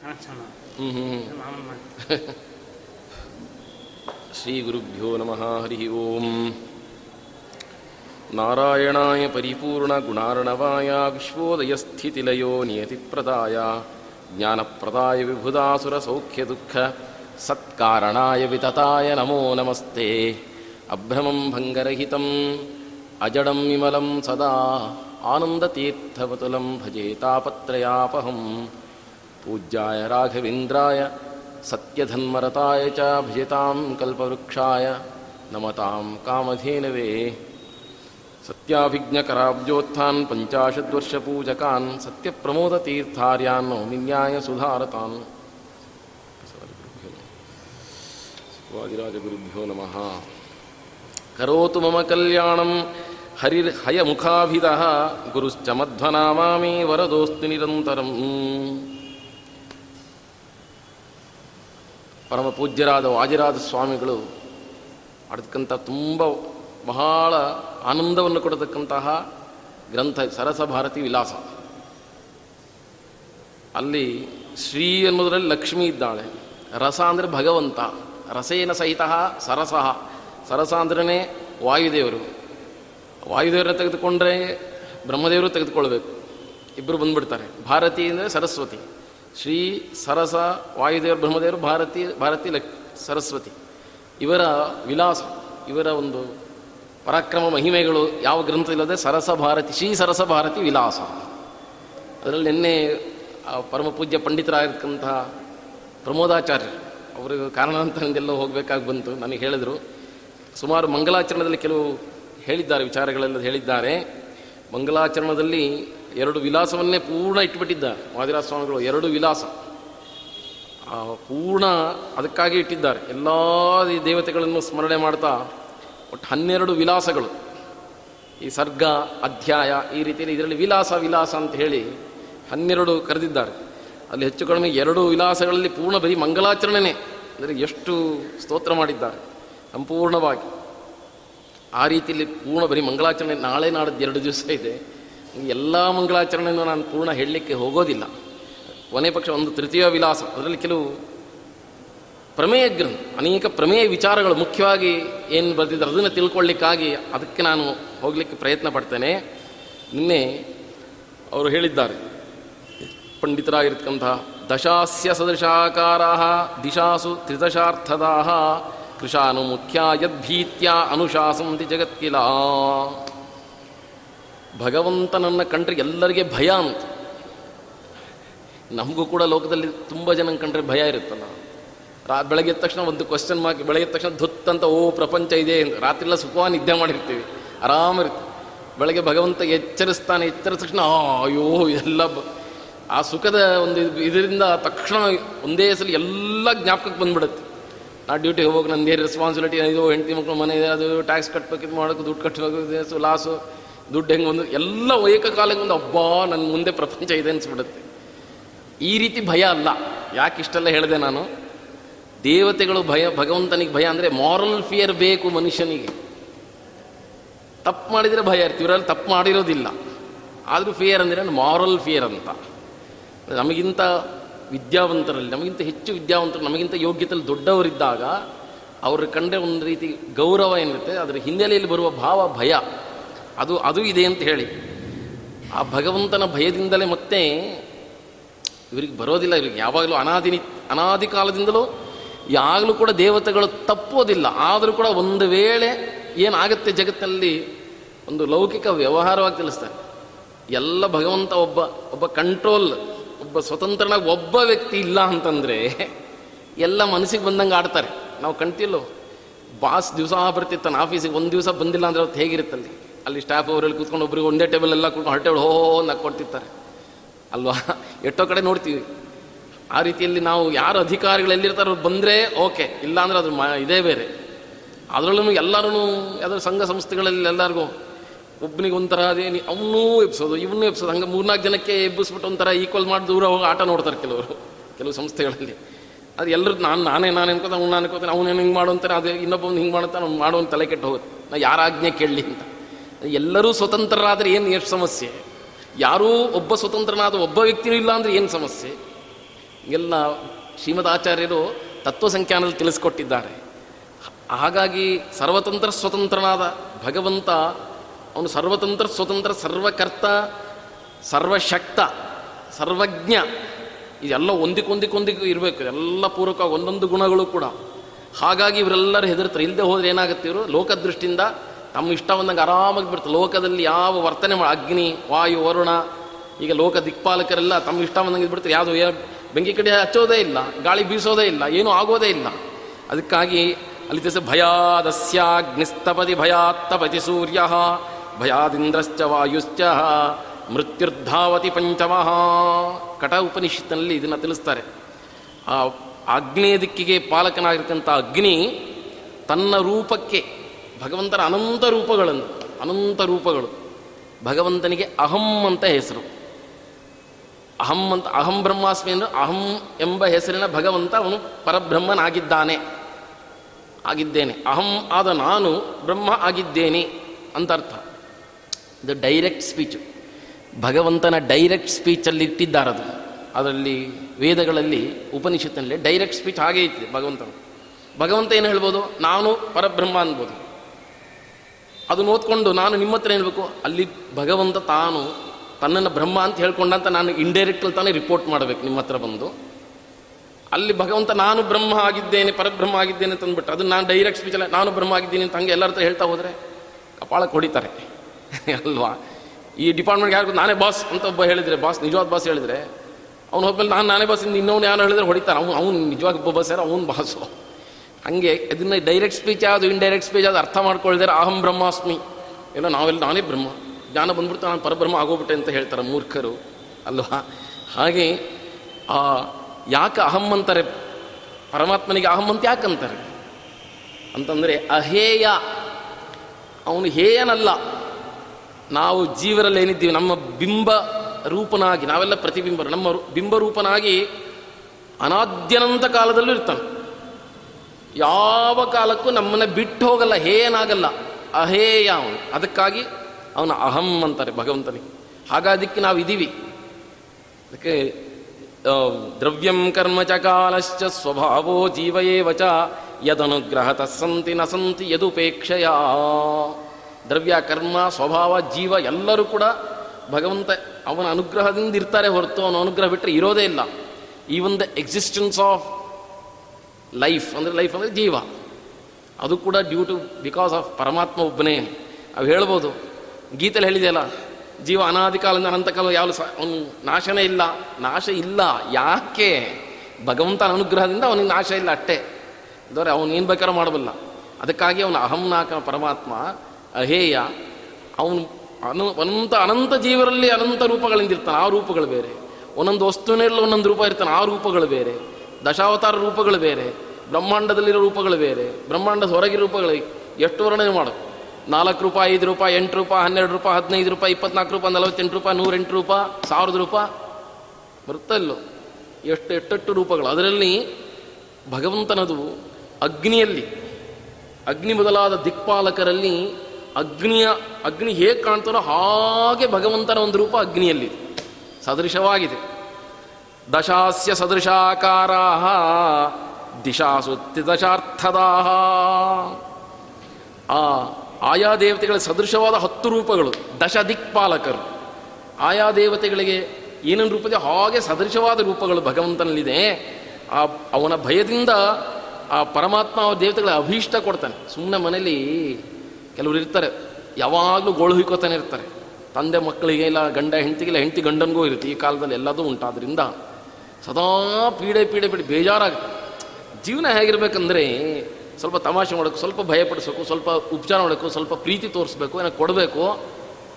श्रीगुरुभ्यो नमः हरिः ओम्। नारायणाय परिपूर्णगुणार्णवाय विश्वोदयस्थितिलयो नियतिप्रदाय ज्ञानप्रदाय विभुदासुरसौख्यदुःख सत्कारणाय वितताय नमो नमस्ते। अभ्रमं भङ्गरहितम् अजडं विमलं सदा आनन्दतीर्थपतलं भजेतापत्रयापहम् पूज्याय राघवेन्द्राय सत्यधन्मरताय च भजतां कल्पवृक्षाय नमतां कामधेनवे सत्याभिज्ञकराब्जोत्थान् पञ्चाशद्वर्षपूजकान् सत्यप्रमोदतीर्थार्यान् नौमिन्याय सुधारतान् वादिराजगुरुभ्यो नमः करोतु मम कल्याणं हरिर्हयमुखाभिदः गुरुश्च मध्वनामामि वरदोऽस्तु निरन्तरम् ಪರಮ ಪೂಜ್ಯರಾದ ವಾಜಿರಾದ ಸ್ವಾಮಿಗಳು ಮಾಡತಕ್ಕಂಥ ತುಂಬ ಬಹಳ ಆನಂದವನ್ನು ಕೊಡತಕ್ಕಂತಹ ಗ್ರಂಥ ಸರಸ ಭಾರತಿ ವಿಲಾಸ. ಅಲ್ಲಿ ಶ್ರೀ ಅನ್ನೋದರಲ್ಲಿ ಲಕ್ಷ್ಮಿ ಇದ್ದಾಳೆ. ರಸ ಅಂದರೆ ಭಗವಂತ. ರಸೇನ ಸಹಿತ ಸರಸ. ಸರಸ ಅಂದ್ರೇ ವಾಯುದೇವರು. ವಾಯುದೇವರನ್ನ ತೆಗೆದುಕೊಂಡ್ರೆ ಬ್ರಹ್ಮದೇವರು ತೆಗೆದುಕೊಳ್ಬೇಕು. ಇಬ್ಬರು ಬಂದ್ಬಿಡ್ತಾರೆ. ಭಾರತಿ ಅಂದರೆ ಸರಸ್ವತಿ. ಶ್ರೀ ಸರಸ ವಾಯುದೇವ ಬ್ರಹ್ಮದೇವರು ಭಾರತೀ ಭಾರತೀ ಲಕ್ ಸರಸ್ವತಿ. ಇವರ ವಿಲಾಸ, ಇವರ ಒಂದು ಪರಾಕ್ರಮ ಮಹಿಮೆಗಳು ಯಾವ ಗ್ರಂಥ ಇಲ್ಲದೆ ಸರಸ ಭಾರತಿ, ಶ್ರೀ ಸರಸ ಭಾರತಿ ವಿಲಾಸ. ಅದರಲ್ಲಿ ನಿನ್ನೆ ಪರಮಪೂಜ್ಯ ಪರಮ ಪೂಜ್ಯ ಪಂಡಿತರಾಗಿರ್ತಕ್ಕಂತಹ ಪ್ರಮೋದಾಚಾರ್ಯರು ಅವರು ಕಾರಣಾಂತರದಿಂದೆಲ್ಲ ಹೋಗಬೇಕಾಗಿ ಬಂತು ನನಗೆ ಹೇಳಿದರು. ಸುಮಾರು ಮಂಗಲಾಚರಣದಲ್ಲಿ ಕೆಲವು ಹೇಳಿದ್ದಾರೆ, ವಿಚಾರಗಳೆಲ್ಲ ಹೇಳಿದ್ದಾರೆ. ಮಂಗಲಾಚರಣದಲ್ಲಿ ಎರಡು ವಿಲಾಸವನ್ನೇ ಪೂರ್ಣ ಇಟ್ಬಿಟ್ಟಿದ್ದಾರೆ ವಾದಿರಾಜ ಸ್ವಾಮಿಗಳು ಎರಡು ವಿಲಾಸ. ಪೂರ್ಣ ಅದಕ್ಕಾಗಿ ಇಟ್ಟಿದ್ದಾರೆ. ಎಲ್ಲ ದೇವತೆಗಳನ್ನು ಸ್ಮರಣೆ ಮಾಡ್ತಾ, ಒಟ್ಟು ಹನ್ನೆರಡು ವಿಲಾಸಗಳು. ಈ ಸರ್ಗ, ಅಧ್ಯಾಯ, ಈ ರೀತಿಯಲ್ಲಿ ಇದರಲ್ಲಿ ವಿಲಾಸ ವಿಲಾಸ ಅಂತ ಹೇಳಿ ಹನ್ನೆರಡು ಕರೆದಿದ್ದಾರೆ. ಅಲ್ಲಿ ಹೆಚ್ಚು ಕಡಿಮೆ ಎರಡು ವಿಲಾಸಗಳಲ್ಲಿ ಪೂರ್ಣ ಬರೀ ಮಂಗಲಾಚರಣೆನೇ ಅಂದರೆ ಎಷ್ಟು ಸ್ತೋತ್ರ ಮಾಡಿದ್ದಾರೆ. ಸಂಪೂರ್ಣವಾಗಿ. ಆ ರೀತಿಯಲ್ಲಿ ಪೂರ್ಣ ಬರೀ ಮಂಗಲಾಚರಣೆ ನಾಳೆ ನಾಡದ್ದು ಎರಡು ದಿವಸ ಇದೆ. ಎಲ್ಲ ಮಂಗಳಾಚರಣೆಯನ್ನು ನಾನು ಪೂರ್ಣ ಹೇಳಲಿಕ್ಕೆ ಹೋಗೋದಿಲ್ಲ. ಕೊನೆ ಪಕ್ಷ ಒಂದು ತೃತೀಯ ವಿಲಾಸ. ಅದರಲ್ಲಿ ಕೆಲವು ಪ್ರಮೇಯ ಗ್ರಂಥ, ಅನೇಕ ಪ್ರಮೇಯ ವಿಚಾರಗಳು ಮುಖ್ಯವಾಗಿ ಏನು ಬರೆದಿದ್ದಾರೆ ಅದನ್ನು ತಿಳ್ಕೊಳ್ಳಿಕ್ಕಾಗಿ ಅದಕ್ಕೆ ನಾನು ಹೋಗಲಿಕ್ಕೆ ಪ್ರಯತ್ನ ಪಡ್ತೇನೆ. ನಿನ್ನೆ ಅವರು ಹೇಳಿದ್ದಾರೆ, ಪಂಡಿತರಾಗಿರ್ತಕ್ಕಂತಹ ದಶಾಸ್ಯ ಸದೃಶಾಕಾರ ದಿಶಾಸು ತ್ರಿದಶಾರ್ಥದಾ ಕೃಷಾನು ಮುಖ್ಯ ಯದ್ಭೀತ್ಯ ಅನುಶಾಸಂತಿ ಜಗತ್ತಿಲ ಭಗವಂತನನ್ನು ಕಂಡ್ರೆ ಎಲ್ಲರಿಗೆ ಭಯ ಅಂತ ನಮಗೂ ಕೂಡ ಲೋಕದಲ್ಲಿ ತುಂಬ ಜನ ಕಂಡ್ರೆ ಭಯ ಇರುತ್ತಲ್ಲ ರಾ ಬೆಳಗ್ಗೆ ತಕ್ಷಣ ಒಂದು ಕ್ವಶನ್ ಮಾರ್ಕ್ ಬೆಳಗ್ಗೆ ತಕ್ಷಣ ಧುತ್ ಅಂತ, ಓ, ಪ್ರಪಂಚ ಇದೆ ರಾತ್ರಿ ಎಲ್ಲ ಸುಖವಾಗಿ ನಿದ್ದೆ ಮಾಡಿರ್ತೀವಿ. ಆರಾಮಿರ್ತೀವಿ ಬೆಳಗ್ಗೆ ಭಗವಂತ ಎಚ್ಚರಿಸ್ತಾನೆ, ಎಚ್ಚರಿಸಿದ ತಕ್ಷಣ ಅಯ್ಯೋ ಎಲ್ಲ ಆ ಸುಖದ ಒಂದು ಇದು- ಇದರಿಂದ ತಕ್ಷಣ ಒಂದೇ ಸಲ ಎಲ್ಲ ಜ್ಞಾಪಕಕ್ಕೆ ಬಂದ್ಬಿಡುತ್ತೆ. ನಾ ಡ್ಯೂಟಿಗೆ ಹೋಗಿ ನಂದೇ ರೆಸ್ಪಾನ್ಸಿಬಿಲಿಟಿ ಇದು ಹೆಂಡತಿ ಮಕ್ಕಳು ಮನೆ ಇದೆ, ಅದು ಟ್ಯಾಕ್ಸ್ ಕಟ್ಟಬೇಕು ಇದು ಮಾಡೋಕೆ ದುಡ್ಡು ಕಟ್ಟಬೇಕು ಲಾಸು ದುಡ್ಡು ಹೆಂಗೆ ಒಂದು ಎಲ್ಲ ಏಕಕಾಲಕ್ಕೆ ಒಂದು ಹಬ್ಬ ನನ್ನ ಮುಂದೆ ಪ್ರಪಂಚ ಇದೆ ಅನಿಸ್ಬಿಡುತ್ತೆ. ಈ ರೀತಿ ಭಯ ಅಲ್ಲ. ಯಾಕೆ ಇಷ್ಟೆಲ್ಲ ಹೇಳಿದೆ ನಾನು? ದೇವತೆಗಳು ಭಯ, ಭಗವಂತನಿಗೆ ಭಯ ಅಂದರೆ ಮಾರಲ್ ಫಿಯರ್ ಬೇಕು ಮನುಷ್ಯನಿಗೆ. ತಪ್ಪು ಮಾಡಿದರೆ ಭಯ ಇರ್ತೀವಿ ಇವರಲ್ಲಿ ತಪ್ಪು ಮಾಡಿರೋದಿಲ್ಲ. ಆದರೂ ಫಿಯರ್ ಅಂದರೆ ಮಾರಲ್ ಫಿಯರ್ ಅಂತ. ನಮಗಿಂತ ವಿದ್ಯಾವಂತರಲ್ಲಿ, ನಮಗಿಂತ ಹೆಚ್ಚು ವಿದ್ಯಾವಂತರು, ನಮಗಿಂತ ಯೋಗ್ಯತೆಯಲ್ಲಿ ದೊಡ್ಡವರಿದ್ದಾಗ, ಅವ್ರ ಕಂಡ್ರೆ ಒಂದು ರೀತಿ ಗೌರವ ಏನಿರುತ್ತೆ, ಅದರ ಹಿನ್ನೆಲೆಯಲ್ಲಿ ಬರುವ ಭಾವ ಭಯ. ಅದು ಅದು ಇದೆ ಅಂತ ಹೇಳಿ. ಆ ಭಗವಂತನ ಭಯದಿಂದಲೇ ಮತ್ತೆ ಇವರಿಗೆ ಬರೋದಿಲ್ಲ, ಇವ್ರಿಗೆ ಯಾವಾಗಲೂ ಅನಾದಿ ಅನಾದಿ ಕಾಲದಿಂದಲೂ, ಯಾವಾಗಲೂ ಕೂಡ ದೇವತೆಗಳು ತಪ್ಪೋದಿಲ್ಲ. ಆದರೂ ಕೂಡ ಒಂದು ವೇಳೆ ಏನಾಗುತ್ತೆ ಜಗತ್ತಿನಲ್ಲಿ ಒಂದು ಲೌಕಿಕ ವ್ಯವಹಾರವಾಗಿ ತಿಳಿಸ್ತಾರೆ. ಎಲ್ಲ ಭಗವಂತ ಒಬ್ಬ ಒಬ್ಬ ಕಂಟ್ರೋಲ್ ಒಬ್ಬ ಸ್ವತಂತ್ರನಾಗಿ ಒಬ್ಬ ವ್ಯಕ್ತಿ ಇಲ್ಲ ಅಂತಂದರೆ ಎಲ್ಲ ಮನಸ್ಸಿಗೆ ಬಂದಂಗೆ ಆಡ್ತಾರೆ. ನಾವು ಕಣ್ತಿಲ್ಲೋ ಬಾಸ್ ದಿವಸ ಬರ್ತಿರ್ತಾನೆ ಆಫೀಸಿಗೆ ಒಂದು ದಿವಸ ಬಂದಿಲ್ಲ ಅಂದರೆ ಅವತ್ತು ಹೇಗಿರುತ್ತಲ್ಲಿ? ಅಲ್ಲಿ ಸ್ಟಾಫ್ ಅವರಲ್ಲಿ ಕೂತ್ಕೊಂಡು ಒಬ್ರಿಗೆ ಒಂದೇ ಟೇಬಲ್ ಎಲ್ಲ ಕೂತ್ಕೊಂಡು ಹೊಟ್ಟೆ ಹೋ ನಕ್ ಕೊಡ್ತಿರ್ತಾರೆ. ಅಲ್ವಾ? ಎಷ್ಟೋ ಕಡೆ ನೋಡ್ತೀವಿ. ಆ ರೀತಿಯಲ್ಲಿ ನಾವು ಯಾರು ಅಧಿಕಾರಿಗಳು ಎಲ್ಲಿರ್ತಾರೋ ಬಂದರೆ ಓಕೆ ಇಲ್ಲ ಅಂದ್ರೆ ಅದು ಇದೇ ಬೇರೆ. ಅದರಲ್ಲೂ ಎಲ್ಲರೂ ಯಾವ್ದಾದ್ರು ಸಂಘ ಸಂಸ್ಥೆಗಳಲ್ಲಿ ಎಲ್ಲರಿಗೂ ಒಬ್ಬನಿಗೆ ಒಂಥರ ಅದೇ ಅವನೂ ಎಬ್ಸೋದು ಇವನ್ನೂ ಎಬ್ಸೋದು. ಹಂಗೆ ಮೂರ್ನಾಲ್ಕು ಜನಕ್ಕೆ ಎಬ್ಬಿಸ್ಬಿಟ್ಟು ಒಂಥರ ಈಕ್ವಲ್ ಮಾಡಿ ದೂರ ಹೋಗಿ ಆಟ ನೋಡ್ತಾರೆ ಕೆಲವರು, ಕೆಲವು ಸಂಸ್ಥೆಗಳಲ್ಲಿ. ಅದು ಎಲ್ಲರೂ ನಾನು, ನಾನೇ, ನಾನು ಅನ್ಕೋತಾನೆ, ಅವ್ನು ನಾನು ಅನ್ಕೋತಾನೆ ಅವನೇನು ಹಿಂಗೆ ಮಾಡು ಅಂತಾರೆ, ಅದು ಇನ್ನೊಬ್ಬನು ಹಿಂಗೆ ಮಾಡುತ್ತಾನೆ ಅವ್ನು ಮಾಡೋನು ತಲೆ ಕೆಟ್ಟು ಹೋಗುತ್ತೆ. ನಾ ಯಾರ ಆಜ್ಞೆ ಕೇಳಲಿ ಅಂತ. ಎಲ್ಲರೂ ಸ್ವತಂತ್ರರಾದರೆ ಏನು ಎಷ್ಟು ಸಮಸ್ಯೆ? ಯಾರೂ ಒಬ್ಬ ಸ್ವತಂತ್ರನಾದ ಒಬ್ಬ ವ್ಯಕ್ತಿಯೂ ಇಲ್ಲ ಅಂದರೆ ಏನು ಸಮಸ್ಯೆ? ಎಲ್ಲ ಶ್ರೀಮದ್ ಆಚಾರ್ಯರು ತತ್ವ ಸಂಖ್ಯಾನಲ್ಲಿ ತಿಳಿಸ್ಕೊಟ್ಟಿದ್ದಾರೆ. ಹಾಗಾಗಿ ಸರ್ವತಂತ್ರ ಸ್ವತಂತ್ರನಾದ ಭಗವಂತ, ಅವನು ಸರ್ವತಂತ್ರ ಸ್ವತಂತ್ರ ಸರ್ವಕರ್ತ, ಸರ್ವಶಕ್ತ, ಸರ್ವಜ್ಞ, ಇದೆಲ್ಲ ಒಂದಿಕೊಂದಿಕೊಂದಿಗೂ ಇರಬೇಕು. ಎಲ್ಲ ಪೂರಕ ಒಂದೊಂದು ಗುಣಗಳು ಕೂಡ. ಹಾಗಾಗಿ ಇವರೆಲ್ಲರೂ ಹೆದರ್ತಾರೆ. ಇಲ್ಲದೆ ಹೋದ್ರೆ ಏನಾಗುತ್ತೆ ಇವರು? ಲೋಕದೃಷ್ಟಿಯಿಂದ ತಮ್ಮ ಇಷ್ಟ ಬಂದಂಗೆ ಆರಾಮಾಗಿ ಬಿಡ್ತಾರೆ ಲೋಕದಲ್ಲಿ ಯಾವ ವರ್ತನೆ ಮಾಡಿ ಅಗ್ನಿ, ವಾಯು, ವರುಣ, ಈಗ ಲೋಕ ದಿಕ್ಪಾಲಕರೆಲ್ಲ ತಮ್ಮ ಇಷ್ಟ ಬಂದಂಗೆ ಬಿಡ್ತಾರೆ. ಯಾವುದು ಬೆಂಕಿ ಕಡೆ ಹಚ್ಚೋದೇ ಇಲ್ಲ, ಗಾಳಿ ಬೀಸೋದೇ ಇಲ್ಲ, ಏನೂ ಆಗೋದೇ ಇಲ್ಲ. ಅದಕ್ಕಾಗಿ ಅಲ್ಲಿ ತಿಳಿಸ ಭಯಾದಸ್ಯಾಗ್ನಿಸ್ತಪತಿ ಭಯಾತ್ತಪತಿ ಸೂರ್ಯ, ಭಯಾದಿಂದ್ರಶ್ಚ ವಾಯುಶ್ಚ, ಮೃತ್ಯುರ್ಧಾವತಿ ಪಂಚಮಃ. ಕಟ ಉಪನಿಷತ್ತಿನಲ್ಲಿ ಇದನ್ನು ತಿಳಿಸ್ತಾರೆ. ಆ ಆಗ್ನೇಯ ದಿಕ್ಕಿಗೆ ಪಾಲಕನಾಗಿರ್ತಕ್ಕಂಥ ಅಗ್ನಿ ತನ್ನ ರೂಪಕ್ಕೆ ಭಗವಂತನ ಅನಂತ ರೂಪಗಳನ್ನು, ಅನಂತ ರೂಪಗಳು. ಭಗವಂತನಿಗೆ ಅಹಂ ಅಂತ ಹೆಸರು. ಅಹಂ ಅಂತ, ಅಹಂ ಬ್ರಹ್ಮಾಸ್ಮಿ ಅಂದರೆ ಅಹಂ ಎಂಬ ಹೆಸರಿನ ಭಗವಂತ ಅವನು ಪರಬ್ರಹ್ಮನಾಗಿದ್ದಾನೆ. ಆಗಿದ್ದೇನೆ. ಅಹಂ ಆದ ನಾನು ಬ್ರಹ್ಮ ಆಗಿದ್ದೇನೆ ಅಂತ ಅರ್ಥ. ಇದು ಡೈರೆಕ್ಟ್ ಸ್ಪೀಚು ಭಗವಂತನ ಡೈರೆಕ್ಟ್ ಸ್ಪೀಚಲ್ಲಿ ಇಟ್ಟಿದ್ದಾರದು ಅದರಲ್ಲಿ ವೇದಗಳಲ್ಲಿ, ಉಪನಿಷತ್ತಿನಲ್ಲಿ ಡೈರೆಕ್ಟ್ ಸ್ಪೀಚ್ ಹಾಗೇ ಇತ್ತು ಭಗವಂತನು. ಭಗವಂತ ಏನು ಹೇಳ್ಬೋದು? ನಾನು ಪರಬ್ರಹ್ಮ ಅನ್ಬೋದು. ಅದನ್ನು ಓದ್ಕೊಂಡು ನಾನು ನಿಮ್ಮ ಹತ್ರ ಹೇಳ್ಬೇಕು? ಅಲ್ಲಿ ಭಗವಂತ ತಾನು ತನ್ನನ್ನು ಬ್ರಹ್ಮ ಅಂತ ಹೇಳ್ಕೊಂಡಂತ ನಾನು ಇಂಡೈರೆಕ್ಟಲ್ಲಿ ತಾನೇ ರಿಪೋರ್ಟ್ ಮಾಡಬೇಕು, ನಿಮ್ಮ ಹತ್ರ ಬಂದು. ಅಲ್ಲಿ ಭಗವಂತ ನಾನು ಬ್ರಹ್ಮ ಆಗಿದ್ದೇನೆ, ಪರಬ್ರಹ್ಮ ಆಗಿದ್ದೇನೆ ಅಂತ ಅಂದ್ಬಿಟ್ಟು ಅದನ್ನು ನಾನು ಡೈರೆಕ್ಟ್ ಸ್ಪೀಚಲ್ಲ ನಾನು ಬ್ರಹ್ಮ ಆಗಿದ್ದೀನಿ ಅಂತ ಹಂಗೆ ಎಲ್ಲರ ಹತ್ರ ಹೇಳ್ತಾ ಹೋದರೆ ಕಪಾಳಕ್ಕೆ ಹೊಡಿತಾರೆ ಅಲ್ವಾ? ಈ ಡಿಪಾರ್ಟ್ಮೆಂಟ್ಗೆ ಯಾರು ನಾನೇ ಬಾಸ್ ಅಂತ ಒಬ್ಬ ಹೇಳಿದರೆ ಬಾಸ್ ನಿಜವಾದ ಬಾಸ್ ಹೇಳಿದರೆ, ಅವ್ನು ಹೋದ್ಮೇಲೆ ನಾನು ನಾನೇ ಬಾಸ್ ಇನ್ನೊಂದು ಯಾರು ಹೇಳಿದ್ರೆ ಹೊಡಿತಾರೆ. ಅವ್ನು ಅವ್ನು ನಿಜವಾಗಿ ಒಬ್ಬ ಬಾಸ್ ಯಾರು, ಅವ್ನು ಬಾಸು ಹಾಗೆ ಇದನ್ನು ಡೈರೆಕ್ಟ್ ಸ್ಪೀಚ್ ಯಾವುದು ಇಂಡೈರೆಕ್ಟ್ ಸ್ಪೀಚ್ ಯಾವುದು ಅರ್ಥ ಮಾಡ್ಕೊಳ್ದಾರೆ ಅಹಂ ಬ್ರಹ್ಮಾಸ್ಮಿ. ಎಲ್ಲ ನಾವೆಲ್ಲ ನಾನೇ ಬ್ರಹ್ಮ. ಜ್ಞಾನ ಬಂದ್ಬಿಡ್ತು, ನಾನು ಪರಬ್ರಹ್ಮ ಆಗೋಗ್ಬಿಟ್ಟೆ ಅಂತ ಹೇಳ್ತಾರೆ ಮೂರ್ಖರು. ಅಲ್ವಾ? ಹಾಗೆ, ಆ, ಯಾಕೆ ಅಹಂ ಅಂತಾರೆ? ಪರಮಾತ್ಮನಿಗೆ ಅಹಂ ಅಂತ ಯಾಕಂತಾರೆ? ಅಂತಂದರೆ, ಅಹೇಯ. ಅವನು ಹೇಯನಲ್ಲ. ನಾವು ಜೀವರಲ್ಲಿ ಏನಿದ್ದೀವಿ, ನಮ್ಮ ಬಿಂಬ ರೂಪನಾಗಿ, ನಾವೆಲ್ಲ ಪ್ರತಿಬಿಂಬರು. ನಮ್ಮ ಬಿಂಬ ರೂಪನಾಗಿ ಅನಾದ್ಯನಂತ ಕಾಲದಲ್ಲೂ ಇರ್ತಾನೆ. ಯಾವ ಕಾಲಕ್ಕೂ ನಮ್ಮನ್ನು ಬಿಟ್ಟು ಹೋಗಲ್ಲ ಏನಾಗಲ್ಲ ಅಹೇಯ ಅವನು. ಅದಕ್ಕಾಗಿ ಅವನ ಅಹಂ ಅಂತಾರೆ ಭಗವಂತನಿಗೆ. ಹಾಗಾದಕ್ಕೆ ನಾವು ಇದೀವಿ. ಅದಕ್ಕೆ ದ್ರವ್ಯಂ ಕರ್ಮ ಚ ಕಾಲಶ್ಚ ಸ್ವಭಾವೋ ಜೀವಯೇವ ಚ ಯದನುಗ್ರಹತ ಸಂತಿ ನ ಸಂತಿ ಯದುಪೇಕ್ಷೆಯ. ದ್ರವ್ಯ, ಕರ್ಮ, ಸ್ವಭಾವ, ಜೀವ ಎಲ್ಲರೂ ಕೂಡ ಭಗವಂತ ಅವನ ಅನುಗ್ರಹದಿಂದ ಇರ್ತಾರೆ ಹೊರತು ಅವನ ಅನುಗ್ರಹ ಬಿಟ್ಟರೆ ಇರೋದೇ ಇಲ್ಲ. ಈ ಒಂದು ಎಕ್ಸಿಸ್ಟೆನ್ಸ್ ಆಫ್ ಲೈಫ್ ಅಂದರೆ ಲೈಫ್ ಅಂದರೆ ಜೀವ. ಅದು ಕೂಡ ಡ್ಯೂ ಟು ಬಿಕಾಸ್ ಆಫ್ ಪರಮಾತ್ಮ ಒಬ್ಬನೇ. ಅವು ಹೇಳ್ಬೋದು. ಗೀತೆಯಲ್ಲಿ ಹೇಳಿದೆಯಲ್ಲ, ಜೀವ ಅನಾದಿ ಕಾಲದಿಂದ ಅನಂತಕಾಲ ಯಾವ ಅವನು ನಾಶನೇ ಇಲ್ಲ. ನಾಶ ಇಲ್ಲ. ಯಾಕೆ? ಭಗವಂತನ ಅನುಗ್ರಹದಿಂದ ಅವನಿಗೆ ನಾಶ ಇಲ್ಲ ಅಟ್ಟೆ. ಅಂದರೆ ಅವನು ಏನು ಬೇಕಾದ್ರೂ ಮಾಡಬಲ್ಲ. ಅದಕ್ಕಾಗಿ ಅವನ ಅಹಂನಾಕ ಪರಮಾತ್ಮ, ಅಹೇಯ, ಅವನು ಅನು ಅನಂತ ಅನಂತ ಜೀವರಲ್ಲಿ ಅನಂತ ರೂಪಗಳಿಂದ ಇರ್ತಾನೆ. ಆ ರೂಪಗಳು ಬೇರೆ. ಒಂದೊಂದು ವಸ್ತುವಿನಲ್ಲಿ ಒಂದೊಂದು ರೂಪ ಇರ್ತಾನೆ. ಆ ರೂಪಗಳು ಬೇರೆ. ದಶಾವತಾರ ರೂಪಗಳು ಬೇರೆ, ಬ್ರಹ್ಮಾಂಡದಲ್ಲಿರೋ ರೂಪಗಳು ಬೇರೆ ಬ್ರಹ್ಮಾಂಡದ ಹೊರಗೆ ರೂಪಗಳು ಎಷ್ಟು ವರ್ಣನೆ ಮಾಡು. ನಾಲ್ಕು ರೂಪಾಯಿ ಐದು ರೂಪಾಯಿ ಎಂಟು ರೂಪಾಯಿ ಹನ್ನೆರಡು ರೂಪಾಯಿ ಹದಿನೈದು ರೂಪಾಯಿ ಇಪ್ಪತ್ನಾಲ್ಕು ರೂಪಾಯಿ ನಲವತ್ತೆಂಟು ರೂಪಾಯಿ ನೂರೆಂಟು ರೂಪಾಯಿ ಸಾವಿರದ ರೂಪಾಯಿ ಬರುತ್ತಾ ಇಲ್ಲೋ? ಎಷ್ಟು ಎಟ್ಟೆಟ್ಟು ರೂಪಗಳು. ಅದರಲ್ಲಿ ಭಗವಂತನದು ಅಗ್ನಿಯಲ್ಲಿ, ಅಗ್ನಿ ಮೊದಲಾದ ದಿಕ್ಪಾಲಕರಲ್ಲಿ ಅಗ್ನಿಯ, ಅಗ್ನಿ ಹೇಗೆ ಕಾಣ್ತಾರೋ ಹಾಗೆ ಭಗವಂತನ ಒಂದು ರೂಪ ಅಗ್ನಿಯಲ್ಲಿ ಸದೃಶವಾಗಿದೆ. ದಶಾಸ್ಯ ಸದೃಶಾಕಾರ ದಿಶಾಸು ದಶಾರ್ಥದಾ ಆ ಆಯಾ ದೇವತೆಗಳ ಸದೃಶವಾದ ಹತ್ತು ರೂಪಗಳು ದಶ ದಿಕ್ಪಾಲಕರು ಆಯಾ ದೇವತೆಗಳಿಗೆ ಏನೇನು ರೂಪದೆ ಹಾಗೆ ಸದೃಶವಾದ ರೂಪಗಳು ಭಗವಂತನಲ್ಲಿದೆ. ಆ, ಅವನ ಭಯದಿಂದ ಆ ಪರಮಾತ್ಮ ದೇವತೆಗಳ ಅಭೀಷ್ಟ ಕೊಡ್ತಾನೆ. ಸುಮ್ಮನೆ ಮನೇಲಿ ಕೆಲವರು ಇರ್ತಾರೆ, ಯಾವಾಗಲೂ ಗೋಳು ಹುಯ್ಕೋತಾನೆ ಇರ್ತಾರೆ. ತಂದೆ ಮಕ್ಕಳಿಗೆ ಇಲ್ಲ, ಗಂಡ ಹೆಂಡತಿಗಿಲ್ಲ ಹೆಂಡತಿ ಗಂಡನಿಗೂ ಇರುತ್ತೆ. ಈ ಕಾಲದಲ್ಲಿ ಎಲ್ಲದೂ ಉಂಟಾದ್ರಿಂದ ಸದಾ ಪೀಡೆ ಪೀಡೆ ಪೀಡೆ, ಬೇಜಾರಾಗ. ಜೀವನ ಹೇಗಿರ್ಬೇಕಂದ್ರೆ ಸ್ವಲ್ಪ ತಮಾಷೆ ಮಾಡೋಕ್ಕೆ, ಸ್ವಲ್ಪ ಭಯಪಡಿಸ್ಬೇಕು ಸ್ವಲ್ಪ ಉಪಚಾರ ಮಾಡಬೇಕು ಸ್ವಲ್ಪ ಪ್ರೀತಿ ತೋರಿಸ್ಬೇಕು, ಏನೋ ಕೊಡಬೇಕು.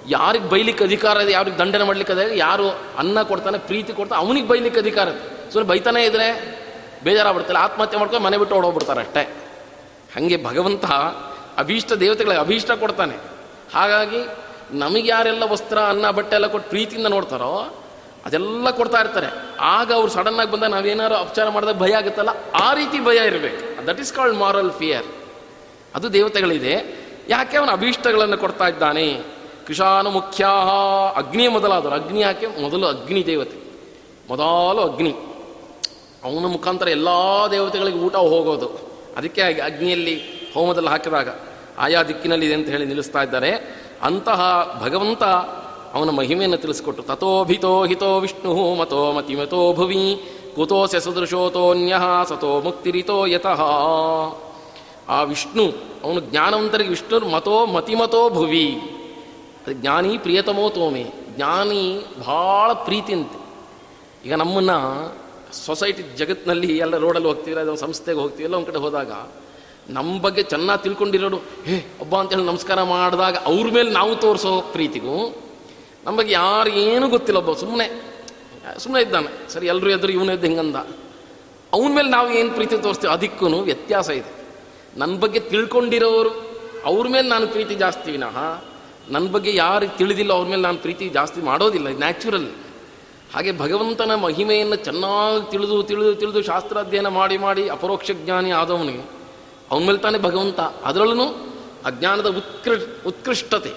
ಯಾರಿಗೆ ಬೈಲಿಕ್ಕೆ ಅಧಿಕಾರ ಇದೆ, ಯಾರಿಗೆ ದಂಡನೆ ಮಾಡ್ಲಿಕ್ಕೆ ಅದೇ, ಯಾರು ಅನ್ನ ಕೊಡ್ತಾನೆ, ಪ್ರೀತಿ ಕೊಡ್ತಾನೆ, ಅವನಿಗೆ ಬೈಲಿಕ್ಕೆ ಅಧಿಕಾರ ಇದೆ. ಸುಮ್ಮನೆ ಬೈತಾನೆ ಇದ್ರೆ ಬೇಜಾರಾಗ್ಬಿಡ್ತಾರೆ ಆತ್ಮಹತ್ಯೆ ಮಾಡ್ಕೊಂಡು ಮನೆ ಬಿಟ್ಟು ಓಡೋಗ್ಬಿಡ್ತಾರೆ ಅಷ್ಟೇ. ಹಾಗೆ ಭಗವಂತ ಅಭೀಷ್ಟ ದೇವತೆಗಳಿಗೆ ಅಭೀಷ್ಟ ಕೊಡ್ತಾನೆ. ಹಾಗಾಗಿ ನಮಗೆ ಯಾರೆಲ್ಲ ವಸ್ತ್ರ, ಅನ್ನ, ಬಟ್ಟೆ ಎಲ್ಲ ಕೊಟ್ಟು ಪ್ರೀತಿಯಿಂದ ನೋಡ್ತಾರೋ ಅದೆಲ್ಲ ಕೊಡ್ತಾ ಇರ್ತಾರೆ. ಆಗ ಅವ್ರು ಸಡನ್ನಾಗಿ ಬಂದಾಗ ನಾವೇನಾದ್ರು ಅಪಚಾರ ಮಾಡಿದಾಗ ಭಯ ಆಗುತ್ತಲ್ಲ? ಆ ರೀತಿ ಭಯ ಇರಬೇಕು. That is called moral fear ಅದು ದೇವತೆಗಳಿದೆ. ಯಾಕೆ ಅವನ ಅಭೀಷ್ಟಗಳನ್ನು ಕೊಡ್ತಾ ಇದ್ದಾನೆ? ಕೃಷಾನು ಮುಖ್ಯ ಅಗ್ನಿಯ ಮೊದಲಾದರು ಅಗ್ನಿ ಯಾಕೆ? ಮೊದಲು ಅಗ್ನಿ ದೇವತೆ. ಮೊದಲು ಅಗ್ನಿ. ಅವನ ಮುಖಾಂತರ ಎಲ್ಲ ದೇವತೆಗಳಿಗೆ ಊಟ ಹೋಗೋದು. ಅದಕ್ಕೆ ಅಗ್ನಿಯಲ್ಲಿ ಹೋಮದಲ್ಲಿ ಹಾಕಿದಾಗ ಆಯಾ ದಿಕ್ಕಿನಲ್ಲಿದೆ ಅಂತ ಹೇಳಿ ನಿಲ್ಲಿಸ್ತಾ ಇದ್ದಾರೆ. ಅಂತಹ ಭಗವಂತ ಅವನ ಮಹಿಮೆಯನ್ನು ತಿಳಿಸ್ಕೊಟ್ರು ತಥೋಭಿತೋ ಹಿತೋ ವಿಷ್ಣು, ಮತೋ ಮತಿಮತೋ ಭುವಿ, ಕುತೋಸ್ಯ ಸದೃಶೋತೋನ್ಯ ಸತೋ ಮುಕ್ತಿರಿತೋ ಯತಃ. ಆ ವಿಷ್ಣು, ಅವನು ಜ್ಞಾನವಂತರಿಗೆ ವಿಷ್ಣು ಮತೋ ಮತಿಮತೋ ಭುವಿ. ಅದು ಜ್ಞಾನಿ ಪ್ರಿಯತಮೋ ತೋಮೆ. ಜ್ಞಾನಿ ಭಾಳ ಪ್ರೀತಿಯಂತೆ. ಈಗ ನಮ್ಮನ್ನು ಸೊಸೈಟಿ ಜಗತ್ತಿನಲ್ಲಿ ಎಲ್ಲ ರೋಡಲ್ಲಿ ಹೋಗ್ತೀವಿ ಅದೊಂದು ಸಂಸ್ಥೆಗೆ ಹೋಗ್ತೀವಿ ಎಲ್ಲ ಒಂದು ಕಡೆ ಹೋದಾಗ ನಮ್ಮ ಬಗ್ಗೆ ಚೆನ್ನಾಗಿ ತಿಳ್ಕೊಂಡಿರೋರು, ಹೇ, ಒಬ್ಬ ಅಂತೇಳಿ ನಮಸ್ಕಾರ ಮಾಡಿದಾಗ ಅವ್ರ ಮೇಲೆ ನಾವು ತೋರಿಸೋ ಪ್ರೀತಿಗೂ ನಮ್ಮ ಬಗ್ಗೆ ಯಾರು ಏನೂ ಗೊತ್ತಿಲ್ಲ ಒಬ್ಬ ಸುಮ್ಮನೆ ಸುಮ್ಮನೆ ಇದ್ದಾನೆ. ಸರಿ ಎಲ್ಲರೂ ಎದುರು ಇವನು ಇದ್ದ ಹಿಂಗಂದ. ಅವನ ಮೇಲೆ ನಾವು ಏನು ಪ್ರೀತಿ ತೋರಿಸ್ತೀವಿ ಅದಕ್ಕೂ ವ್ಯತ್ಯಾಸ ಇದೆ. ನನ್ನ ಬಗ್ಗೆ ತಿಳ್ಕೊಂಡಿರೋರು, ಅವ್ರ ಮೇಲೆ ನಾನು ಪ್ರೀತಿ ಜಾಸ್ತಿ ವಿನಃ ನನ್ನ ಬಗ್ಗೆ ಯಾರು ತಿಳಿದಿಲ್ಲ ಅವ್ರ ಮೇಲೆ ನಾನು ಪ್ರೀತಿ ಜಾಸ್ತಿ ಮಾಡೋದಿಲ್ಲ ನ್ಯಾಚುರಲ್ ಹಾಗೆ ಭಗವಂತನ ಮಹಿಮೆಯನ್ನು ಚೆನ್ನಾಗಿ ತಿಳಿದು ತಿಳಿದು ತಿಳಿದು ಶಾಸ್ತ್ರಾಧ್ಯಯನ ಮಾಡಿ ಮಾಡಿ ಅಪರೋಕ್ಷ ಜ್ಞಾನಿ ಆದವನಿಗೆ, ಅವನ ಮೇಲೆ ತಾನೇ ಭಗವಂತ. ಅದರಲ್ಲೂ ಅಜ್ಞಾನದ ಉತ್ಕೃ, ಉತ್ಕೃಷ್ಟತೆ,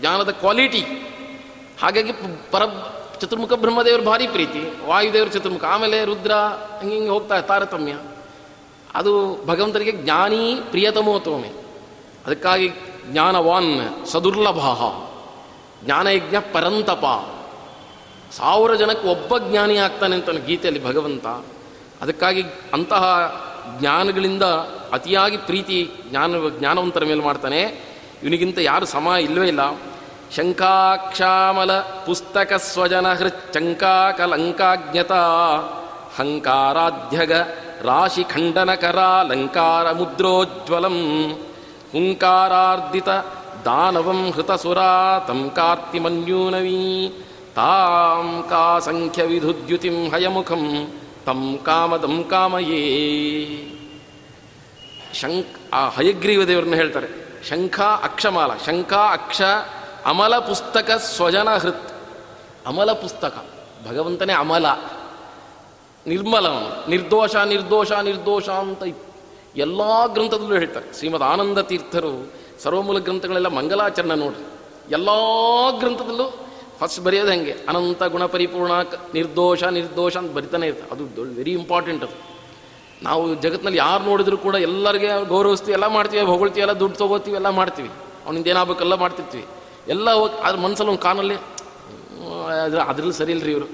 ಜ್ಞಾನದ ಕ್ವಾಲಿಟಿ ಹಾಗಾಗಿ ಪರ ಚತುರ್ಮುಖ ಬ್ರಹ್ಮದೇವರು ಭಾರಿ ಪ್ರೀತಿ, ವಾಯುದೇವರು ಚತುರ್ಮುಖ, ಆಮೇಲೆ ರುದ್ರ, ಹಿಂಗೆ ಹಿಂಗೆ ಹೋಗ್ತಾ, ತಾರತಮ್ಯ. ಅದು ಭಗವಂತನಿಗೆ ಜ್ಞಾನಿ ಪ್ರಿಯತಮೋತೋಮೆ ಅದಕ್ಕಾಗಿ ಜ್ಞಾನವಾನ್ ಸದುರ್ಲಭ ಜ್ಞಾನಯಜ್ಞ ಪರಂತಪ. ಸಾವಿರ ಜನಕ್ಕೆ ಒಬ್ಬ ಜ್ಞಾನಿ ಆಗ್ತಾನೆ ಅಂತಾನೆ ಗೀತೆಯಲ್ಲಿ ಭಗವಂತ. ಅದಕ್ಕಾಗಿ ಅಂತಹ ಜ್ಞಾನಗಳಿಂದ ಅತಿಯಾಗಿ ಪ್ರೀತಿ ಜ್ಞಾನ, ಜ್ಞಾನವಂತರ ಮೇಲೆ ಮಾಡ್ತಾನೆ. ಇವನಿಗಿಂತ ಯಾರು ಸಮ ಇಲ್ಲವೇ ಇಲ್ಲ. ಶಂಕಾಕ್ಷಾಮಲ ಪುಸ್ತಕ ಸ್ವಜನ ಹೃಚ್ಚಂಕಾಕಲಂಕಾಜ್ಞತಾ ಹಂಕಾರಾಧ್ಯಗ ರಾಶಿ ಖಂಡನಕರಾಲಂಕಾರ ಮುದ್ರೋಜ್ವಲಂ ಹುಂಕಾರಾರ್ದಿತ ದಾನವಂ ಹೃತಸುರಾ ತಂ ಕಾರ್ತಿಮನ್ಯೂನವೀ. ತಾಂ ಕಾ ಸಂಖ್ಯ ವಿಧುದ್ಯುತಿಂ ಹಯಮುಖಂ, ತಂ ಕಾಮದಂ ಕಾಮಯೇ. ಶಂಕ್, ಆ ಹಯಗ್ರೀವ ದೇವರನ್ನು ಹೇಳ್ತಾರೆ. ಶಂಖ ಅಕ್ಷಮಾಲ, ಶಂಖ ಅಕ್ಷ ಅಮಲ ಪುಸ್ತಕ ಸ್ವಜನ ಹೃತ್. ಅಮಲ ಪುಸ್ತಕ. ಭಗವಂತನೇ ಅಮಲ. ನಿರ್ಮಲ ನಿರ್ದೋಷ ನಿರ್ದೋಷ ನಿರ್ದೋಷ ಅಂತ ಎಲ್ಲ ಗ್ರಂಥದಲ್ಲೂ ಹೇಳ್ತಾರೆ. ಶ್ರೀಮದ್ ಆನಂದ ತೀರ್ಥರು, ಸರ್ವಮೂಲ ಗ್ರಂಥಗಳೆಲ್ಲ ಮಂಗಲಾಚರಣೆ ನೋಡ್ರಿ. ಎಲ್ಲ ಗ್ರಂಥದಲ್ಲೂ ಫಸ್ಟ್ ಬರೆಯೋದು ಹೆಂಗೆ? ಅನಂತ ಗುಣ ಪರಿಪೂರ್ಣ, ನಿರ್ದೋಷ ನಿರ್ದೋಷ ಅಂತ ಬರಿತಾನೆ ಇರ್ತದೆ ಅದು ದೊಡ್ಡ ವೆರಿ ಇಂಪಾರ್ಟೆಂಟ್ ಅದು. ನಾವು ಜಗತ್ತಿನಲ್ಲಿ ಯಾರು ನೋಡಿದ್ರು ಕೂಡ ಎಲ್ಲರಿಗೆ ಗೌರವಿಸ್ತೀವಿ, ಎಲ್ಲ ಮಾಡ್ತೀವಿ, ಹೊಗಳ್ತೀವಿ, ಎಲ್ಲ ದುಡ್ಡು ತೊಗೋತೀವಿ, ಎಲ್ಲ ಮಾಡ್ತೀವಿ. ಅವನಿಂದ ಏನಾಗಬೇಕೆಲ್ಲ ಮಾಡ್ತಿರ್ತೀವಿ. ಎಲ್ಲ ಹೋಗಿ ಅದ್ರ ಮನಸ್ಸಲ್ಲಿ ಒಂದು ಕಾನಲ್ಲಿ ಅದ್ರ ಅದ್ರಲ್ಲಿ ಸರಿ ಇಲ್ರಿ ಇವರು.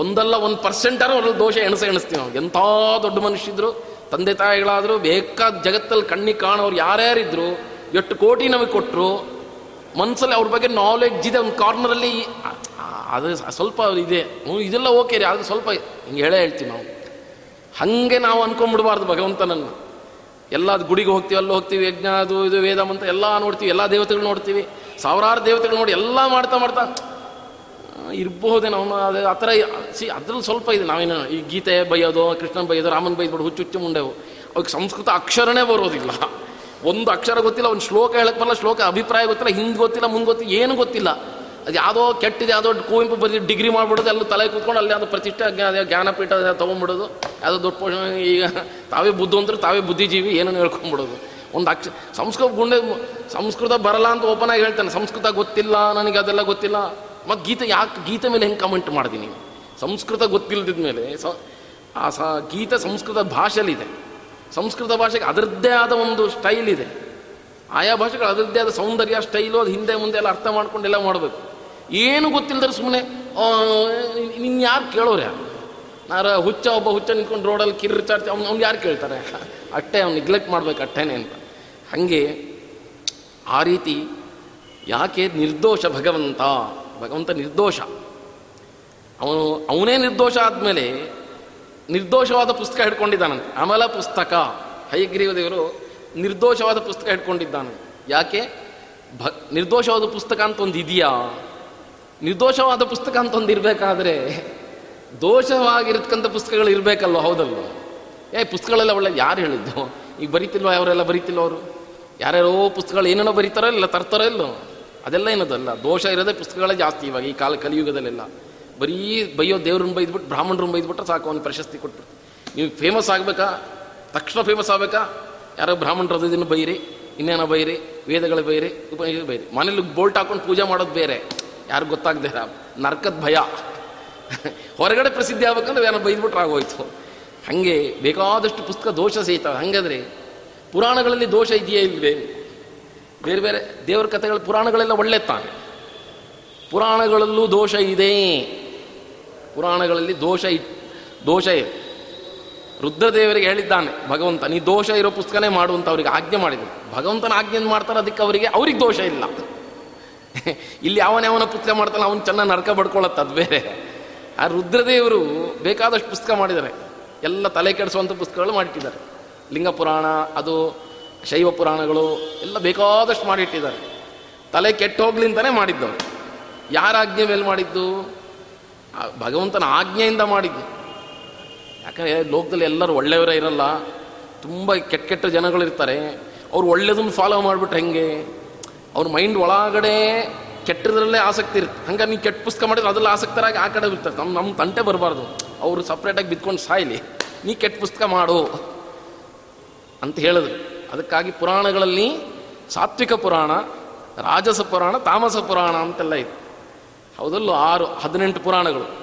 ಒಂದಲ್ಲ ಒಂದು ಪರ್ಸೆಂಟಾರು ಅದ್ರಲ್ಲಿ ದೋಷ ಎಣಸ ಎಣಿಸ್ತೀವಿ ನಾವು. ಎಂಥ ದೊಡ್ಡ ಮನುಷ್ಯಿದ್ರು ತಂದೆ ತಾಯಿಗಳಾದರೂ ಬೇಕಾದ ಜಗತ್ತಲ್ಲಿ ಕಣ್ಣಿಗೆ ಕಾಣೋರು ಯಾರ್ಯಾರಿದ್ರು, ಎಷ್ಟು ಕೋಟಿ ನಮಗೆ ಕೊಟ್ಟರು ಮನಸ್ಸಲ್ಲಿ ಅವ್ರ ಬಗ್ಗೆ ನಾಲೆಡ್ಜ್ ಇದೆ, ಒಂದು ಕಾರ್ನರಲ್ಲಿ ಅದು ಸ್ವಲ್ಪ ಇದೆ. ಇದೆಲ್ಲ ಓಕೆ ರೀ ಅದು ಸ್ವಲ್ಪ ಹಿಂಗೆ ಹೇಳೇ ಹೇಳ್ತೀವಿ ನಾವು. ಹಾಗೆ ನಾವು ಅನ್ಕೊಂಡ್ಬಿಡ್ಬಾರ್ದು ಭಗವಂತನನ್ನು. ಎಲ್ಲ ಗುಡಿಗೆ ಹೋಗ್ತೀವಿ ಅಲ್ಲಿ ಹೋಗ್ತೀವಿ, ಯಜ್ಞ, ಅದು, ಇದು ವೇದ ಮಂತ್ರ ಎಲ್ಲ ನೋಡ್ತೀವಿ, ಎಲ್ಲ ದೇವತೆಗಳು ನೋಡ್ತೀವಿ. ಸಾವಿರಾರು ದೇವತೆಗಳು ನೋಡಿ ಎಲ್ಲ ಮಾಡ್ತಾ ಮಾಡ್ತಾ ಅವನು, ಅದು ಆ ಥರ ಸಿ, ಅದ್ರಲ್ಲಿ ಸ್ವಲ್ಪ ಇದೆ. ನಾವೇನು ಈ ಗೀತೆ ಬೈಯೋದು, ಕೃಷ್ಣನ್ ಬೈಯೋದು, ರಾಮನ್ ಬೈದ್ಬಿಡು ಹುಚ್ಚು ಹುಚ್ಚು ಮುಂಡೆವು. ಅವ್ರಿಗೆ ಸಂಸ್ಕೃತ ಅಕ್ಷರನೇ ಬರೋದಿಲ್ಲ. ಒಂದು ಅಕ್ಷರ ಗೊತ್ತಿಲ್ಲ, ಒಂದು ಶ್ಲೋಕ ಹೇಳಕ್ಕೆ ಬರಲ್ಲ, ಶ್ಲೋಕ ಅಭಿಪ್ರಾಯ ಗೊತ್ತಿಲ್ಲ ಹಿಂದೆ ಗೊತ್ತಿಲ್ಲ, ಮುಂದೆ ಗೊತ್ತಿಲ್ಲ ಏನು ಗೊತ್ತಿಲ್ಲ. ಅದು ಯಾವುದೋ ಕೆಟ್ಟಿದೆ, ಯಾವುದೋ ಕುವೆಂಪು ಬರೆದು ಡಿಗ್ರಿ ಮಾಡಿಬಿಡೋದು, ಎಲ್ಲ ತಲೆ ಕೂತ್ಕೊಂಡು ಅಲ್ಲಿ ಅದು ಪ್ರತಿಷ್ಠೆ ಜ್ಞಾ- ಜ್ಞಾನಪೀಠ ತೊಗೊಂಡ್ಬಿಡೋದು ಯಾವುದೋ ದೊಡ್ಡ ಈಗ ತಾವೇ ಬುದ್ಧವಂತರು, ತಾವೇ ಬುದ್ಧಿಜೀವಿ ಏನನ್ನು ಹೇಳ್ಕೊಂಡ್ಬಿಡೋದು ಒಂದು ಅಕ್ಷ ಸಂಸ್ಕೃತ ಗುಂಡೆ ಸಂಸ್ಕೃತ ಬರಲ್ಲ ಅಂತ ಓಪನ್ ಆಗಿ ಹೇಳ್ತಾನೆ. ಸಂಸ್ಕೃತ ಗೊತ್ತಿಲ್ಲ, ನನಗೆ ಅದೆಲ್ಲ ಗೊತ್ತಿಲ್ಲ. ಮತ್ತು ಗೀತೆ ಯಾಕೆ ಗೀತೆ ಮೇಲೆ ಹೆಂಗೆ ಕಮೆಂಟ್ ಮಾಡ್ತೀನಿ ಸಂಸ್ಕೃತ ಗೊತ್ತಿಲ್ಲದಿದ್ದ ಮೇಲೆ ಸ ಆ ಸ ಗೀತೆ ಸಂಸ್ಕೃತ ಭಾಷೆಯಲ್ಲಿದೆ. ಸಂಸ್ಕೃತ ಭಾಷೆಗೆ ಅದರದ್ದೇ ಆದ ಒಂದು ಸ್ಟೈಲ್ ಇದೆ. ಆಯಾ ಭಾಷೆಗಳು ಅದರದ್ದೇ ಆದ ಸೌಂದರ್ಯ ಸ್ಟೈಲು ಅದು ಹಿಂದೆ ಮುಂದೆ ಎಲ್ಲ ಅರ್ಥ ಮಾಡ್ಕೊಂಡೆಲ್ಲ ಮಾಡಬೇಕು. ಏನು ಗೊತ್ತಿಲ್ಲದ್ರೆ ಸುಮ್ಮನೆ ನಿನ್ನ ಯಾರು ಕೇಳೋರು ಯಾರು? ನಾರ ಹುಚ್ಚ, ಒಬ್ಬ ಹುಚ್ಚ ನಿಂತ್ಕೊಂಡು ರೋಡಲ್ಲಿ ಕಿರ್ಚಾಡ್ತಿ, ಅವ್ನು ಅವ್ನು ಯಾರು ಕೇಳ್ತಾರೆ? ಅಟ್ಟೆ, ಅವ್ನು ನೆಗ್ಲೆಕ್ಟ್ ಮಾಡ್ಬೇಕು ಅಟ್ಟೆನೇ ಅಂತ. ಹಾಗೆ ಆ ರೀತಿ ಯಾಕೆ ನಿರ್ದೋಷ ಭಗವಂತ ಭಗವಂತ ನಿರ್ದೋಷ? ಅವನು, ಅವನೇ ನಿರ್ದೋಷ ಆದಮೇಲೆ ನಿರ್ದೋಷವಾದ ಪುಸ್ತಕ ಹಿಡ್ಕೊಂಡಿದ್ದಾನಂತೆ. ಅಮಲ ಪುಸ್ತಕ, ಹಯಗ್ರೀವ ದೇವರು ನಿರ್ದೋಷವಾದ ಪುಸ್ತಕ ಹಿಡ್ಕೊಂಡಿದ್ದಾನೆ ಯಾಕೆ? ಭ, ನಿರ್ದೋಷವಾದ ಪುಸ್ತಕ ಅಂತ ಒಂದು ಇದೆಯಾ ನಿರ್ದೋಷವಾದ ಪುಸ್ತಕ ಅಂತ ಒಂದು ಇರಬೇಕಾದ್ರೆ ದೋಷವಾಗಿರ್ತಕ್ಕಂಥ ಪುಸ್ತಕಗಳು ಇರಬೇಕಲ್ವ? ಹೌದಲ್ವ? ಏ, ಪುಸ್ತಕಗಳೆಲ್ಲ ಒಳ್ಳೆ, ಯಾರು ಹೇಳಿದ್ದು? ಈಗ ಬರೀತಿಲ್ವ? ಅವರೆಲ್ಲ ಬರೀತಿಲ್ವ ಅವರು? ಯಾರ್ಯಾರೋ ಪುಸ್ತಕಗಳು ಏನೇನೋ ಬರೀತಾರೋ ಇಲ್ಲ ತರ್ತಾರೋ ಇಲ್ಲೋ? ಅದೆಲ್ಲ ಏನದಲ್ಲ? ದೋಷ ಇರೋದೇ ಪುಸ್ತಕಗಳೇ ಜಾಸ್ತಿ ಇವಾಗ ಈ ಕಾಲ ಕಲಿಯುಗದಲ್ಲೆಲ್ಲ. ಬರೀ ಬೈಯೋ ದೇವ್ರನ್ನ ಬೈದ್ಬಿಟ್ಟು ಬ್ರಾಹ್ಮಣರನ್ನ ಬೈದ್ಬಿಟ್ರೆ ಸಾಕು ಅವ್ನು ಪ್ರಶಸ್ತಿ ಕೊಟ್ಬಿಟ್ಟು ನೀವು ಫೇಮಸ್ ಆಗಬೇಕಾ? ತಕ್ಷಣ ಫೇಮಸ್ ಆಗಬೇಕಾ? ಯಾರೋ ಬ್ರಾಹ್ಮಣರದ್ದು ಇದನ್ನು ಬೈರಿ ಇನ್ನೇನೋ ಬೈರಿ, ವೇದಗಳ ಬೈರಿ ಉಪನಿಷತ್ ಬೈರಿ. ಮನೇಲಿ ಬೋಲ್ಟ್ ಹಾಕೊಂಡು ಪೂಜೆ ಮಾಡೋದು ಬೇರೆ. ಯಾರು ಗೊತ್ತಾಗದೆ ನರ್ಕದ ಭಯ. ಹೊರಗಡೆ ಪ್ರಸಿದ್ಧಿ ಆಗ್ಬೇಕಂದ್ರೆ ಏನೋ ಬೈದ್ಬಿಟ್ರೆ ಆಗೋಯ್ತು. ಹಾಗೆ ಬೇಕಾದಷ್ಟು ಪುಸ್ತಕ ದೋಷ ಸಹಿತ. ಹಾಗಾದರೆ ಪುರಾಣಗಳಲ್ಲಿ ದೋಷ ಇದೆಯೇ ಇಲ್ವೇ? ಬೇರೆ ಬೇರೆ ದೇವರ ಕಥೆಗಳ ಪುರಾಣಗಳೆಲ್ಲ ಒಳ್ಳೆ ತಾನೆ ಪುರಾಣಗಳಲ್ಲೂ ದೋಷ ಇದೆ. ಪುರಾಣಗಳಲ್ಲಿ ದೋಷ ಇ, ದೋಷ ಇದೆ. ರುದ್ರದೇವರಿಗೆ ಹೇಳಿದ್ದಾನೆ, ಭಗವಂತ, ನೀ ದೋಷ ಇರೋ ಪುಸ್ತಕನೇ ಮಾಡುವಂತ ಅವರಿಗೆ ಆಜ್ಞೆ ಮಾಡಿದ್ರು. ಭಗವಂತನ ಆಜ್ಞೆ ಮಾಡ್ತಾರೆ ಅದಕ್ಕೆ ಅವರಿಗೆ, ಅವ್ರಿಗೆ ದೋಷ ಇಲ್ಲ. ಇಲ್ಲಿ ಯಾವನ ಪುಸ್ತಕ ಮಾಡ್ತಾನೆ ಅವನು ಚೆನ್ನಾಗಿ ನರಕ ಬಡ್ಕೊಳ್ಳತ್ತ ಅದು ಬೇರೆ. ಆ ರುದ್ರದೇವರು ಬೇಕಾದಷ್ಟು ಪುಸ್ತಕ ಮಾಡಿದ್ದಾರೆ. ಎಲ್ಲ ತಲೆ ಕೆಡಿಸುವಂಥ ಪುಸ್ತಕಗಳು ಮಾಡಿಟ್ಟಿದ್ದಾರೆ. ಲಿಂಗ ಪುರಾಣ ಅದು ಶೈವ ಪುರಾಣಗಳು ಎಲ್ಲ ಬೇಕಾದಷ್ಟು ಮಾಡಿಟ್ಟಿದ್ದಾರೆ. ತಲೆ ಕೆಟ್ಟು ಹೋಗ್ಲಿಂತಾನೆ ಮಾಡಿದ್ದು ಮಾಡಿದ್ದವರು. ಯಾರ ಆಜ್ಞೆ ಮೇಲೆ ಮಾಡಿದ್ದು? ಭಗವಂತನ ಆಜ್ಞೆಯಿಂದ ಮಾಡಿದ್ದು. ಯಾಕಂದರೆ ಲೋಕದಲ್ಲಿ ಎಲ್ಲರೂ ಒಳ್ಳೆಯವರೇ ಇರಲ್ಲ. ತುಂಬ ಕೆಟ್ಟ ಕೆಟ್ಟ ಜನಗಳಿರ್ತಾರೆ ಅವ್ರು ಒಳ್ಳೇದನ್ನು ಫಾಲೋ ಮಾಡಿಬಿಟ್ರೆ ಹೆಂಗೆ? ಅವ್ರ ಮೈಂಡ್ ಒಳಗಡೆ ಕೆಟ್ಟದ್ರಲ್ಲೇ ಆಸಕ್ತಿ ಇರುತ್ತೆ. ಹಂಗೆ ನೀವು ಕೆಟ್ಟ ಪುಸ್ತಕ ಮಾಡಿದ್ರೆ ಅದ್ರಲ್ಲಿ ಆಸಕ್ತರಾಗಿ ಆ ಕಡೆ ಇರ್ತಾರೆ ನಮ್ಮ ನಮ್ಮ ತಂಟೆ ಬರಬಾರ್ದು. ಅವರು ಸಪ್ರೇಟಾಗಿ ಬಿದ್ಕೊಂಡು ಸಾಯಲಿ. ನೀ ಕೆಟ್ಟ ಪುಸ್ತಕ ಮಾಡು. ಅಂತ ಹೇಳಿದ್ರು. ಅದಕ್ಕಾಗಿ ಪುರಾಣಗಳಲ್ಲಿ ಸಾತ್ವಿಕ ಪುರಾಣ, ರಾಜಸ ಪುರಾಣ, ತಾಮಸ ಪುರಾಣ ಅಂತೆಲ್ಲ ಇದೆ ಹೌದಲ್ಲೂ? ಆರು, ಹದಿನೆಂಟು ಪುರಾಣಗಳು.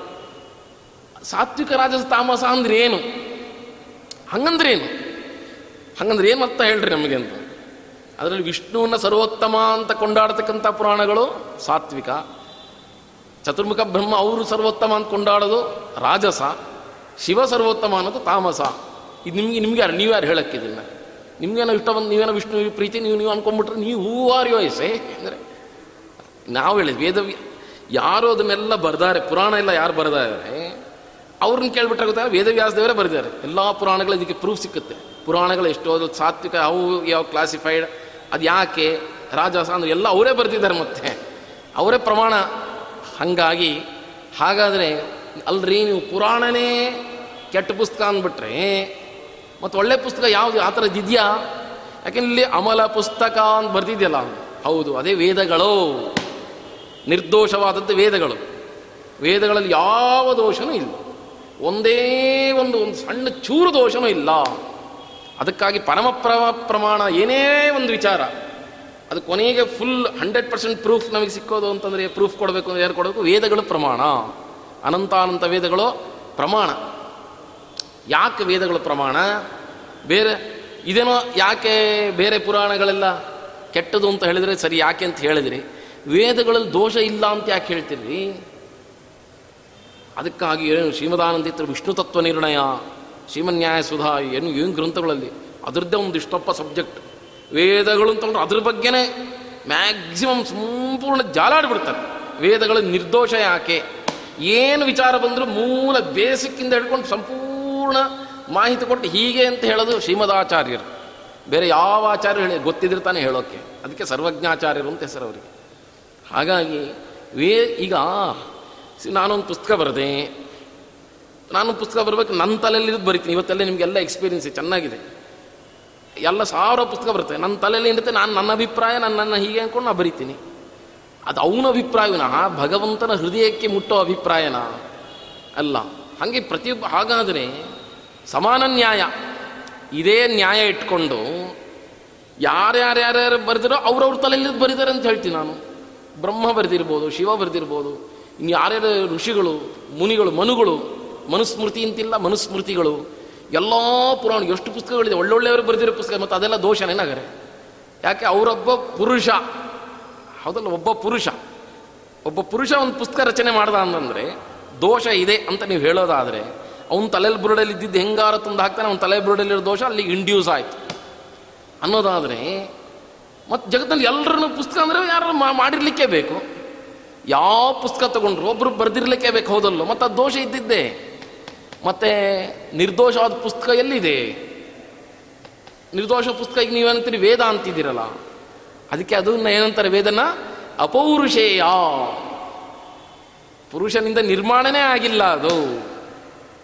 ಸಾತ್ವಿಕ, ರಾಜಸ, ತಾಮಸ ಅಂದ್ರೆ ಏನು? ಹಂಗಂದ್ರೆ ಏನು ಹಂಗಂದ್ರೆ ಏನು ಅರ್ಥ ಹೇಳ್ರಿ ನಮಗೆ ಅಂತ? ಅದರಲ್ಲಿ ವಿಷ್ಣುವನ್ನ ಸರ್ವೋತ್ತಮ ಅಂತ ಕೊಂಡಾಡತಕ್ಕಂಥ ಪುರಾಣಗಳು ಸಾತ್ವಿಕ. ಚತುರ್ಮುಖ ಬ್ರಹ್ಮ ಅವರು ಸರ್ವೋತ್ತಮ ಅಂತ ಕೊಂಡಾಡೋದು ರಾಜಸ. ಶಿವ ಸರ್ವೋತ್ತಮ ಅನ್ನೋದು ತಾಮಸ. ಇದು ನಿಮಗೆ, ನಿಮ್ಗೆ ಯಾರು ನೀವು ಯಾರು ಹೇಳಕ್ಕಿದಿಲ್ಲ ನಿಮ್ಗೇನೋ ಇಷ್ಟ ಬಂದು, ನೀವೇನೋ ವಿಷ್ಣು, ಪ್ರೀತಿ, ನೀವು ನೀವು ಅನ್ಕೊಂಡ್ಬಿಟ್ರೆ ನೀವು ಹೂ ಆರ್ ಯೋಯಸೆ ಅಂದರೆ ನಾವು ಹೇಳಿದ್ವಿ ವೇದ ಯಾರು ಅದನ್ನೆಲ್ಲ ಬರ್ದಾರೆ, ಪುರಾಣ ಎಲ್ಲ ಯಾರು ಬರ್ದಾರೆ, ಅವ್ರನ್ನ ಕೇಳ್ಬಿಟ್ರೆ ಗೊತ್ತಾ ವೇದವ್ಯಾಸ ದೇವರೇ ಬರೆದಿದ್ದಾರೆ ಎಲ್ಲ ಪುರಾಣಗಳು ಇದಕ್ಕೆ ಪ್ರೂಫ್ ಸಿಕ್ಕುತ್ತೆ. ಪುರಾಣಗಳು ಎಷ್ಟೋ ಸಾತ್ವಿಕ, ಅವು ಯಾವ ಕ್ಲಾಸಿಫೈಡ್ ಅದು ಯಾಕೆ ರಾಜಾಸ ಅಂದ್ರೆ ಎಲ್ಲ ಅವರೇ ಬರೆದಿದ್ದಾರೆ ಮತ್ತೆ. ಅವರೇ ಪ್ರಮಾಣ. ಹಾಗಾಗಿ, ಹಾಗಾದರೆ, ಅಲ್ರಿ ನೀವು ಪುರಾಣನೇ ಕೆಟ್ಟ ಪುಸ್ತಕ ಅಂದ್ಬಿಟ್ರೆ ಮತ್ತು ಒಳ್ಳೆ ಪುಸ್ತಕ ಯಾವುದು, ಆ ಇದೆಯಾ? ಯಾಕೆಂದ್ರೆ ಇಲ್ಲಿ ಅಮಲ ಪುಸ್ತಕ ಅಂತ ಬರ್ತಿದೆಯಲ್ಲ ಹೌದು, ಅದೇ ವೇದಗಳು. ನಿರ್ದೋಷವಾದದ್ದು ವೇದಗಳು. ವೇದಗಳಲ್ಲಿ ಯಾವ ದೋಷನೂ ಇಲ್ಲ. ಒಂದೇ ಒಂದು ಒಂದು ಸಣ್ಣ ಚೂರು ದೋಷನೂ ಇಲ್ಲ. ಅದಕ್ಕಾಗಿ ಪರಮ ಪ್ರಮಾಣ ಏನೇ ಒಂದು ವಿಚಾರ, ಅದು ಕೊನೆಗೆ ಫುಲ್ ಹಂಡ್ರೆಡ್ ಪರ್ಸೆಂಟ್ ಪ್ರೂಫ್ ನಮಗೆ ಸಿಕ್ಕೋದು ಅಂತಂದರೆ ಪ್ರೂಫ್ ಕೊಡಬೇಕು ಅಂದರೆ ಯಾರು ಕೊಡಬೇಕು? ವೇದಗಳು ಪ್ರಮಾಣ. ಅನಂತಾನಂತ ವೇದಗಳು ಪ್ರಮಾಣ. ಯಾಕೆ ವೇದಗಳ ಪ್ರಮಾಣ? ಬೇರೆ, ಇದೇನೋ ಯಾಕೆ ಬೇರೆ ಪುರಾಣಗಳೆಲ್ಲ ಕೆಟ್ಟದು ಅಂತ ಹೇಳಿದರೆ ಸರಿ ಯಾಕೆ ಅಂತ ಹೇಳಿದ್ರಿ. ವೇದಗಳಲ್ಲಿ ದೋಷ ಇಲ್ಲ ಅಂತ ಯಾಕೆ ಹೇಳ್ತೀರಿ ಅದಕ್ಕಾಗಿ ಏನು ಶ್ರೀಮದಾನಂದಿತ್ರ ವಿಷ್ಣು ತತ್ವ ನಿರ್ಣಯ, ಶ್ರೀಮನ್ಯಾಯ ಸುಧಾ, ಏನು ಏನು ಗ್ರಂಥಗಳಲ್ಲಿ ಅದರದ್ದೇ ಒಂದು ಇಷ್ಟಪ್ಪ ಸಬ್ಜೆಕ್ಟ್. ವೇದಗಳು ಅಂತಂದ್ರೆ ಅದ್ರ ಬಗ್ಗೆನೇ ಮ್ಯಾಕ್ಸಿಮಮ್ ಸಂಪೂರ್ಣ ಜಾಲಾಡ್ಬಿಡ್ತಾರೆ. ವೇದಗಳ ನಿರ್ದೋಷ ಯಾಕೆ? ಏನು ವಿಚಾರ ಬಂದರೂ ಮೂಲ ಬೇಸಿಕ್ಕಿಂದ ಹಿಡ್ಕೊಂಡು ಸಂಪೂರ್ಣ ಮಾಹಿತಿ ಕೊಟ್ಟು ಹೀಗೆ ಅಂತ ಹೇಳೋದು ಶ್ರೀಮದಾಚಾರ್ಯರು. ಬೇರೆ ಯಾವ ಆಚಾರ್ಯರು ಹೇಳಿ ಗೊತ್ತಿದ್ರೆ ತಾನೇ ಹೇಳೋಕ್ಕೆ ಅದಕ್ಕೆ ಸರ್ವಜ್ಞಾಚಾರ್ಯರು ಅಂತ ಹೆಸರು ಅವರಿಗೆ. ಹಾಗಾಗಿ ವೇ, ಈಗ ನಾನೊಂದು ಪುಸ್ತಕ ಬರೆದೆ. ನಾನು ಪುಸ್ತಕ ಬರಬೇಕು ನನ್ನ ತಲೆಯಲ್ಲಿ ಬರಿತೀನಿ. ಇವತ್ತೆಲ್ಲ ನಿಮಗೆಲ್ಲ ಎಕ್ಸ್ಪೀರಿಯನ್ಸ್ ಚೆನ್ನಾಗಿದೆ. ಎಲ್ಲ ಸಾವಿರ ಪುಸ್ತಕ ಬರುತ್ತೆ. ನನ್ನ ತಲೆಯಲ್ಲಿ ಏನಿರುತ್ತೆ, ನಾನು ನನ್ನ ಅಭಿಪ್ರಾಯ ನನ್ನ ನನ್ನ ಹೀಗೆ ಅಂದ್ಕೊಂಡು ನಾನು ಬರಿತೀನಿ. ಅದು ಅವನ ಅಭಿಪ್ರಾಯವಿನ ಭಗವಂತನ ಹೃದಯಕ್ಕೆ ಮುಟ್ಟೋ ಅಭಿಪ್ರಾಯನ. ಅಲ್ಲ, ಹಾಗೆ ಪ್ರತಿಯೊಬ್ಬ, ಹಾಗಾದರೆ ಸಮಾನ ನ್ಯಾಯ. ಇದೇ ನ್ಯಾಯ ಇಟ್ಕೊಂಡು ಯಾರ್ಯಾರ್ಯಾರ್ಯಾರು ಬರೆದಿರೋ ಅವ್ರವ್ರ ತಲೆಯಲ್ಲಿ ಬರೀತಾರೆ ಅಂತ ಹೇಳ್ತೀನಿ ನಾನು. ಬ್ರಹ್ಮ ಬರೆದಿರ್ಬೋದು, ಶಿವ ಬರೆದಿರ್ಬೋದು, ಇನ್ನು ಯಾರ್ಯಾರು ಋಷಿಗಳು, ಮುನಿಗಳು, ಮನುಗಳು, ಮನುಸ್ಮೃತಿ ಅಂತಿಲ್ಲ, ಮನುಸ್ಮೃತಿಗಳು, ಎಲ್ಲ ಪುರಾಣ ಎಷ್ಟು ಪುಸ್ತಕಗಳಿದೆ, ಒಳ್ಳೊಳ್ಳೆಯವರು ಬರೆದಿರೋ ಪುಸ್ತಕ ಮತ್ತು ಅದೆಲ್ಲ ದೋಷ ಏನಾಗರೆ? ಯಾಕೆ ಅವರೊಬ್ಬ ಪುರುಷ, ಹೌದಲ್ಲ, ಒಬ್ಬ ಪುರುಷ ಒಬ್ಬ ಪುರುಷ ಒಂದು ಪುಸ್ತಕ ರಚನೆ ಮಾಡ್ದ ಅಂತಂದರೆ ದೋಷ ಇದೆ ಅಂತ ನೀವು ಹೇಳೋದಾದರೆ ಅವನ ತಲೆಯಲ್ಲಿ ಬುರುಡಲ್ಲಿ ಇದ್ದಿದ್ದು ಹೆಂಗಾರ ತಂದು ಹಾಕ್ತಾನೆ, ಅವನ ತಲೆ ಬುರುಡಲ್ಲಿರೋ ದೋಷ ಅಲ್ಲಿ ಇಂಡ್ಯೂಸ್ ಆಯಿತು. ಅನ್ನೋದಾದರೆ ಮತ್ತು ಜಗತ್ತಲ್ಲಿ ಎಲ್ಲರನ್ನೂ ಪುಸ್ತಕ ಅಂದರೆ ಯಾರು ಮಾಡಿರ್ಲಿಕ್ಕೆ ಬೇಕು. ಯಾವ ಪುಸ್ತಕ ತಗೊಂಡ್ರು ಒಬ್ರು ಬರೆದಿರ್ಲಿಕ್ಕೆ ಬೇಕು, ಹೌದಲ್ಲೋ? ಮತ್ತು ಅದು ದೋಷ ಇದ್ದಿದ್ದೆ. ಮತ್ತೆ ನಿರ್ದೋಷವಾದ ಪುಸ್ತಕ ಎಲ್ಲಿದೆ? ನಿರ್ದೋಷ ಪುಸ್ತಕ ಈಗ ನೀವೇನಂತೀರಿ? ವೇದ ಅಂತಿದ್ದೀರಲ್ಲ. ಅದಕ್ಕೆ ಅದನ್ನ ಏನಂತಾರೆ ವೇದನ? ಅಪೌರುಷೇಯ. ಪುರುಷನಿಂದ ನಿರ್ಮಾಣನೇ ಆಗಿಲ್ಲ ಅದು.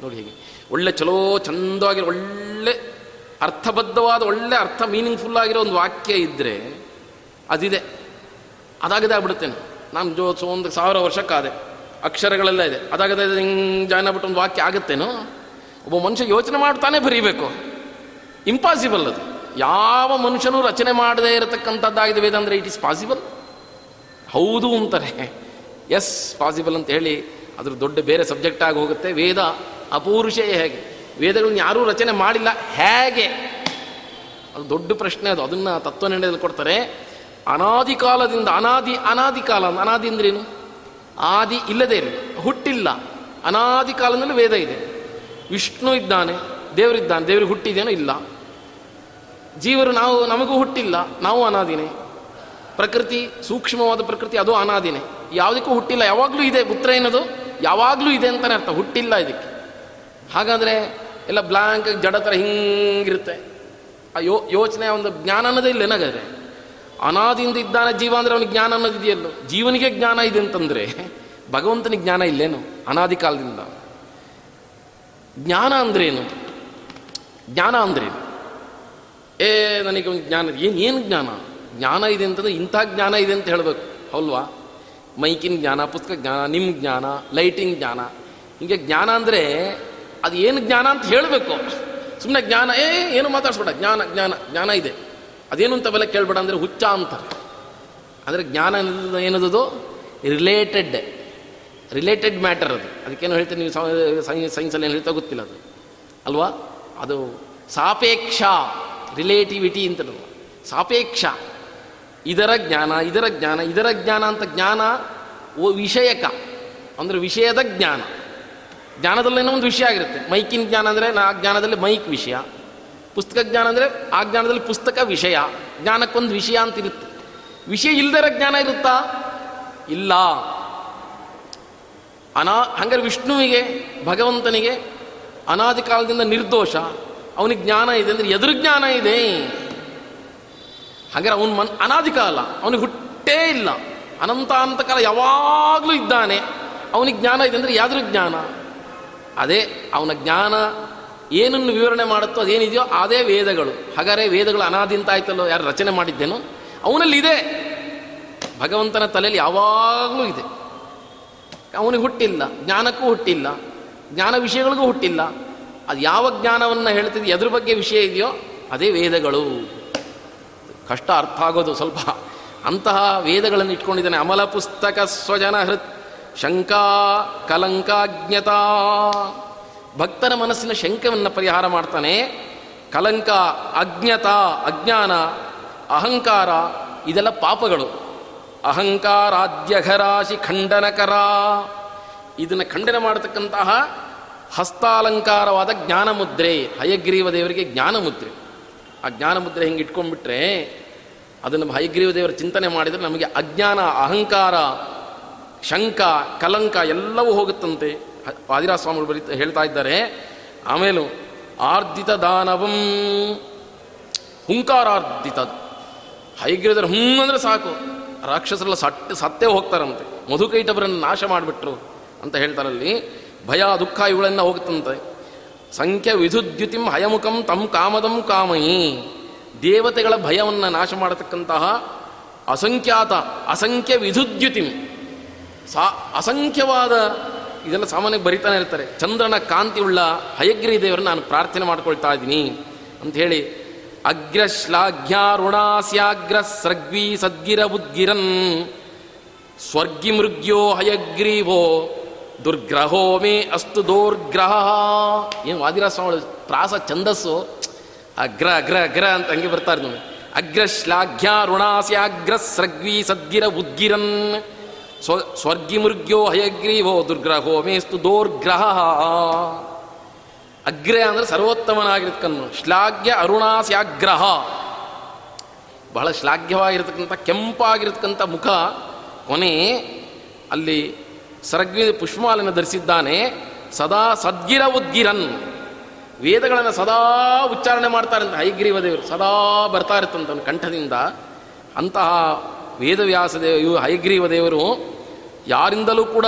ನೋಡಿ ಹೀಗೆ. ಒಳ್ಳೆ ಚಲೋ, ಚಂದವಾಗಿ ಒಳ್ಳೆ ಅರ್ಥಬದ್ಧವಾದ ಒಳ್ಳೆ ಅರ್ಥ ಮೀನಿಂಗ್ಫುಲ್ ಆಗಿರೋ ಒಂದು ವಾಕ್ಯ ಇದ್ದರೆ ಅದಿದೆ. ಅದಾಗದೇ ಆಗ್ಬಿಡುತ್ತೇನೆ ನಾನು ಜೋ ಒಂದು ಸಾವಿರ ವರ್ಷಕ್ಕಾದೆ. ಅಕ್ಷರಗಳೆಲ್ಲ ಇದೆ. ಅದಾಗದೇ ಹಿಂಗೆ ಜಾಯ್ನ್ ಆಗ್ಬಿಟ್ಟು ಒಂದು ವಾಕ್ಯ ಆಗುತ್ತೇನೋ? ಒಬ್ಬ ಮನುಷ್ಯ ಯೋಚನೆ ಮಾಡ್ತಾನೆ ಬರೀಬೇಕು. ಇಂಪಾಸಿಬಲ್ ಅದು. ಯಾವ ಮನುಷ್ಯನೂ ರಚನೆ ಮಾಡದೇ ಇರತಕ್ಕಂಥದ್ದಾಗಿದೆ ವೇದ ಅಂದರೆ ಇಟ್ ಇಸ್ ಪಾಸಿಬಲ್ ಹೌದು ಅಂತಾರೆ. ಎಸ್ ಪಾಸಿಬಲ್ ಅಂತ ಹೇಳಿ ಅದ್ರ ದೊಡ್ಡ ಬೇರೆ ಸಬ್ಜೆಕ್ಟ್ ಆಗಿ ಹೋಗುತ್ತೆ. ವೇದ ಅಪೂರುಷೇ ಹೇಗೆ? ವೇದಗಳನ್ನ ಯಾರೂ ರಚನೆ ಮಾಡಿಲ್ಲ. ಹೇಗೆ? ಅದು ದೊಡ್ಡ ಪ್ರಶ್ನೆ ಅದು. ಅದನ್ನು ತತ್ವ ನಿರ್ಣಯದಲ್ಲಿ ಕೊಡ್ತಾರೆ. ಅನಾದಿ ಕಾಲದಿಂದ, ಅನಾದಿ ಅನಾದಿ ಕಾಲ ಅನಾದಿ ಅಂದ್ರೇನು ಆದಿ ಇಲ್ಲದೇ ಇರಲಿ. ಹುಟ್ಟಿಲ್ಲ. ಅನಾದಿ ಕಾಲದಲ್ಲಿ ವೇದ ಇದೆ. ವಿಷ್ಣು ಇದ್ದಾನೆ ದೇವರಿದ್ದಾನೆ ದೇವರಿಗೆ ಹುಟ್ಟಿದೇನೋ ಇಲ್ಲ. ಜೀವರು ನಾವು, ನಮಗೂ ಹುಟ್ಟಿಲ್ಲ. ನಾವು ಅನಾದಿನೇ. ಪ್ರಕೃತಿ ಸೂಕ್ಷ್ಮವಾದ ಪ್ರಕೃತಿ, ಅದು ಅನಾದಿನೇ. ಯಾವುದಕ್ಕೂ ಹುಟ್ಟಿಲ್ಲ. ಯಾವಾಗಲೂ ಇದೆ. ಪುತ್ರ ಏನದು? ಯಾವಾಗಲೂ ಇದೆ ಅಂತಲೇ ಅರ್ಥ, ಹುಟ್ಟಿಲ್ಲ ಇದಕ್ಕೆ. ಹಾಗಾದರೆ ಎಲ್ಲ ಬ್ಲಾಂಕ್ ಜಡ ಥರ ಹಿಂಗಿರುತ್ತೆ. ಆ ಯೋ, ಯೋಚನೆ, ಒಂದು ಜ್ಞಾನ ಅನ್ನೋದೇ ಇಲ್ಲ ಏನಾಗಾದ್ರೆ ಅನಾದಿಂದ ಇದ್ದಾನೆ ಜೀವ ಅಂದರೆ ಅವನಿಗೆ ಜ್ಞಾನ ಅನ್ನೋದಿದೆಯಲ್ಲೋ ಜೀವನಿಗೆ ಜ್ಞಾನ ಇದೆ ಅಂತಂದರೆ ಭಗವಂತನಿಗೆ ಜ್ಞಾನ ಇಲ್ಲೇನು? ಅನಾದಿ ಕಾಲದಿಂದ. ಜ್ಞಾನ ಅಂದ್ರೇನು? ಜ್ಞಾನ ಅಂದ್ರೇನು? ಏ, ನನಗೆ ಒಂದು ಜ್ಞಾನ ಏನು ಏನು ಜ್ಞಾನ? ಜ್ಞಾನ ಇದೆ ಅಂತಂದ್ರೆ ಇಂಥ ಜ್ಞಾನ ಇದೆ ಅಂತ ಹೇಳಬೇಕು. ಹೌಲ್ವಾ? ಮೈಕಿನ ಜ್ಞಾನ, ಪುಸ್ತಕ ಜ್ಞಾನ ನಿಮ್ಮ ಜ್ಞಾನ, ಲೈಟಿಂಗ್ ಜ್ಞಾನ. ಹೀಗೆ ಜ್ಞಾನ ಅಂದರೆ ಅದು ಏನು ಜ್ಞಾನ ಅಂತ ಹೇಳಬೇಕು. ಸುಮ್ಮನೆ ಜ್ಞಾನ, ಏ ಏನು ಮಾತಾಡ್ಸ್ಬೇಡ. ಜ್ಞಾನ ಜ್ಞಾನ ಜ್ಞಾನ ಇದೆ. ಅದೇನು ಅಂತ ಬೆಲೆ ಕೇಳಬೇಡ ಅಂದರೆ ಹುಚ್ಚ ಅಂತಾರೆ ಅಂದರೆ ಜ್ಞಾನ ಏನದು ರಿಲೇಟೆಡ್ ರಿಲೇಟೆಡ್ ಮ್ಯಾಟರ್ ಅದು. ಅದಕ್ಕೇನು ಹೇಳ್ತೀನಿ, ನೀವು ಸೈನ್ಸಲ್ಲಿ ಏನು ಹೇಳ್ತಾ ಗೊತ್ತಿಲ್ಲ ಅದು. ಅಲ್ವಾ? ಅದು ಸಾಪೇಕ್ಷ, ರಿಲೇಟಿವಿಟಿ ಅಂತ ಸಾಪೇಕ್ಷ. ಇದರ ಜ್ಞಾನ ಇದರ ಜ್ಞಾನ ಇದರ ಜ್ಞಾನ ಅಂತ ಜ್ಞಾನ ಓ ವಿಷಯಕ. ಅಂದರೆ ವಿಷಯದ ಜ್ಞಾನ. ಜ್ಞಾನದಲ್ಲೇನೋ ಒಂದು ವಿಷಯ ಆಗಿರುತ್ತೆ. ಮೈಕಿನ ಜ್ಞಾನ ಅಂದರೆ ನಾ ಜ್ಞಾನದಲ್ಲಿ ಮೈಕ್ ವಿಷಯ. ಪುಸ್ತಕ ಜ್ಞಾನ ಅಂದರೆ ಆ ಜ್ಞಾನದಲ್ಲಿ ಪುಸ್ತಕ ವಿಷಯ. ಜ್ಞಾನಕ್ಕೊಂದು ವಿಷಯ ಅಂತ ಇರುತ್ತೆ ವಿಷಯ ಇಲ್ಲದರ ಜ್ಞಾನ ಇರುತ್ತಾ? ಇಲ್ಲ. ಅನಾ, ಹಂಗಾರೆ ವಿಷ್ಣುವಿಗೆ, ಭಗವಂತನಿಗೆ ಅನಾದಿ ಕಾಲದಿಂದ ನಿರ್ದೋಷ. ಅವನಿಗೆ ಜ್ಞಾನ ಇದೆ ಅಂದರೆ ಎದುರು ಜ್ಞಾನ ಇದೆ. ಹಾಗಾದ್ರೆ ಅವನು ಮನ್ ಅನಾದಿಕಾಲ ಅವನಿಗೆ ಹುಟ್ಟೇ ಇಲ್ಲ. ಅನಂತ ಅಂತಕಾಲ ಯಾವಾಗಲೂ ಇದ್ದಾನೆ. ಅವನಿಗೆ ಜ್ಞಾನ ಇದೆ ಅಂದರೆ ಯಾವ್ದ್ರ ಜ್ಞಾನ. ಅದೇ ಅವನ ಜ್ಞಾನ ಏನನ್ನು ವಿವರಣೆ ಮಾಡುತ್ತೋ ಅದೇನಿದೆಯೋ ಅದೇ ವೇದಗಳು. ಹಾಗಾದರೆ ವೇದಗಳು ಅನಾದಿ ಅಂತ ಆಯ್ತಲ್ಲೋ, ಯಾರು ರಚನೆ ಮಾಡಿದ್ದೇನೋ? ಅವನಲ್ಲಿ ಇದೆ. ಭಗವಂತನ ತಲೆಯಲ್ಲಿ ಯಾವಾಗಲೂ ಇದೆ. ಅವನಿಗೆ ಹುಟ್ಟಿಲ್ಲ. ಜ್ಞಾನಕ್ಕೂ ಹುಟ್ಟಿಲ್ಲ. ಜ್ಞಾನ ವಿಷಯಗಳಿಗೂ ಹುಟ್ಟಿಲ್ಲ. ಅದು ಯಾವ ಜ್ಞಾನವನ್ನು ಹೇಳ್ತಿದ್ವಿ ಎದ್ರ ಬಗ್ಗೆ ವಿಷಯ ಇದೆಯೋ ಅದೇ ವೇದಗಳು. ಕಷ್ಟ ಅರ್ಥ ಆಗೋದು ಸ್ವಲ್ಪ. ಅಂತಹ ವೇದಗಳನ್ನು ಇಟ್ಕೊಂಡಿದ್ದಾನೆ. ಅಮಲ ಪುಸ್ತಕ ಸ್ವಜನ ಹೃತ್ ಶಂಕಾ ಕಲಂಕಾಜ್ಞತಾ. ಭಕ್ತನ ಮನಸ್ಸಿನ ಶಂಕವನ್ನು ಪರಿಹಾರ ಮಾಡ್ತಾನೆ. ಕಲಂಕ, ಅಜ್ಞತಾ, ಅಜ್ಞಾನ, ಅಹಂಕಾರ, ಇದೆಲ್ಲ ಪಾಪಗಳು. ಅಹಂಕಾರಾದ್ಯಘರಾಶಿ ಖಂಡನಕರ. ಇದನ್ನು ಖಂಡನ ಮಾಡತಕ್ಕಂತಹ ಹಸ್ತಾಲಂಕಾರವಾದ ಜ್ಞಾನಮುದ್ರೆ, ಹಯಗ್ರೀವ ದೇವರಿಗೆ ಜ್ಞಾನ ಮುದ್ರೆ ಆ ಜ್ಞಾನ ಮುದ್ರೆ ಹಿಂಗೆ ಇಟ್ಕೊಂಡ್ಬಿಟ್ರೆ ಅದನ್ನು ಹೈಗ್ರೀವ ದೇವರ ಚಿಂತನೆ ಮಾಡಿದರೆ ನಮಗೆ ಅಜ್ಞಾನ, ಅಹಂಕಾರ, ಶಂಕ, ಕಲಂಕ ಎಲ್ಲವೂ ಹೋಗುತ್ತಂತೆ. ಆದಿರಾ ಸ್ವಾಮಿಗಳು ಬರೀ ಹೇಳ್ತಾ ಇದ್ದಾರೆ. ಆಮೇಲೆ ಆರ್ಧಿತ ದಾನವಂ ಹುಂಕಾರಾರ್ಧಿತ ಹೈಗ್ರೀವದರು ಹುಂ ಅಂದರೆ ಸಾಕು. ರಾಕ್ಷಸರೆಲ್ಲ ಸಟ್ ಸತ್ತೇ ಹೋಗ್ತಾರಂತೆ. ಮಧುಕೈಟವರನ್ನು ನಾಶ ಮಾಡಿಬಿಟ್ರು ಅಂತ ಹೇಳ್ತಾರಲ್ಲಿ ಭಯ, ದುಃಖ ಇವುಗಳೆಲ್ಲ ಹೋಗುತ್ತಂತೆ. ಸಂಖ್ಯ ವಿಧುದ್ಯುತಿಂ ಹಯಮುಖಂ ತಂ ಕಾಮದಂ ಕಾಮಯಿ. ದೇವತೆಗಳ ಭಯವನ್ನು ನಾಶ ಮಾಡತಕ್ಕಂತಹ ಅಸಂಖ್ಯಾತ, ಅಸಂಖ್ಯ ವಿಧುದ್ಯುತಿಂ. ಸಾ, ಅಸಂಖ್ಯವಾದ, ಇದೆಲ್ಲ ಸಾಮಾನ್ಯ ಬರಿತಾನೆ ಇರ್ತಾರೆ. ಚಂದ್ರನ ಕಾಂತಿ ಉಳ್ಳ ಹಯಗ್ರಿ ದೇವರನ್ನು ನಾನು ಪ್ರಾರ್ಥನೆ ಮಾಡ್ಕೊಳ್ತಾ ಇದ್ದೀನಿ ಅಂತ ಹೇಳಿ ಅಗ್ರ ಶ್ಲಾಘ್ಯಾರುಣಾಸ್ಯಾಗ್ರ ಸೃಗ್ವಿ ಸದ್ಗಿರ ಉದ್ಗಿರನ್ ಸ್ವರ್ಗಿ ಮೃಗ್ಯೋ ಹಯಗ್ರೀವೋ ದುರ್ಗ್ರಹೋ ಮೇ ಅಸ್ತು ದೋರ್ಗ್ರಹ. ಏನು ವಾದಿರಾಜ ಸ್ವಾಮಿ ಪ್ರಾಸ, ಛಂದಸ್ಸು? ಅಗ್ರ ಅಗ್ರ ಅಗ್ರ ಅಂತ ಹಂಗೆ ಬರ್ತಾರೆ ನೋಡಿ. ಅಗ್ರ ಶ್ಲಾಘ್ಯ ಋಣಾಸ್ಯಾಗ್ರ ಸೃಗ್ವಿ ಸದ್ಗಿರ ಉದ್ಗಿರನ್. ಸ್ವ, ಸ್ವರ್ಗಿ ಮೃಗ್ಯೋ ಹಯಗ್ರೀವೋ ದುರ್ಗ್ರಹೋ ಮೇಸ್ತು ದೋರ್ಗ್ರಹ. ಅಗ್ರ ಅಂದ್ರೆ ಸರ್ವೋತ್ತಮನಾಗಿರ್ತಕ್ಕನ್ನು ಶ್ಲಾಘ್ಯ ಅರುಣಾಸ್ಯಾಗ್ರಹ ಬಹಳ ಶ್ಲಾಘ್ಯವಾಗಿರ್ತಕ್ಕಂಥ, ಕೆಂಪಾಗಿರ್ತಕ್ಕಂಥ ಮುಖ. ಕೊನೆ ಅಲ್ಲಿ ಸರಗ್ವಿ ಪುಷ್ಪಮಾಲನ್ನು ಧರಿಸಿದ್ದಾನೆ, ಸದಾ ಸದ್ಗಿರ ಉದ್ಗಿರನ್. ವೇದಗಳನ್ನು ಸದಾ ಉಚ್ಚಾರಣೆ ಮಾಡ್ತಾರಂತೆ ಹೈಗ್ರೀವ ದೇವರು ಸದಾ ಬರ್ತಾ ಇರ್ತಂತ ಕಂಠದಿಂದ. ಅಂತಹ ವೇದವ್ಯಾಸ ದೇವ ಇವು ಹೈಗ್ರೀವ ದೇವರು ಯಾರಿಂದಲೂ ಕೂಡ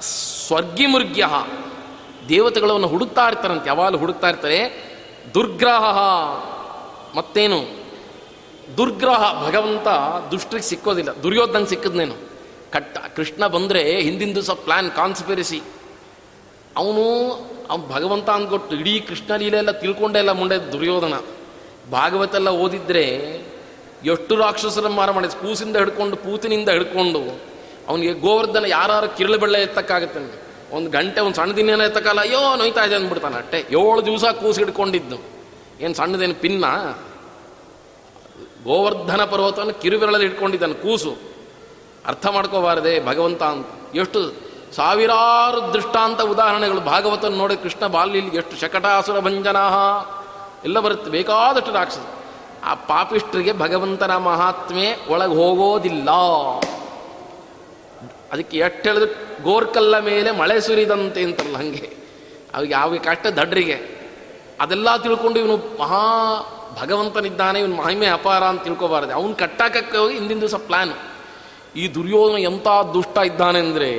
ಸ್ವರ್ಗಿ ಮುರ್ಗ್ಯ ದೇವತೆಗಳನ್ನು ಹುಡುಕ್ತಾ ಇರ್ತಾರಂತೆ ಯಾವಾಗಲೂ ಹುಡುಕ್ತಾ ಇರ್ತಾರೆ ದುರ್ಗ್ರಹ ಮತ್ತೇನು? ದುರ್ಗ್ರಹ ಭಗವಂತ ದುಷ್ಟರಿಗೆ ಸಿಕ್ಕೋದಿಲ್ಲ. ದುರ್ಯೋಧನ ಸಿಕ್ಕದ್ನೇನು? ಕಟ್ಟ ಕೃಷ್ಣ ಬಂದರೆ ಹಿಂದಿನ ದಿವಸ ಪ್ಲ್ಯಾನ್ ಕಾನ್ಸ್ಪಿರಸಿ ಅವನು, ಅವ್ನು ಭಗವಂತ ಅಂದ್ಕೊಟ್ಟು ಇಡೀ ಕೃಷ್ಣ ಲೀಲೆ ಎಲ್ಲ ತಿಳ್ಕೊಂಡೆ ಎಲ್ಲ ಮುಂಡೆ ದುರ್ಯೋಧನ. ಭಾಗವತ ಎಲ್ಲ ಓದಿದ್ರೆ ಎಷ್ಟು ರಾಕ್ಷಸರ ಮಾರ ಮಾಡಿದ, ಕೂಸಿಂದ ಹಿಡ್ಕೊಂಡು, ಪೂತಿನಿಂದ ಹಿಡ್ಕೊಂಡು, ಅವನಿಗೆ ಗೋವರ್ಧನ ಯಾರು ಕಿರಳು ಬೆಳ್ಳೆ ಎತ್ತಕ್ಕಾಗತ್ತೆ. ಒಂದು ಗಂಟೆ, ಒಂದು ಸಣ್ಣ ದಿನ ಎತ್ತಕ್ಕಲ್ಲ ಅಯ್ಯೋ, ನೋಯ್ತಾ ಇದೆ ಅಂದ್ಬಿಡ್ತಾನೆ ಅಟ್ಟೆ ಏಳು ದಿವಸ ಕೂಸು ಹಿಡ್ಕೊಂಡಿದ್ದು. ಏನು ಸಣ್ಣದೇನು ಪಿನ್ನ? ಗೋವರ್ಧನ ಪರ್ವತವನ್ನು ಕಿರುಬೆರಳಲ್ಲಿ ಇಟ್ಕೊಂಡಿದ್ದಾನೆ ಕೂಸು. ಅರ್ಥ ಮಾಡ್ಕೋಬಾರದೆ ಭಗವಂತ ಅಂತ. ಎಷ್ಟು ಸಾವಿರಾರು ದೃಷ್ಟಾಂತ ಉದಾಹರಣೆಗಳು ಭಾಗವತನ ನೋಡಿ ಕೃಷ್ಣ ಬಾಲ್ಯಲ್ಲಿ ಎಷ್ಟು ಶಕಟಾಸುರ ಭಂಜನಾ. ಎಲ್ಲ ಬರುತ್ತೆ, ಬೇಕಾದಷ್ಟು ರಾಕ್ಷಸ. ಆ ಪಾಪಿಷ್ಟ್ರಿಗೆ ಭಗವಂತನ ಮಹಾತ್ಮೆ ಒಳಗೆ ಹೋಗೋದಿಲ್ಲ. ಅದಕ್ಕೆ ಎಷ್ಟು ಹೇಳಿದ್ರು, ಗೋರ್ಕಲ್ಲ ಮೇಲೆ ಮಳೆ ಸುರಿದಂತೆ ಅಂತಲ್ಲ ಹಂಗೆ. ಅವ್ರಿಗೆ ಯಾವ ಕಷ್ಟ, ದಡ್ರಿಗೆ. ಅದೆಲ್ಲ ತಿಳ್ಕೊಂಡು ಇವನು ಮಹಾ ಭಗವಂತನಿದ್ದಾನೆ, ಇವನು ಮಹಿಮೆ ಅಪಾರ ಅಂತ ತಿಳ್ಕೊಬಾರದೆ. ಅವನು ಕಟ್ಟಾಕಕ್ಕೆ ಹೋಗಿ ಹಿಂದಿನ ದಿವಸ ಪ್ಲಾನ್ ಈ ದುರ್ಯೋಧನ ಎಂಥ ದುಷ್ಟ ಇದ್ದಾನೆ ಅಂದರೆ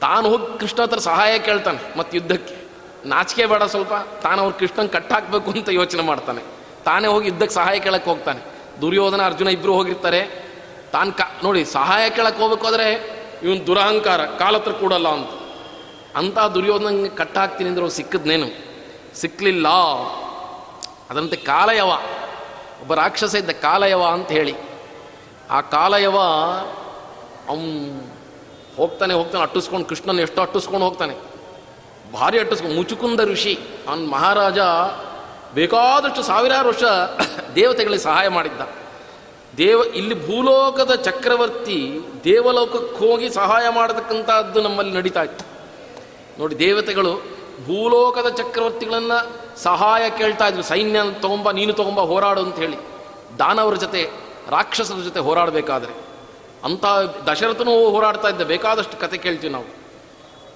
ತಾನು ಹೋಗಿ ಕೃಷ್ಣ ಹತ್ರ ಸಹಾಯ ಕೇಳ್ತಾನೆ ಮತ್ತು ಯುದ್ಧಕ್ಕೆ. ನಾಚಿಕೆ ಬೇಡ ಸ್ವಲ್ಪ, ತಾನು ಅವ್ರು ಕೃಷ್ಣನ್ ಕಟ್ಟಾಕಬೇಕು ಅಂತ ಯೋಚನೆ ಮಾಡ್ತಾನೆ. ತಾನೇ ಹೋಗಿ ಯುದ್ಧಕ್ಕೆ ಸಹಾಯ ಕೇಳಕ್ಕೆ ಹೋಗ್ತಾನೆ. ದುರ್ಯೋಧನ, ಅರ್ಜುನ ಇಬ್ಬರು ಹೋಗಿರ್ತಾರೆ. ತಾನು ಕಾ, ನೋಡಿ ಸಹಾಯ ಕೇಳಕ್ಕೆ ಹೋಗ್ಬೇಕಾದ್ರೆ ಇವನು ದುರಹಂಕಾರ ಕಾಲತ್ರ ಕೂಡಲ್ಲ ಅಂತ. ಅಂಥ ದುರ್ಯೋಧನ ಕಟ್ಟಾಕ್ತೀನಿ ಅಂದ್ರೆ ಅವ್ರು ಸಿಕ್ಕದ್ನೇನು? ಸಿಕ್ಕಲಿಲ್ಲ ಅದರಂತೆ ಕಾಲಯವ. ಒಬ್ಬ ರಾಕ್ಷಸ ಇದ್ದ ಕಾಲಯವ ಅಂತ ಹೇಳಿ. ಆ ಕಾಲಯವ ಅವನು ಹೋಗ್ತಾನೆ ಹೋಗ್ತಾನೆ ಅಟ್ಟಿಸ್ಕೊಂಡು ಕೃಷ್ಣನ ಎಷ್ಟು ಅಟ್ಟಿಸ್ಕೊಂಡು ಹೋಗ್ತಾನೆ. ಭಾರಿ ಅಟ್ಟಿಸ್ಕೊಂಡು ಮುಚುಕುಂದ ಋಷಿ, ಅವನ ಮಹಾರಾಜ ಬೇಕಾದಷ್ಟು ಸಾವಿರಾರು ವರ್ಷ ದೇವತೆಗಳಿಗೆ ಸಹಾಯ ಮಾಡಿದ್ದ. ದೇವ, ಇಲ್ಲಿ ಭೂಲೋಕದ ಚಕ್ರವರ್ತಿ ದೇವಲೋಕಕ್ಕೆ ಹೋಗಿ ಸಹಾಯ ಮಾಡತಕ್ಕಂಥದ್ದು ನಮ್ಮಲ್ಲಿ ನಡೀತಾ ಇತ್ತು. ನೋಡಿ, ದೇವತೆಗಳು ಭೂಲೋಕದ ಚಕ್ರವರ್ತಿಗಳನ್ನು ಸಹಾಯ ಕೇಳ್ತಾ ಇದ್ರು. ಸೈನ್ಯ ತಗೊಂಬ, ನೀನು ತಗೊಂಬ, ಹೋರಾಡು ಅಂತ ಹೇಳಿ. ದಾನವರ ಜೊತೆ ರಾಕ್ಷಸರ ಜೊತೆ ಹೋರಾಡಬೇಕಾದ್ರೆ, ಅಂಥ ದಶರಥನೂ ಹೋರಾಡ್ತಾ ಇದ್ದ, ಬೇಕಾದಷ್ಟು ಕತೆ ಕೇಳ್ತೀವಿ ನಾವು.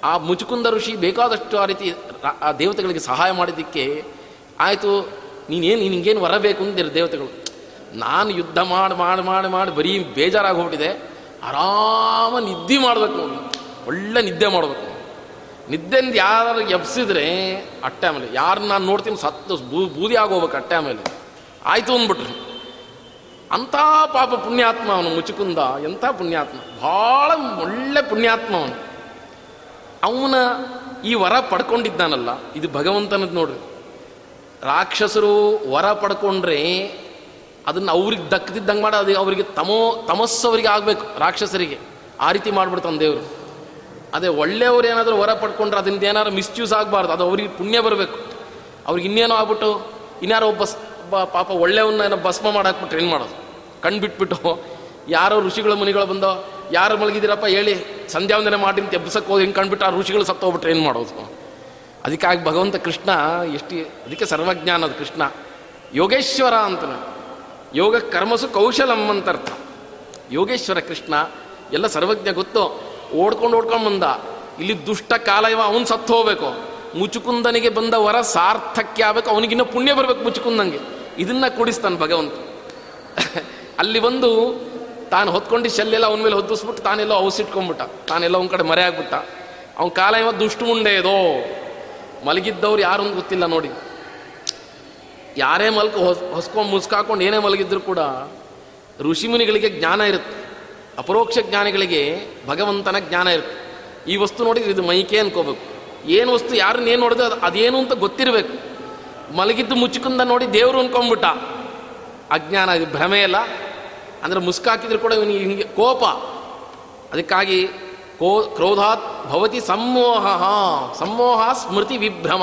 ಆ ಮುಚುಕುಂದ ಋಷಿ ಬೇಕಾದಷ್ಟು ಆ ರೀತಿ ಆ ದೇವತೆಗಳಿಗೆ ಸಹಾಯ ಮಾಡಿದ್ದಕ್ಕೆ ಆಯಿತು, ನೀನೇನು, ನಿನಗೇನು ಬರಬೇಕು ಅಂದಿರು ದೇವತೆಗಳು. ನಾನು ಯುದ್ಧ ಮಾಡಿ ಮಾಡಿ ಮಾಡಿ ಮಾಡಿ, ಬರೀ ಬೇಜಾರಾಗಿ ಹೋಗ್ಬಿಟ್ಟಿದೆ. ಆರಾಮ ನಿದ್ದೆ ಮಾಡಬೇಕು ಒಳ್ಳೆ ನಿದ್ದೆ ಮಾಡಬೇಕು ನಿದ್ದೆಂದು ಯಾರು ಎಬ್ಸಿದ್ರೆ ಅಟ್ಟೆ ಆಮೇಲೆ. ಯಾರನ್ನ ನಾನು ನೋಡ್ತೀನಿ, ಸತ್ತು ಬೂ, ಬೂದಿ ಆಗೋಗ್ಬೇಕು ಅಟ್ಟೆ ಆಯಿತು ಅಂದ್ಬಿಟ್ರು. ಅಂಥ ಪಾಪ ಪುಣ್ಯಾತ್ಮ ಅವನು ಮುಚುಕುಂದ, ಎಂಥ ಪುಣ್ಯಾತ್ಮ? ಭಾಳ ಒಳ್ಳೆ ಪುಣ್ಯಾತ್ಮ ಅವನು. ಅವನ ಈ ವರ ಪಡ್ಕೊಂಡಿದ್ದಾನಲ್ಲ, ಇದು ಭಗವಂತನದ್ದು ನೋಡ್ರಿ. ರಾಕ್ಷಸರು ವರ ಪಡ್ಕೊಂಡ್ರೆ ಅದನ್ನು ಅವ್ರಿಗೆ ದಕ್ಕದಿದ್ದಂಗೆ ಮಾಡಿ, ಅದು ಅವರಿಗೆ ತಮೋ ತಮಸ್ಸು ಅವರಿಗೆ ಆಗಬೇಕು, ರಾಕ್ಷಸರಿಗೆ. ಆ ರೀತಿ ಮಾಡಿಬಿಡ್ತಾನೆ ದೇವರು. ಅದೇ ಒಳ್ಳೆಯವ್ರು ಏನಾದರೂ ವರ ಪಡ್ಕೊಂಡ್ರೆ ಅದರಿಂದ ಏನಾದ್ರು ಮಿಸ್ಯೂಸ್ ಆಗಬಾರ್ದು, ಅದು ಅವ್ರಿಗೆ ಪುಣ್ಯ ಬರಬೇಕು. ಅವ್ರಿಗೆ ಇನ್ನೇನೋ ಆಗ್ಬಿಟ್ಟು, ಇನ್ಯಾರೋ ಒಬ್ಬ ಪಾಪ ಒಳ್ಳೆಯವನ್ನ ಏನೋ ಭಸ್ಮ ಮಾಡಾಕ್ಬಿಟ್ರೆ ಏನು ಮಾಡೋದು? ಕಣ್ಣು ಬಿಟ್ಬಿಟ್ಟು ಯಾರೋ ಋಷಿಗಳ ಮುನಿಗಳು ಬಂದೋ, ಯಾರು ಮಲಗಿದ್ದೀರಪ್ಪ ಹೇಳಿ ಸಂಧ್ಯಾವಂದನೆ ಮಾಡಿ ಅಂತ ಎಬ್ಸಕ್ಕೆ ಹೋಗಿ ಹಿಂಗೆ ಕಣ್ಬಿಟ್ಟು ಆ ಋಷಿಗಳು ಸತ್ತೋಗ್ಬಿಟ್ರೆ ಏನು ಮಾಡೋದು? ಅದಕ್ಕಾಗಿ ಭಗವಂತ ಕೃಷ್ಣ ಎಷ್ಟು, ಅದಕ್ಕೆ ಸರ್ವಜ್ಞಾನ ಅದು ಕೃಷ್ಣ. ಯೋಗೇಶ್ವರ ಅಂತನು. ಯೋಗ ಕರ್ಮಸು ಕೌಶಲಂ ಅಂತ ಅರ್ಥ ಯೋಗೇಶ್ವರ ಕೃಷ್ಣ, ಎಲ್ಲ ಸರ್ವಜ್ಞ ಗೊತ್ತು. ಓಡ್ಕೊಂಡು ಓಡ್ಕೊಂಡು ಬಂದ. ಇಲ್ಲಿ ದುಷ್ಟ ಕಾಲ ಇವ, ಅವನು ಸತ್ತು ಹೋಗ್ಬೇಕು. ಮುಚುಕುಂದನಿಗೆ ಬಂದ ವರ ಸಾರ್ಥಕ್ಯ ಆಗ್ಬೇಕು. ಅವನಿಗಿನ್ನೂ ಪುಣ್ಯ ಬರಬೇಕು ಮುಚುಕುಂದಂಗೆ ಇದನ್ನ ಕೂಡಿಸ್ತಾನೆ ಭಗವಂತ. ಅಲ್ಲಿ ಬಂದು ತಾನು ಹೊತ್ಕೊಂಡು ಶಲ್ಲೆಲ್ಲ ಅವನ ಮೇಲೆ ಹೊತ್ತಿಸ್ಬಿಟ್ಟು ತಾನೆಲ್ಲೋ ಔಸಿಟ್ಕೊಂಡ್ಬಿಟ್ಟ ತಾನೆಲ್ಲ ಅವನ ಕಡೆ ಮರೆ ಆಗ್ಬಿಟ್ಟ. ಅವನ ಕಾಲಯವ ದುಷ್ಟು ಮುಂಡೆ ಇದೋ ಮಲಗಿದ್ದವ್ರು ಯಾರು ಅಂತ ಗೊತ್ತಿಲ್ಲ ನೋಡಿ. ಯಾರೇ ಮಲ್ಕ ಹೊಸ್, ಹೊಸ್ಕೊಂಡು ಮುಸ್ಕಾಕೊಂಡು ಏನೇ ಮಲಗಿದ್ರು ಕೂಡ ಋಷಿಮುನಿಗಳಿಗೆ ಜ್ಞಾನ ಇರುತ್ತೆ. ಅಪರೋಕ್ಷ ಜ್ಞಾನಿಗಳಿಗೆ ಭಗವಂತನ ಜ್ಞಾನ ಇರುತ್ತೆ. ಈ ವಸ್ತು ನೋಡಿದ್ರೆ ಇದು ಮೈಕೆ ಅನ್ಕೋಬೇಕು. ಏನು ವಸ್ತು ಯಾರನ್ನ ಏನು ನೋಡಿದ್ರೆ ಅದು ಅದೇನು ಅಂತ ಗೊತ್ತಿರಬೇಕು. ಮಲಗಿದ್ದು ಮುಚ್ಚಿಕೊಂಡ ನೋಡಿ ದೇವರು ಅನ್ಕೊಂಬಿಟ್ಟ ಅಜ್ಞಾನ, ಇದು ಭ್ರಮೆ ಅಲ್ಲ. ಅಂದರೆ ಮುಸ್ಕಾಕಿದ್ರು ಕೂಡ ಇವನಿಗೆ ಹಿಂಗೆ ಕೋಪ. ಅದಕ್ಕಾಗಿ ಕೋ ಕ್ರೋಧಾತ್ ಭವತಿ ಸಮ್ಮೋಹ ಸಮ್ಮೋಹ ಸ್ಮೃತಿ ವಿಭ್ರಮ.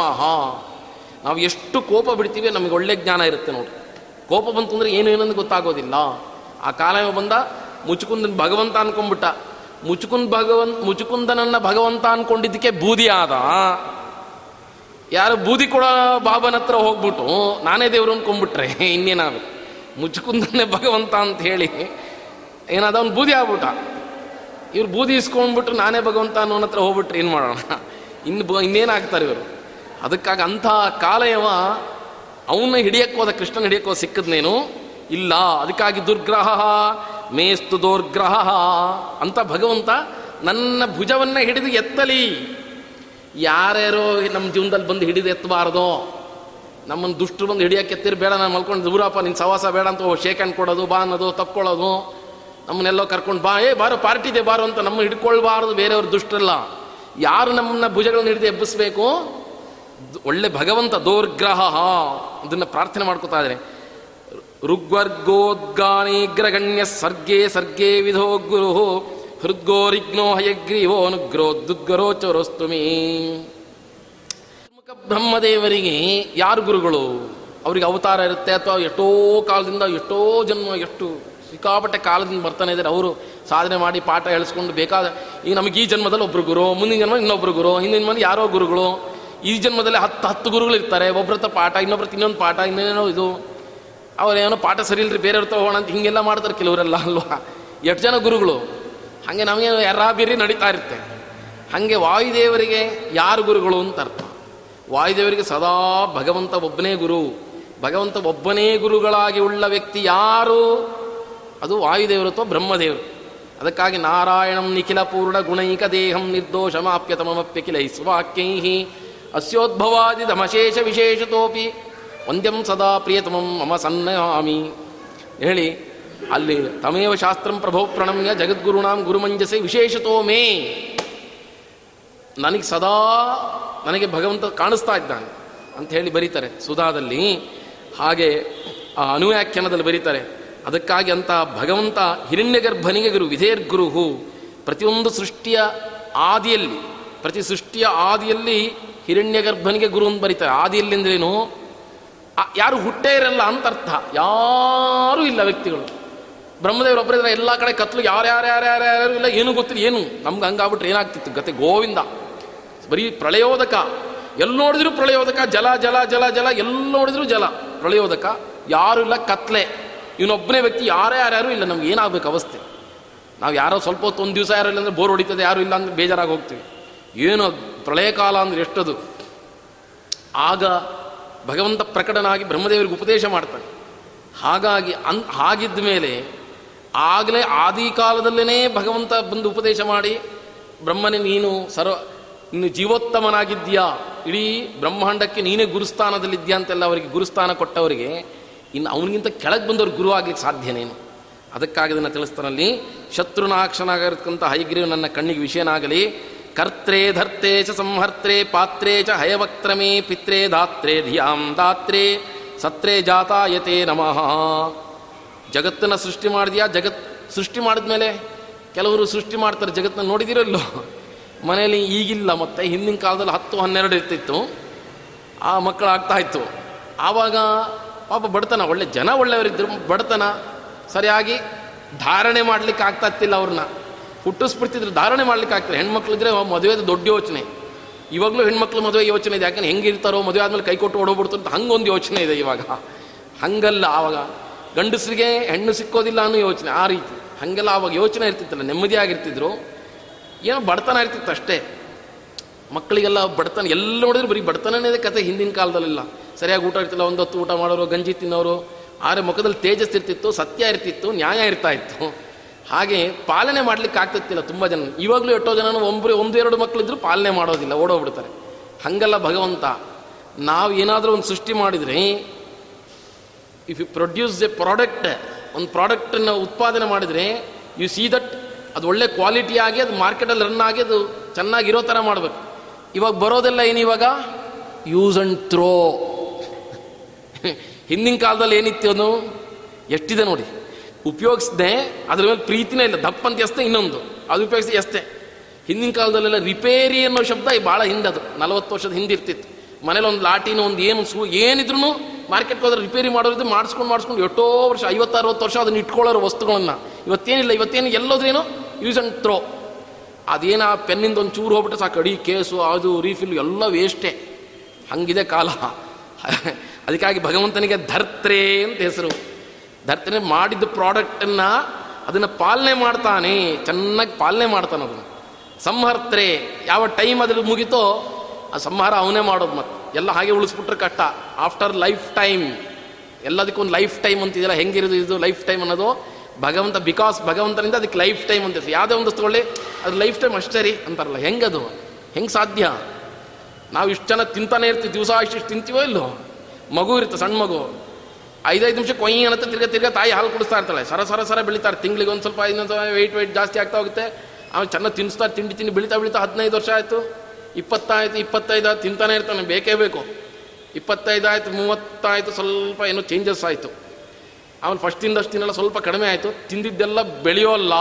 ನಾವು ಎಷ್ಟು ಕೋಪ ಬಿಡ್ತೀವಿ ನಮಗೆ ಒಳ್ಳೆ ಜ್ಞಾನ ಇರುತ್ತೆ ನೋಡಿ ಕೋಪ ಬಂತು ಅಂದರೆ ಏನು ಏನಂದು ಗೊತ್ತಾಗೋದಿಲ್ಲ. ಆ ಕಾಲ ಬಂದ? ಮುಚುಕುಂದನ್ ಭಗವಂತ ಅನ್ಕೊಂಡ್ಬಿಟ್ಟ. ಮುಚುಕುಂದ್ ಭಗವಂತ ಮುಚುಕುಂದನನ್ನ ಭಗವಂತ ಅನ್ಕೊಂಡಿದ್ದಕ್ಕೆ ಬೂದಿ ಆದ. ಯಾರು ಬೂದಿ ಕೂಡ ಬಾಬನ ಹತ್ರ ಹೋಗ್ಬಿಟ್ಟು ನಾನೇ ದೇವರು ಅನ್ಕೊಂಡ್ಬಿಟ್ರೆ ಇನ್ನೇನಾಗಬೇಕು ಮುಚುಕುಂದನ್ನೇ ಭಗವಂತ ಅಂತ ಹೇಳಿ ಏನಾದ ಅವ್ನು ಬೂದಿ ಆಗ್ಬಿಟ್ಟ. ಇವ್ರು ಬೂದಿ ಇಸ್ಕೊಂಡ್ಬಿಟ್ಟು ನಾನೇ ಭಗವಂತ ಅನ್ನೋನ ಹತ್ರ ಹೋಗ್ಬಿಟ್ರೆ ಏನು ಮಾಡೋಣ? ಇನ್ನು ಬ ಇನ್ನೇನು ಆಗ್ತಾರೆ ಇವರು? ಅದಕ್ಕಾಗಿ ಅಂಥ ಕಾಲಯವ ಅವನ್ನ ಹಿಡಿಯಕ್ಕೆ ಹೋದ ಕೃಷ್ಣನ ಹಿಡಿಯಕ್ಕೆ ಸಿಕ್ಕದ್ನೇನು? ಇಲ್ಲ, ಅದಕ್ಕಾಗಿ ದುರ್ಗ್ರಹ, ಮೇಸ್ತು ದುರ್ಗ್ರಹ ಅಂತ ಭಗವಂತ ನನ್ನ ಭುಜವನ್ನ ಹಿಡಿದು ಎತ್ತಲಿ. ಯಾರ್ಯಾರೋ ನಮ್ಮ ಜೀವನದಲ್ಲಿ ಬಂದು ಹಿಡಿದು ಎತ್ತಬಾರ್ದೋ? ನಮ್ಮನ್ನು ದುಷ್ಟರು ಬಂದು ಹಿಡಿಯಕ್ಕೆ ಎತ್ತಿರ್ ಬೇಡ ನಾನು ಮಲ್ಕೊಂಡು ದೂರಪ್ಪ ನಿನ್ನ ಸವಾಸ ಬೇಡ ಅಂತ ಶೇಕ್ ಹ್ಯಾಂಡ್ ಕೊಡೋದು, ಬಾ ಅನ್ನೋದು, ತಕ್ಕೊಳ್ಳೋದು. ನಮ್ಮನ್ನೆಲ್ಲೋ ಕರ್ಕೊಂಡು ಬಾ, ಏ, ಬಾರೋ, ಪಾರ್ಟಿ ಇದೆ, ಬಾರೋ ಅಂತ ನಮ್ಮ ಹಿಡ್ಕೊಳ್ಬಾರ್ದು, ಬೇರೆಯವ್ರ ದುಷ್ಟರಲ್ಲ. ಯಾರು ನಮ್ಮನ್ನ ಭುಜಗಳನ್ನ ಹಿಡಿದು ಎಬ್ಬಿಸ್ಬೇಕು? ಒಳ್ಳೆ ಭಗವಂತ ದೋರ್ಗ್ರಹ ಅದನ್ನು ಪ್ರಾರ್ಥನೆ ಮಾಡ್ಕೋತಾ ಇದ್ದಾರೆ. ಋಗ್ವರ್ಗೋದ್ಗಾಣಿ ಗ್ರಗಣ್ಯ ಸರ್ಗೇ ಸರ್ಗೇ ವಿಧೋ ಗುರು ಹೃದ್ಗೋರಿಗ್ನೋ ಹಯಗ್ರೀವೋ ಅನುಗ್ರೋ ದುದ್ಗರೋಚರೋಸ್ತು ಮೇ. ಬ್ರಹ್ಮದೇವರಿಗೆ ಯಾರು ಗುರುಗಳು? ಅವರಿಗೆ ಅವತಾರ ಇರುತ್ತೆ ಅಥವಾ ಎಷ್ಟೋ ಕಾಲದಿಂದ, ಎಷ್ಟೋ ಜನ್ಮ, ಎಷ್ಟು ಸಿಕ್ಕಾಪಟ್ಟೆ ಕಾಲದಿಂದ ಬರ್ತಾನೆ ಇದ್ದಾರೆ ಅವರು. ಸಾಧನೆ ಮಾಡಿ ಪಾಠ ಹೇಳಿಸ್ಕೊಂಡು ಬೇಕಾದ, ಈಗ ನಮಗೆ ಈ ಜನ್ಮದಲ್ಲಿ ಒಬ್ಬರು ಗುರು, ಮುಂದಿನ ಜನ್ಮ ಇನ್ನೊಬ್ರು ಗುರು, ಹಿಂದಿನ ಮನೆ ಯಾರೋ ಗುರುಗಳು. ಈ ಜನ್ಮದಲ್ಲಿ ಹತ್ತು ಹತ್ತು ಗುರುಗಳು ಇರ್ತಾರೆ. ಒಬ್ರತ್ತ ಪಾಠ ಇನ್ನೊಬ್ರತ್ತ ಇನ್ನೊಂದು ಪಾಠ, ಇನ್ನೇನೋ ಇದು. ಅವರೇನೋ ಪಾಠ ಸರಿ ಬೇರೆ ಬೇರೆಯವ್ರ ಹೋಗೋಣ ಅಂತ ಹಿಂಗೆಲ್ಲ ಮಾಡ್ತಾರೆ ಕೆಲವರೆಲ್ಲ ಅಲ್ವಾ? ಎಷ್ಟು ಜನ ಗುರುಗಳು? ಹಾಗೆ ನಮಗೆ ಯಾರ ಬೀರಿ ನಡೀತಾ ಇರುತ್ತೆ. ಹಾಗೆ ವಾಯುದೇವರಿಗೆ ಯಾರು ಗುರುಗಳು ಅಂತ ಅರ್ಥ. ವಾಯುದೇವರಿಗೆ ಸದಾ ಭಗವಂತ ಒಬ್ಬನೇ ಗುರು. ಭಗವಂತ ಒಬ್ಬನೇ ಗುರುಗಳಾಗಿ ಉಳ್ಳ ವ್ಯಕ್ತಿ ಯಾರು? ಅದು ವಾಯುದೇವರು ಅಥವಾ ಬ್ರಹ್ಮದೇವರು. ಅದಕ್ಕಾಗಿ ನಾರಾಯಣಂ ನಿಖಿಲ ಪೂರ್ಣ ಗುಣೈಕ ದೇಹಂ ನಿರ್ದೋಷಮಾಪ್ಯತಮಪ್ಯ ಕಿಲ ಸ್ವಾಕ್ಯೈ ಅಸ್ಯೋದ್ಭವಾದಿ ದಮಶೇಷ ವಿಶೇಷತೋಪಿ ವಂದ್ಯಂ ಸದಾ ಪ್ರಿಯತಮಂ ಮಮ ಸನ್ನಯಾಮಿ ಹೇಳಿ, ಅಲ್ಲಿ ತಮೇವ ಶಾಸ್ತ್ರಂ ಪ್ರಭೋ ಪ್ರಣಮ್ಯ ಜಗದ್ಗುರುಣಾಂ ಗುರುಮಂಜಸೆ ವಿಶೇಷತೋ ಮೇ. ನನಗೆ ಸದಾ ನನಗೆ ಭಗವಂತ ಕಾಣಿಸ್ತಾ ಇದ್ದಾನೆ ಅಂತ ಹೇಳಿ ಬರೀತಾರೆ ಸುಧಾದಲ್ಲಿ. ಹಾಗೆ ಆ ಅನುವ್ಯಾಖ್ಯಾನದಲ್ಲಿ ಬರೀತಾರೆ, ಅದಕ್ಕಾಗಿ ಅಂತ ಭಗವಂತ ಹಿರಣ್ಯಗರ್ಭನಿಗೆ ಗುರು ವಿಧೇರ್ಗುರುಹು ಪ್ರತಿಯೊಂದು ಸೃಷ್ಟಿಯ ಆದಿಯಲ್ಲಿ, ಪ್ರತಿ ಸೃಷ್ಟಿಯ ಆದಿಯಲ್ಲಿ ಹಿರಣ್ಯಗರ್ಭನಿಗೆ ಗುರು ಅಂತ ಬರೀತಾರೆ. ಆದಿಯಲ್ಲಿ ಅಂದ್ರೇನು ಯಾರು ಹುಟ್ಟೇ ಇರಲ್ಲ ಅಂತ ಅರ್ಥ ಯಾರೂ ಇಲ್ಲ ವ್ಯಕ್ತಿಗಳು. ಬ್ರಹ್ಮದೇವರು ಒಬ್ಬರಿದ್ರೆ ಎಲ್ಲ ಕಡೆ ಕತ್ಲು ಯಾರು ಯಾರು ಯಾರು ಯಾರು ಯಾರು ಇಲ್ಲ, ಏನೂ ಗೊತ್ತಿಲ್ಲ, ಏನು? ನಮ್ಗೆ ಹಂಗಾಗ್ಬಿಟ್ರೆ ಏನಾಗ್ತಿತ್ತು? ಗತೆ ಗೋವಿಂದ. ಬರೀ ಪ್ರಳಯೋದಕ. ಎಲ್ಲಿ ನೋಡಿದ್ರು ಪ್ರಳಯೋದಕ? ಜಲ ಜಲ ಜಲ ಜಲ. ಎಲ್ಲಿ ನೋಡಿದ್ರು ಜಲ. ಪ್ರಳಯೋದಕ. ಯಾರು ಇಲ್ಲ, ಕತ್ಲೆ. ಇವನೊಬ್ಬನೇ ವ್ಯಕ್ತಿ ಯಾರೇ ಯಾರ್ಯಾರು ಇಲ್ಲ, ನಮ್ಗೆ ಏನಾಗಬೇಕು ಅವಸ್ಥೆ? ನಾವು ಯಾರೋ ಸ್ವಲ್ಪ ಹೊತ್ತು ಒಂದು ದಿವಸ ಯಾರು ಇಲ್ಲ ಅಂದ್ರೆ ಬೋರ್ ಹೊಡಿತದೆ, ಯಾರು ಇಲ್ಲ ಅಂದ್ರೆ ಬೇಜಾರಾಗಿ ಹೋಗ್ತೀವಿ. ಏನು ಪ್ರಳಯ ಕಾಲ ಅಂದ್ರೆ ಎಷ್ಟದು? ಆಗ ಭಗವಂತ ಪ್ರಕಟನಾಗಿ ಬ್ರಹ್ಮದೇವರಿಗೆ ಉಪದೇಶ ಮಾಡ್ತಾನೆ. ಹಾಗಾಗಿ ಅನ್ ಹಾಗಿದ್ದ ಮೇಲೆ ಆಗಲೇ ಆದಿ ಕಾಲದಲ್ಲೇ ಭಗವಂತ ಬಂದು ಉಪದೇಶ ಮಾಡಿ, ಬ್ರಹ್ಮನೇ ನೀನು ಸರ್ವ, ನೀನು ಜೀವೋತ್ತಮನಾಗಿದ್ದೀಯಾ? ಇಡೀ ಬ್ರಹ್ಮಾಂಡಕ್ಕೆ ನೀನೇ ಗುರುಸ್ಥಾನದಲ್ಲಿದ್ಯಾ ಅಂತೆಲ್ಲ ಅವರಿಗೆ ಗುರುಸ್ಥಾನ ಕೊಟ್ಟವರಿಗೆ, ಇನ್ನು ಅವನಿಗಿಂತ ಕೆಳಗೆ ಬಂದವ್ರು ಗುರು ಆಗ್ಲಿಕ್ಕೆ ಸಾಧ್ಯನೇನು ಅದಕ್ಕಾಗಿ ಅದನ್ನು ತಿಳಿಸ್ತಾನಲ್ಲಿ ಶತ್ರುನಾಕ್ಷನಾಗಿರ್ತಕ್ಕಂಥ ಹೈಗ್ರೀವ್ ನನ್ನ ಕಣ್ಣಿಗೆ ವಿಷಯನಾಗಲಿ ಕರ್ತ್ರೇ ಧರ್ತೆ ಚ ಸಂಹರ್ತ್ರೇ ಪಾತ್ರೇ ಚ ಹಯವಕ್ತ್ರಮೇ ಪಿತ್ರೇ ಧಾತ್ರೇ ಧಿಯಾಂ ದಾತ್ರೆ ಸತ್ರೇ ಜಾತಾಯತೆ ನಮಃ. ಜಗತ್ತನ್ನು ಸೃಷ್ಟಿ ಮಾಡಿದ್ಯಾ? ಜಗತ್ ಸೃಷ್ಟಿ ಮಾಡಿದ್ಮೇಲೆ ಕೆಲವರು ಸೃಷ್ಟಿ ಮಾಡ್ತಾರೆ, ಜಗತ್ತನ್ನ ನೋಡಿದಿರಲ್ಲೋ? ಮನೆಯಲ್ಲಿ ಈಗಿಲ್ಲ, ಮತ್ತೆ ಹಿಂದಿನ ಕಾಲದಲ್ಲಿ ಹತ್ತು, ಹನ್ನೆರಡು ಇರ್ತಿತ್ತು. ಆ ಮಕ್ಕಳು ಆಗ್ತಾ ಇತ್ತು. ಆವಾಗ ಪಾಪ ಬಡತನ, ಒಳ್ಳೆ ಜನ ಒಳ್ಳೆಯವರಿದ್ದರು ಬಡತನ, ಸರಿಯಾಗಿ ಧಾರಣೆ ಮಾಡ್ಲಿಕ್ಕೆ ಆಗ್ತಾ ಇತ್ತಿಲ್ಲ ಅವ್ರನ್ನ. ಹುಟ್ಟಿಸ್ಬಿಡ್ತಿದ್ರು, ಧಾರಣೆ ಮಾಡ್ಲಿಕ್ಕೆ ಆಗ್ತಾರೆ ಹೆಣ್ಮಕ್ಳಿದ್ರೆ ಮದುವೆ ದೊಡ್ಡ ಯೋಚನೆ. ಇವಾಗಲೂ ಹೆಣ್ಮಕ್ಳು ಮದುವೆ ಯೋಚನೆ ಇದೆ. ಯಾಕಂದ್ರೆ ಹೆಂಗಿರ್ತಾರೋ ಮದುವೆ ಆದಮೇಲೆ ಕೈ ಕೊಟ್ಟು ಅಂತ ಹಂಗೊಂದು ಯೋಚನೆ ಇದೆ ಇವಾಗ. ಹಂಗಲ್ಲ ಆವಾಗ. ಗಂಡಸರಿಗೆ ಹೆಣ್ಣು ಸಿಕ್ಕೋದಿಲ್ಲ ಅನ್ನೋ ಯೋಚನೆ, ಆ ರೀತಿ. ಹಾಗೆಲ್ಲ ಆವಾಗ ಯೋಚನೆ ಇರ್ತಿತ್ತಲ್ಲ, ನೆಮ್ಮದಿಯಾಗಿರ್ತಿದ್ರು. ಏನೋ ಬಡತನ ಇರ್ತಿತ್ತು ಅಷ್ಟೇ. ಮಕ್ಕಳಿಗೆಲ್ಲ ಬಡತನ, ಎಲ್ಲ ನೋಡಿದ್ರು ಬರೀ ಬಡತನನೇ ಕತೆ ಹಿಂದಿನ ಕಾಲದಲ್ಲೆಲ್ಲ. ಸರಿಯಾಗಿ ಊಟ ಇರ್ತಿಲ್ಲ ಒಂದೊತ್ತು ಊಟ ಮಾಡೋರು, ಗಂಜಿ ತಿನ್ನೋರು. ಆದರೆ ಮುಖದಲ್ಲಿ ತೇಜಸ್ ಇರ್ತಿತ್ತು, ಸತ್ಯ ಇರ್ತಿತ್ತು, ನ್ಯಾಯ ಇರ್ತಾ ಇತ್ತು. ಹಾಗೆ ಪಾಲನೆ ಮಾಡ್ಲಿಕ್ಕೆ ಆಗ್ತಿತ್ತಿಲ್ಲ ತುಂಬ ಜನ. ಇವಾಗಲೂ ಎಷ್ಟೋ ಜನ ಒಬ್ಬರು ಒಂದು, ಎರಡು ಮಕ್ಕಳಿದ್ರು ಪಾಲನೆ ಮಾಡೋದಿಲ್ಲ, ಓಡೋಗ್ಬಿಡ್ತಾರೆ. ಹಂಗಲ್ಲ ಭಗವಂತ, ನಾವು ಏನಾದರೂ ಒಂದು ಸೃಷ್ಟಿ ಮಾಡಿದರೆ if you produce a product ಒಂದು ಪ್ರಾಡಕ್ಟನ್ನು ಉತ್ಪಾದನೆ ಮಾಡಿದರೆ ಯು ಸಿ ದಟ್ ಅದು ಒಳ್ಳೆ ಕ್ವಾಲಿಟಿ ಆಗಿ, ಅದು ಮಾರ್ಕೆಟಲ್ಲಿ ರನ್ ಆಗಿ, ಅದು ಚೆನ್ನಾಗಿರೋ ಥರ ಮಾಡಬೇಕು. ಇವಾಗ ಬರೋದೆಲ್ಲ ಏನು ಇವಾಗ? ಯೂಸ್ ಅಂಡ್ ಥ್ರೋ ಹಿಂದಿನ ಕಾಲದಲ್ಲಿ ಏನಿತ್ತು ಅದು? ಎಷ್ಟಿದೆ ನೋಡಿ. ಉಪಯೋಗಿಸ್ದೆ, ಅದ್ರ ಮೇಲೆ ಪ್ರೀತಿನೇ ಇಲ್ಲ. ದಪ್ಪ ಅಂತ ಎಸ್ತೆ ಇನ್ನೊಂದು. ಅದು ಉಪಯೋಗಿಸಿ ಎಸ್ತೆ ಹಿಂದಿನ ಕಾಲದಲ್ಲೆಲ್ಲ ರಿಪೇರಿ ಅನ್ನೋ ಶಬ್ದ ಭಾಳ ಹಿಂದದು. ನಲವತ್ತು ವರ್ಷದ ಹಿಂದೆ ಇರ್ತಿತ್ತು. ಮನೇಲಿ ಒಂದು ಲಾಟಿನ ಒಂದು ಏನು ಸೂ ಏನಿದ್ರು ಮಾರ್ಕೆಟ್ಗೆ ಹೋದ್ರೆ ರಿಪೇರಿ ಮಾಡೋದು ಮಾಡಿಸ್ಕೊಂಡು ಮಾಡಿಸ್ಕೊಂಡು ಎಷ್ಟೋ ವರ್ಷ ಐವತ್ತು ಅರವತ್ತು ವರ್ಷ ಅದನ್ನ ಇಟ್ಕೊಳ್ಳೋರು ವಸ್ತುಗಳನ್ನ. ಇವತ್ತೇನಿಲ್ಲ, ಇವತ್ತೇನು ಎಲ್ಲೋದ್ರೇನು ಯೂಸ್ ಆ್ಯಂಡ್ ಥ್ರೋ ಆ ಪೆನ್ನಿಂದ ಒಂದು ಚೂರು ಹೋಗ್ಬಿಟ್ರೆ ಸಾಕು, ಅಡಿ, ಕೇಸು, ಅದು ರೀಫಿಲ್ ಎಲ್ಲ ವೇಸ್ಟೇ ಹಂಗಿದೆ ಕಾಲ. ಅದಕ್ಕಾಗಿ ಭಗವಂತನಿಗೆ ಧರ್ತ್ರೆ ಅಂತ ಹೆಸರು. ಧರ್ತ್ರೆ ಮಾಡಿದ ಪ್ರಾಡಕ್ಟನ್ನು ಅದನ್ನು ಪಾಲನೆ ಮಾಡ್ತಾನೆ, ಚೆನ್ನಾಗಿ ಪಾಲನೆ ಮಾಡ್ತಾನೆ ಅದನ್ನು ಸಂಹರ್ತ್ರೆ, ಯಾವ ಟೈಮ್ ಅದ್ರಲ್ಲಿ ಮುಗಿತೋ ಆ ಸಂಹಾರ ಅವನೇ ಮಾಡೋದು ಮತ್ತೆ. ಎಲ್ಲ ಹಾಗೆ ಉಳಿಸ್ಬಿಟ್ರೆ ಕಷ್ಟ. ಆಫ್ಟರ್ ಲೈಫ್ ಟೈಮ್ ಎಲ್ಲದಕ್ಕೂ ಒಂದು ಲೈಫ್ ಟೈಮ್ ಅಂತಿದೆಯಲ್ಲ ಹೆಂಗಿರೋದು ಇದು ಲೈಫ್ ಟೈಮ್ ಅನ್ನೋದು? ಭಗವಂತ ಬಿಕಾಸ್ ಭಗವಂತನಿಂದ ಅದಕ್ಕೆ ಲೈಫ್ ಟೈಮ್ ಅಂತ. ಯಾವುದೇ ಒಂದು ತಗೊಳ್ಳಿ ಅದು ಲೈಫ್ ಟೈಮ್ ಅಷ್ಟೇ ರೀ ಅಂತಾರಲ್ಲ. ಹೆಂಗದು? ಹೆಂಗೆ ಸಾಧ್ಯ? ನಾವು ಇಷ್ಟು ಜನ ತಿಂತಾನೆ ಇರ್ತೀವಿ. ದಿವಸ ಇಷ್ಟು ತಿಂತೀವೋ ಇಲ್ಲೋ? ಮಗು ಇರುತ್ತೆ, ಸಣ್ಣ ಮಗು. ಐದೈದು ನಿಮಿಷ ಕೊಯ್ಯಿ ಅನ್ನತ್ತೆ, ತಿರ್ಗ ತಿರ್ಗ ತಾಯಿ ಹಾಲು ಕುಡಿಸ್ತಾ ಇರ್ತಾಳೆ. ಸರ ಸರ ಸರ ಬೆಳೀತಾರೆ. ತಿಂಗಳಿಗೆ ಒಂದು ಸ್ವಲ್ಪ ಇನ್ನೊಂದು ವೆಯ್ಟ್ ವೆಯ್ಟ್ ಜಾಸ್ತಿ ಆಗ್ತಾ ಹೋಗುತ್ತೆ. ಆಮೇಲೆ ಚೆನ್ನಾಗಿ ತಿನ್ನಿಸ್ತಾರೆ ತಿಂಡಿ ತಿಂಡಿ ಬೆಳೀತಾ ಬೆಳೀತಾ ಹದಿನೈದು ವರ್ಷ ಆಯಿತು. ಇಪ್ಪತ್ತಾಯ್ತು, ಇಪ್ಪತ್ತೈದು ತಿಂತಾನೆ ಇರ್ತಾನೆ, ಬೇಕೇ ಬೇಕು. ಇಪ್ಪತ್ತೈದು ಆಯಿತು, ಮೂವತ್ತಾಯಿತು, ಸ್ವಲ್ಪ ಏನೋ ಚೇಂಜಸ್ ಆಯಿತು. ಅವನು ಫಸ್ಟ್ ತಿಂದಷ್ಟು ತಿನ್ನಲ್ಲ ಸ್ವಲ್ಪ ಕಡಿಮೆ ಆಯಿತು. ತಿಂದಿದ್ದೆಲ್ಲ ಬೆಳೆಯೋಲ್ಲ.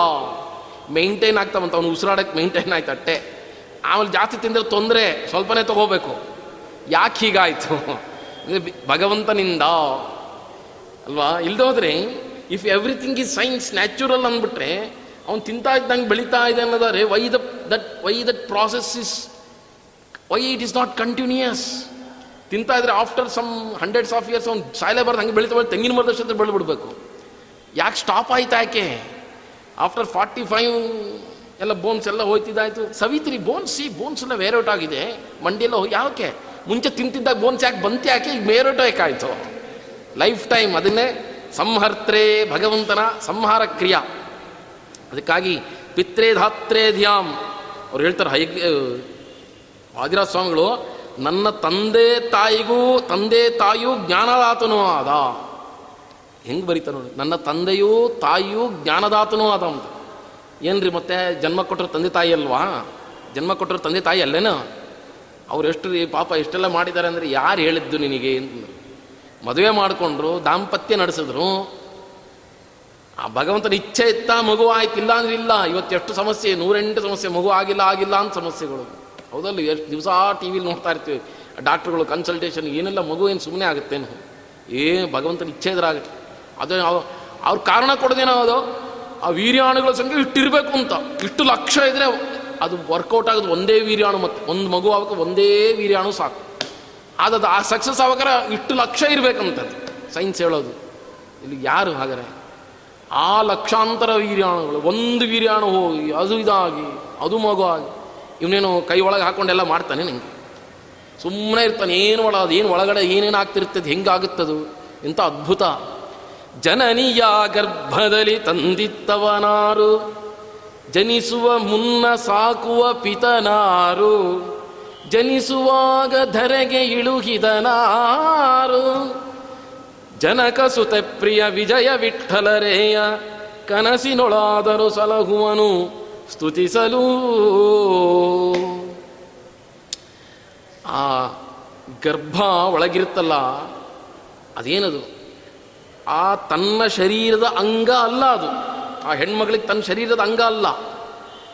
ಮೈಂಟೈನ್ ಆಗ್ತಾವಂತ, ಅವ್ನು ಅವನು ಮೈಂಟೈನ್ ಆಯ್ತು ಅಟ್ಟೆ. ಆಮೇಲೆ ಜಾಸ್ತಿ ತಿಂದರೆ ತೊಂದರೆ, ಸ್ವಲ್ಪನೇ ತಗೋಬೇಕು. ಯಾಕೆ ಹೀಗಾಯಿತು? ಭಗವಂತನಿಂದ. ಅಲ್ವಾ? ಇಲ್ದೋದ್ರೆ if everything is science natural ಅಂದ್ಬಿಟ್ರೆ, ಅವ್ನು ತಿಂತಾ ಇದ್ದಂಗೆ ಬೆಳೀತಾ ಇದೆ ಅನ್ನೋದಾದ್ರೆ why that why that process is why it is not continuous ತಿಂತಾ ಇದ್ರೆ after some hundreds of years ಅವ್ನು ಸಾಯಲೇ ಬರ್ದು ಹಂಗೆ ಬೆಳೀತಾ ಬೆಳೆ ತೆಂಗಿನ ಮರದ ಅಷ್ಟೊತ್ತಿಗೆ ಬೆಳೆದ್ಬಿಡ್ಬೇಕು ಯಾಕೆ ಸ್ಟಾಪ್ ಆಯ್ತು ಯಾಕೆ? ಆಫ್ಟರ್ ಫಾರ್ಟಿ ಫೈವ್ ಎಲ್ಲ ಬೋನ್ಸ್ ಎಲ್ಲ ಹೋಯ್ತಿದ್ದಾಯ್ತು. ಸವಿತ್ರಿ ಬೋನ್ಸ್ ಈ ಬೋನ್ಸ್ ಎಲ್ಲ ವೇರೌಟ್ ಆಗಿದೆ. ಮಂಡಿಯೆಲ್ಲ ಯಾಕೆ? ಮುಂಚೆ ತಿಂತಿದ್ದಾಗ ಬೋನ್ಸ್ ಯಾಕೆ ಬಂತು? ಯಾಕೆ? ಈಗ ವೇರೌಟ್ ಯಾಕಾಯ್ತು ಲೈಫ್ ಟೈಮ್ ಅದನ್ನೇ ಸಂಹರ್ತ್ರೇ ಭಗವಂತನ ಸಂಹಾರ ಕ್ರಿಯಾ. ಅದಕ್ಕಾಗಿ ಪಿತ್ರೇ ಧಾತ್ರೇ ಧ್ಯಾಮ್ ಅವ್ರು ಹೇಳ್ತಾರೆ ಹೈ ವಾದಿರಾಜ ಸ್ವಾಮಿಗಳು, ನನ್ನ ತಂದೆ ತಾಯಿಗೂ, ತಂದೆ ತಾಯಿಯೂ ಜ್ಞಾನದಾತನೂ ಆದ. ಹೆಂಗೆ ಬರೀತಾರೆ ನೋಡಿ, ನನ್ನ ತಂದೆಯೂ ತಾಯಿಯೂ ಜ್ಞಾನದಾತನೂ ಆದ ಅಂತ. ಏನ್ರಿ ಮತ್ತೆ, ಜನ್ಮ ಕೊಟ್ಟರು ತಂದೆ ತಾಯಿ ಅಲ್ವಾ? ಜನ್ಮ ಕೊಟ್ಟರು ತಂದೆ ತಾಯಿ ಅಲ್ಲೇನು? ಅವ್ರು ಎಷ್ಟು ರೀ ಪಾಪ ಎಷ್ಟೆಲ್ಲ ಮಾಡಿದ್ದಾರೆ ಅಂದರೆ ಯಾರು ಹೇಳಿದ್ದು ನಿನಗೆ ಮದುವೆ ಮಾಡಿಕೊಂಡ್ರು, ದಾಂಪತ್ಯ ನಡೆಸಿದ್ರು. ಆ ಭಗವಂತನ ಇಚ್ಛೆ ಇತ್ತ ಮಗು ಆಯ್ತಿಲ್ಲ ಅಂದ್ರೆ ಇಲ್ಲ. ಇವತ್ತು ಎಷ್ಟು ಸಮಸ್ಯೆ? ನೂರೆಂಟು ಸಮಸ್ಯೆ, ಮಗು ಆಗಿಲ್ಲ ಆಗಿಲ್ಲ ಅಂತ ಸಮಸ್ಯೆಗಳು. ಹೌದಲ್ಲ, ಎಷ್ಟು ದಿವಸ ಟಿ ವಿಲಿ ನೋಡ್ತಾ ಇರ್ತೀವಿ. ಡಾಕ್ಟ್ರುಗಳು ಕನ್ಸಲ್ಟೇಷನ್ ಏನೆಲ್ಲ ಮಗು ಏನು ಸುಮ್ಮನೆ ಆಗುತ್ತೇನು? ಏನು ಭಗವಂತನ ಇಚ್ಛೆ ಅದೇ ಅದು ಅವ್- ಅವ್ರ ಕಾರಣ ಕೊಡೋದೇನೋ ಅದು? ಆ ವೀರ್ಯಾಣುಗಳ ಸಂಖ್ಯೆ ಇಟ್ಟಿರಬೇಕು ಅಂತ. ಇಷ್ಟು ಲಕ್ಷ ಇದ್ರೆ ಅದು ವರ್ಕೌಟ್ ಆಗೋದು ಒಂದೇ ವೀರ್ಯಾಣು ಮತ್ತು. ಒಂದು ಮಗು ಆಗಕ್ಕೆ ಒಂದೇ ವೀರ್ಯಾಣು ಸಾಕು. ಆದದು ಆ ಸಕ್ಸಸ್ ಆಗ್ಬೇಕಾರೆ ಇಷ್ಟು ಲಕ್ಷ ಇರಬೇಕಂತದ್ದು. ಸೈನ್ಸ್ ಹೇಳೋದು. ಇಲ್ಲಿ ಯಾರು ಹಾಗಾರೆ ಆ ಲಕ್ಷಾಂತರ ವೀರ್ಯಾಣುಗಳು, ಒಂದು ವೀರ್ಯಾಣು ಹೋಗಿ, ಅದು ಇದಾಗಿ, ಅದು ಮಗು ಆಗಿ ಇವನೇನು ಕೈ ಒಳಗೆ ಹಾಕೊಂಡೆಲ್ಲ ಮಾಡ್ತಾನೆ ನಿಂಗೆ. ಸುಮ್ಮನೆ ಇರ್ತಾನೆ, ಏನು ಒಳ ಏನು ಒಳಗಡೆ ಏನೇನು ಆಗ್ತಿರ್ತದೆ, ಹೆಂಗಾಗುತ್ತದು? ಇಂಥ ಅದ್ಭುತ. ಜನನಿಯ ಗರ್ಭದಲ್ಲಿ ತಂದಿತ್ತವನಾರು, ಜನಿಸುವ ಮುನ್ನ ಸಾಕುವ ಪಿತನಾರು, ಜನಿಸುವಾಗ ಧರೆಗೆ ಇಳುಹಿದನಾರು. ಜನಕ ಸುತ ಪ್ರಿಯ ವಿಜಯ ವಿಠಲರೇಯ, ಕನಸಿನೊಳಾದರೂ ಸಲಹುವನು. ಸ್ತುತಿಸಲು. ಆ ಗರ್ಭ ಒಳಗಿರುತ್ತಲ್ಲ, ಅದೇನದು? ಆ ತನ್ನ ಶರೀರದ ಅಂಗ ಅಲ್ಲ ಅದು. ಆ ಹೆಣ್ಮಗಳಿಗೆ ತನ್ನ ಶರೀರದ ಅಂಗ ಅಲ್ಲ.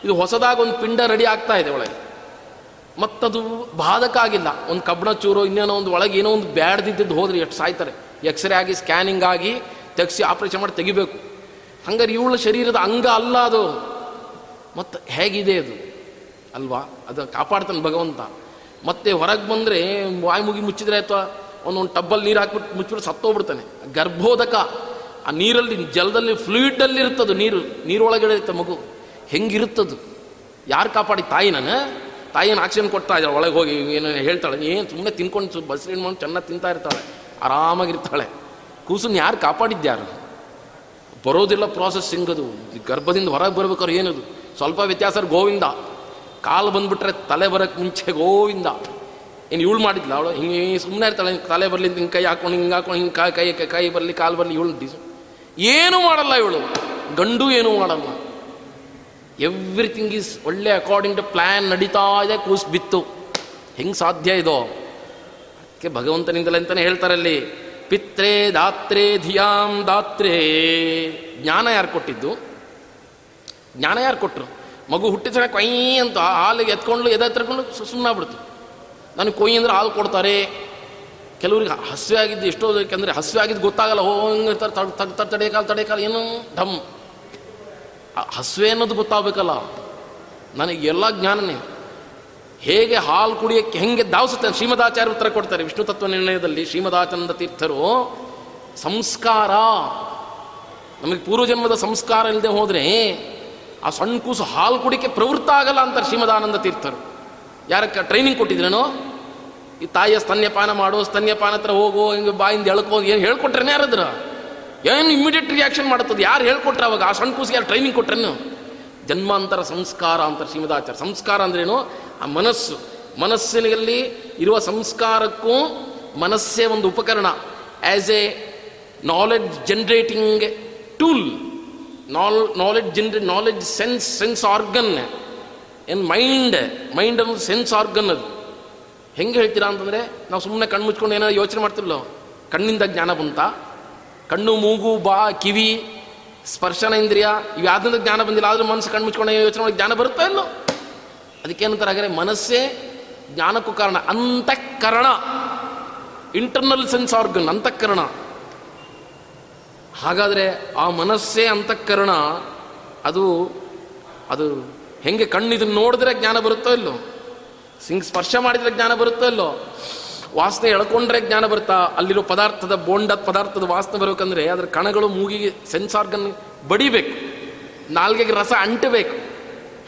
ಇದು ಹೊಸದಾಗಿ ಒಂದು ಪಿಂಡ ರೆಡಿ ಆಗ್ತಾ ಇದೆ ಒಳಗೆ. ಮತ್ತದು ಬಾಧಕ ಆಗಿಲ್ಲ. ಒಂದು ಕಬ್ಬಣ ಚೂರು, ಇನ್ನೇನೋ ಒಂದು ಒಳಗೆ ಏನೋ ಒಂದು ಬ್ಯಾಡ್ದಿದ್ದು ಹೋದ್ರೆ ಎಷ್ಟು ಸಾಯ್ತಾರೆ. ಎಕ್ಸ್ರೇ ಆಗಿ ಸ್ಕ್ಯಾನಿಂಗ್ ಆಗಿ ತೆಗೆಸಿ ಆಪ್ರೇಷನ್ ಮಾಡಿ ತೆಗಿಬೇಕು. ಹಂಗಾರೆ ಇವಳ ಶರೀರದ ಅಂಗ ಅಲ್ಲ ಅದು. ಮತ್ತು ಹೇಗಿದೆ ಅದು? ಅಲ್ವಾ? ಅದು ಕಾಪಾಡ್ತಾನೆ ಭಗವಂತ. ಮತ್ತೆ ಹೊರಗೆ ಬಂದರೆ ವಾಯು ಮುಗಿ ಮುಚ್ಚಿದ್ರೆ ಅಥವಾ ಒಂದೊಂದು ಟಬ್ಬಲ್ಲಿ ನೀರು ಹಾಕ್ಬಿಟ್ಟು ಮುಚ್ಚಿಬಿಟ್ಟು ಸತ್ತೋಗ್ಬಿಡ್ತಾನೆ. ಗರ್ಭೋದಕ. ಆ ನೀರಲ್ಲಿ, ಜಲದಲ್ಲಿ ಫ್ಲೂಯಿಡಲ್ಲಿ ಇರ್ತದು ನೀರು. ನೀರೊಳಗಡೆ ಇರುತ್ತೆ ಮಗು. ಹೆಂಗಿರುತ್ತದು? ಯಾರು ಕಾಪಾಡಿ? ತಾಯಿ ನಾನು ತಾಯಿನ ಆಕ್ಸಿಜನ್ ಕೊಡ್ತಾ ಇದ್ದಾಳೆ. ಒಳಗೆ ಹೋಗಿ ಏನು ಹೇಳ್ತಾಳೆ. ಏನು ಸುಮ್ಮನೆ ತಿನ್ಕೊಂಡು ಬಸ್ರೇನು ಮಾಡಿ ಚೆನ್ನಾಗಿ ತಿಂತಾ ಇರ್ತಾಳೆ. ಆರಾಮಾಗಿರ್ತಾಳೆ. ಕೂಸನ್ನು ಯಾರು ಕಾಪಾಡಿದ್ಯಾರು? ಬರೋದಿಲ್ಲ ಪ್ರಾಸೆಸ್ ಅದು ಗರ್ಭದಿಂದ ಹೊರಗೆ ಬರ್ಬೇಕಾದ್ರೆ ಏನದು? ಸ್ವಲ್ಪ ವ್ಯತ್ಯಾಸ ಗೋವಿಂದ. ಕಾಲು ಬಂದ್ಬಿಟ್ರೆ ತಲೆ ಬರೋಕ್ಕೆ ಮುಂಚೆ ಗೋವಿಂದ. ಏನು ಇವಳು ಮಾಡಿದ್ಲ, ಅವಳು ಹಿಂಗೆ ಸುಮ್ಮನೆ ಇರ್ತಾಳೆ, ತಲೆ ಬರಲಿ, ಹಿಂಗೆ ಕೈ ಹಾಕೊಂಡು ಹಿಂಗೆ ಹಾಕೊಂಡು ಹಿಂಗೆ ಕೈ ಕೈ ಕೈ ಬರಲಿ, ಕಾಲು ಬರಲಿ, ಇವಳು ಡಿಸ್ ಏನೂ ಮಾಡಲ್ಲ ಇವಳು. ಗಂಡು ಏನೂ ಮಾಡಲ್ಲ. ಎವ್ರಿಥಿಂಗ್ ಈಸ್ ಒಳ್ಳೆ ಅಕಾರ್ಡಿಂಗ್ ಟು ಪ್ಲ್ಯಾನ್ ನಡೀತಾ ಇದೆ, ಕೂಸ್ ಬಿತ್ತು. ಹೆಂಗೆ ಸಾಧ್ಯ ಇದೋ? ಅದಕ್ಕೆ ಭಗವಂತನಿಂದಲೇ ಅಂತಲೇ ಹೇಳ್ತಾರಲ್ಲಿ ಪಿತ್ರೇ ದಾತ್ರೇ ಧಿಯಾಂ ದಾತ್ರೇ. ಜ್ಞಾನ ಯಾರು ಕೊಟ್ಟಿದ್ದು? ಜ್ಞಾನ ಯಾರು ಕೊಟ್ಟರು? ಮಗು ಹುಟ್ಟಿದ ಕೊಯ್ ಅಂತ ಹಾಲಿಗೆ ಎತ್ಕೊಂಡು ಎದೆ ಎತ್ತಕೊಂಡು ಸುಮ್ಮನೆ ಆಗ್ಬಿಡ್ತು. ನನಗೆ ಕೊಯ್ ಅಂದ್ರೆ ಹಾಲು ಕೊಡ್ತಾರೆ. ಕೆಲವ್ರಿಗೆ ಹಸಿವೆ ಆಗಿದ್ದು ಎಷ್ಟೋ ಯಾಕಂದರೆ ಹಸಿವೆ ಆಗಿದ್ದು ಗೊತ್ತಾಗಲ್ಲ. ತಡ ಕಾಲು, ತಡೆ ಕಾಲು, ಏನು ಢಮ್ ಹಸಿವೆ ಅನ್ನೋದು ಗೊತ್ತಾಗಬೇಕಲ್ಲ. ನನಗೆ ಎಲ್ಲ ಜ್ಞಾನನೇ. ಹೇಗೆ ಹಾಲು ಕುಡಿಯೋಕ್ಕೆ ಹೆಂಗೆ ದಾವಿಸುತ್ತೆ ಶ್ರೀಮದಾಚಾರ್ಯ ಉತ್ತರ ಕೊಡ್ತಾರೆ. ವಿಷ್ಣು ತತ್ವ ನಿರ್ಣಯದಲ್ಲಿ ಶ್ರೀಮದಾಚಂದ ತೀರ್ಥರು, ಸಂಸ್ಕಾರ. ನಮಗೆ ಪೂರ್ವಜನ್ಮದ ಸಂಸ್ಕಾರ ಇಲ್ಲದೆ ಹೋದರೆ ಆ ಸಣ್ಣ ಕೂಸು ಹಾಲು ಕುಡಿಕೆ ಪ್ರವೃತ್ತ ಆಗಲ್ಲ ಅಂತಾರೆ ಶ್ರೀಮದಾನಂದ ತೀರ್ಥರು. ಯಾರಕ್ಕೆ ಟ್ರೈನಿಂಗ್ ಕೊಟ್ಟಿದ್ರೇನೋ? ಈ ತಾಯಿಯ ಸ್ತನ್ಯಪಾನ ಮಾಡು, ಸ್ತನ್ಯಪಾನ ಹತ್ರ ಹೋಗು, ಹಿಂಗೆ ಬಾಯಿಂದ ಎಳ್ಕೋ, ಏನು ಹೇಳ್ಕೊಟ್ರೇನೆ ಯಾರದ್ರ? ಏನು ಇಮಿಡಿಯೇಟ್ ರಿಯಾಕ್ಷನ್ ಮಾಡುತ್ತದೆ? ಯಾರು ಹೇಳ್ಕೊಟ್ರೆ ಅವಾಗ? ಆ ಸಣ್ಣ ಕೂಸಿಗೆ ಯಾರು ಟ್ರೈನಿಂಗ್ ಕೊಟ್ರೇನು? ಜನ್ಮಾಂತರ ಸಂಸ್ಕಾರ ಅಂತ ಶ್ರೀಮದಾಚಾರ್ಯ. ಸಂಸ್ಕಾರ ಅಂದ್ರೇನು? ಆ ಮನಸ್ಸು. ಮನಸ್ಸಿನಲ್ಲಿ ಇರುವ ಸಂಸ್ಕಾರಕ್ಕೂ ಮನಸ್ಸೇ ಒಂದು ಉಪಕರಣ. As a knowledge generating tool ನಾಲ್ ನಾಲೆಡ್ಜ್ ಜನರೇ ನಾಲೆಡ್ಜ್ ಸೆನ್ಸ್ ಸೆನ್ಸ್ ಆರ್ಗನ್ ಏನು ಮೈಂಡ್ ಮೈಂಡ್ ಅನ್ನೋದು ಸೆನ್ಸ್ ಆರ್ಗನ್ ಅದು ಹೆಂಗೆ ಹೇಳ್ತೀರಾ ಅಂತಂದರೆ, ನಾವು ಸುಮ್ಮನೆ ಕಣ್ಣು ಮುಚ್ಕೊಂಡು ಏನೋ ಯೋಚನೆ ಮಾಡ್ತಿರ್ಲೋ? ಕಣ್ಣಿಂದ ಜ್ಞಾನ ಬಂತ? ಕಣ್ಣು, ಮೂಗು, ಬಾ, ಕಿವಿ, ಸ್ಪರ್ಶನ ಇಂದ್ರಿಯ, ಇವು ಯಾವ್ದಿಂದ ಜ್ಞಾನ ಬಂದಿಲ್ಲ, ಆದರೂ ಮನಸ್ಸು ಕಣ್ಣು ಮುಚ್ಕೊಂಡು ಯೋಚನೆ ಮಾಡಿ ಜ್ಞಾನ ಬರುತ್ತಾ ಇಲ್ಲೋ? ಅದಕ್ಕೇನಂತಾರೆ ಹಾಗಾದ್ರೆ, ಮನಸ್ಸೇ ಜ್ಞಾನಕ್ಕೂ ಕಾರಣ, ಅಂತಃಕರಣ. ಇಂಟರ್ನಲ್ ಸೆನ್ಸ್ ಆರ್ಗನ್ ಅಂತಃಕರಣ. ಹಾಗಾದರೆ ಆ ಮನಸ್ಸೇ ಅಂತಃಕರಣ, ಅದು ಅದು ಹೆಂಗೆ ಕಣ್ಣಿದನ್ನು ನೋಡಿದ್ರೆ ಜ್ಞಾನ ಬರುತ್ತೋ ಇಲ್ಲೋ? ಸಿಂಗ್ ಸ್ಪರ್ಶ ಮಾಡಿದ್ರೆ ಜ್ಞಾನ ಬರುತ್ತೋ ಇಲ್ಲೋ? ವಾಸನೆ ಎಳ್ಕೊಂಡ್ರೆ ಜ್ಞಾನ ಬರುತ್ತಾ? ಅಲ್ಲಿರೋ ಪದಾರ್ಥದ ಬೋಂಡದ ಪದಾರ್ಥದ ವಾಸನೆ ಬರಬೇಕಂದ್ರೆ ಅದರ ಕಣಗಳು ಮೂಗಿಗೆ ಸೆನ್ಸ್ ಆರ್ಗನ್ ಬಡಿಬೇಕು. ನಾಲ್ಗೆಗೆ ರಸ ಅಂಟಬೇಕು.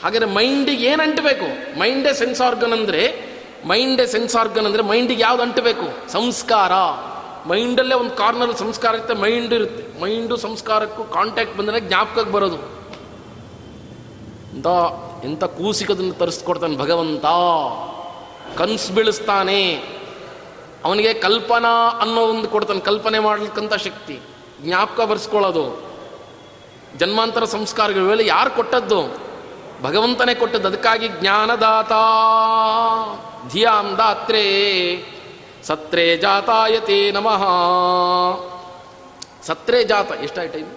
ಹಾಗಾದರೆ ಮೈಂಡಿಗೆ ಏನು ಅಂಟಬೇಕು? ಮೈಂಡೇ ಸೆನ್ಸ್ ಆರ್ಗನ್ ಅಂದರೆ, ಮೈಂಡೇ ಸೆನ್ಸ್ ಆರ್ಗನ್ ಅಂದರೆ ಮೈಂಡಿಗೆ ಯಾವ್ದು ಅಂಟಬೇಕು? ಸಂಸ್ಕಾರ. ಮೈಂಡಲ್ಲೇ ಒಂದು ಕಾರ್ನರ್ ಸಂಸ್ಕಾರ ಇರುತ್ತೆ, ಮೈಂಡ್ ಇರುತ್ತೆ. ಮೈಂಡು ಸಂಸ್ಕಾರಕ್ಕೂ ಕಾಂಟ್ಯಾಕ್ಟ್ ಬಂದರೆ ಜ್ಞಾಪಕಕ್ಕೆ ಬರೋದು. ಇಂಥ ಎಂಥ ಕೂಸಿಕದನ್ನು ತರಿಸ್ಕೊಡ್ತಾನೆ ಭಗವಂತ. ಕನ್ಸು ಬೀಳಿಸ್ತಾನೆ. ಅವನಿಗೆ ಕಲ್ಪನಾ ಅನ್ನೋ ಒಂದು ಕೊಡ್ತಾನೆ. ಕಲ್ಪನೆ ಮಾಡ್ಲಿಕ್ಕಂಥ ಶಕ್ತಿ. ಜ್ಞಾಪಕ ಬರ್ಸ್ಕೊಳ್ಳೋದು. ಜನ್ಮಾಂತರ ಸಂಸ್ಕಾರಗಳ ವೇಳೆ ಯಾರು ಕೊಟ್ಟದ್ದು? ಭಗವಂತನೇ ಕೊಟ್ಟದ್ದು. ಅದಕ್ಕಾಗಿ ಜ್ಞಾನದಾತ ಧಿಯಾಂ ದಾತ್ರೇ ಸತ್ರೇ ಜಾತಾಯತೆ ನಮಃ. ಸತ್ರೇ ಜಾತ, ಎಷ್ಟಾಯ್ತು ಟೈಮ್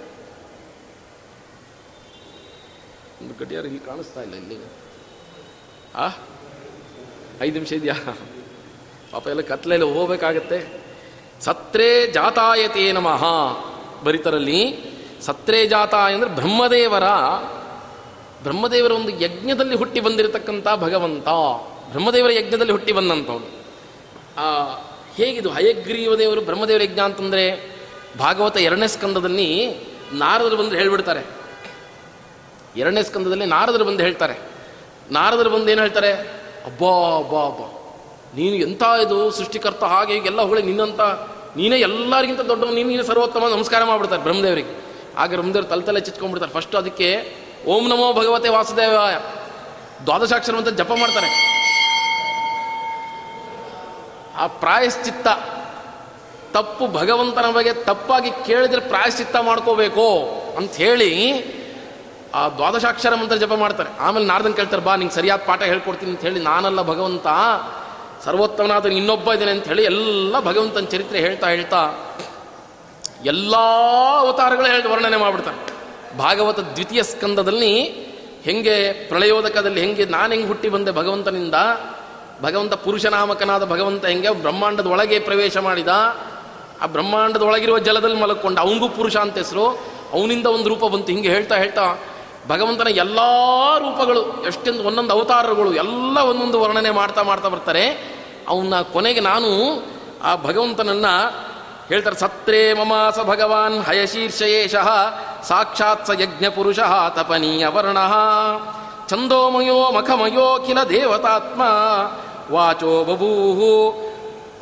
ಒಂದು ಗಡಿಯಾರ ಇಲ್ಲಿ ಕಾಣಿಸ್ತಾ ಇಲ್ಲ ಇಲ್ಲಿ ಆ? ಐದು ನಿಮಿಷ ಇದೆಯಾ? ಪಾಪ ಎಲ್ಲ ಕತ್ಲೆಲ್ಲ ಹೋಗ್ಬೇಕಾಗತ್ತೆ. ಸತ್ರೇ ಜಾತಾಯತೆ ನಮಃ. ಬರಿತರಲ್ಲಿ, ಸತ್ರೇ ಜಾತ ಅಂದರೆ ಬ್ರಹ್ಮದೇವರ ಬ್ರಹ್ಮದೇವರ ಒಂದು ಯಜ್ಞದಲ್ಲಿ ಹುಟ್ಟಿ ಬಂದಿರತಕ್ಕಂಥ ಭಗವಂತ. ಬ್ರಹ್ಮದೇವರ ಯಜ್ಞದಲ್ಲಿ ಹುಟ್ಟಿ ಬಂದಂಥವನು. ಆ, ಹೇಗಿದು ಹಯಗ್ರೀವ ದೇವರು ಬ್ರಹ್ಮದೇವರ ಯಜ್ಞ ಅಂತಂದರೆ ಭಾಗವತ ಎರಡನೇ ಸ್ಕಂದದಲ್ಲಿ ನಾರದರು ಬಂದು ಹೇಳ್ಬಿಡ್ತಾರೆ. ಎರಡನೇ ಸ್ಕಂದದಲ್ಲಿ ನಾರದರು ಬಂದು ಹೇಳ್ತಾರೆ. ನಾರದರು ಬಂದು ಏನು ಹೇಳ್ತಾರೆ? ಅಬ್ಬಾ ಅಬ್ಬಾ ಅಬ್ಬಾ. ನೀನು ಎಂಥ ಇದು ಸೃಷ್ಟಿಕರ್ತ ಹಾಗೆ ಹೀಗೆಲ್ಲ ಹೋಗಿ ನಿನ್ನಂತ ನೀನೇ ಎಲ್ಲರಿಗಿಂತ ದೊಡ್ಡ ನೀನು ನೀನು ಸರ್ವೋತ್ತಮ ನಮಸ್ಕಾರ ಮಾಡ್ಬಿಡ್ತಾರೆ ಬ್ರಹ್ಮದೇವರಿಗೆ. ಆಗ ಬ್ರಹ್ಮದೇವರು ತಲೆ ತಲೆ ಚಿಚ್ಕೊಂಡ್ಬಿಡ್ತಾರೆ. ಫಸ್ಟ್ ಅದಕ್ಕೆ ಓಂ ನಮೋ ಭಗವತೆ ವಾಸುದೇವಾಯ. ದ್ವಾದಶಾಕ್ಷರ ಅಂತ ಜಪ ಮಾಡ್ತಾರೆ. ಆ ಪ್ರಾಯಶ್ಚಿತ್ತ. ತಪ್ಪು ಭಗವಂತನ ಬಗ್ಗೆ ತಪ್ಪಾಗಿ ಕೇಳಿದ್ರೆ ಪ್ರಾಯಶ್ಚಿತ್ತ ಮಾಡ್ಕೋಬೇಕು ಅಂತ ಹೇಳಿ ಆ ದ್ವಾದಶಾಕ್ಷರ ಮಂತ್ರ ಜಪ ಮಾಡ್ತಾರೆ. ಆಮೇಲೆ ನಾರ್ದನ್ ಕೇಳ್ತಾರೆ, ಬಾ, ನಿಂಗೆ ಸರಿಯಾದ ಪಾಠ ಹೇಳ್ಕೊಡ್ತೀನಿ ಅಂತ ಹೇಳಿ, ನಾನಲ್ಲ ಭಗವಂತ ಸರ್ವೋತ್ತಮನಾದ ಇನ್ನೊಬ್ಬ ಇದ್ದೇನೆ ಅಂತ ಹೇಳಿ ಎಲ್ಲ ಭಗವಂತನ ಚರಿತ್ರೆ ಹೇಳ್ತಾ ಹೇಳ್ತಾ ಎಲ್ಲ ಅವತಾರಗಳು ಹೇಳಿ ವರ್ಣನೆ ಮಾಡ್ಬಿಡ್ತಾರೆ. ಭಾಗವತ ದ್ವಿತೀಯ ಸ್ಕಂದದಲ್ಲಿ ಹೆಂಗೆ ಪ್ರಳಯೋದಕದಲ್ಲಿ ಹೆಂಗೆ ನಾನು ಹೆಂಗೆ ಹುಟ್ಟಿ ಬಂದೆ ಭಗವಂತನಿಂದ ಭಗವಂತ ಪುರುಷನಾಮಕನಾದ ಭಗವಂತ ಹೆಂಗೆ ಬ್ರಹ್ಮಾಂಡದ ಒಳಗೆ ಪ್ರವೇಶ ಮಾಡಿದ. ಆ ಬ್ರಹ್ಮಾಂಡದ ಒಳಗಿರುವ ಜಲದಲ್ಲಿ ಮಲಕ್ಕೊಂಡ ಅವನಿಗೂ ಪುರುಷ ಅಂತ ಹೆಸರು. ಅವನಿಂದ ಒಂದು ರೂಪ ಬಂತು. ಹಿಂಗೆ ಹೇಳ್ತಾ ಹೇಳ್ತಾ ಭಗವಂತನ ಎಲ್ಲ ರೂಪಗಳು, ಎಷ್ಟೊಂದು ಒಂದೊಂದು ಅವತಾರಗಳು, ಎಲ್ಲ ಒಂದೊಂದು ವರ್ಣನೆ ಮಾಡ್ತಾ ಮಾಡ್ತಾ ಬರ್ತಾರೆ. ಅವನ್ನ ಕೊನೆಗೆ ನಾನು ಆ ಭಗವಂತನನ್ನು ಹೇಳ್ತಾರೆ, ಸತ್ರೇ ಮಮಾಸ ಭಗವಾನ್ ಹಯಶೀರ್ಷಯೇಶಃ ಸಾಕ್ಷಾತ್ಸ ಯಜ್ಞ ಪುರುಷ ತಪನೀಯ ವರ್ಣ, ಛಂದೋಮಯೋ ಮಖಮಯೋ ಕಿಲ ದೇವತಾತ್ಮ ವಾಚೋ ಬಭೂಹು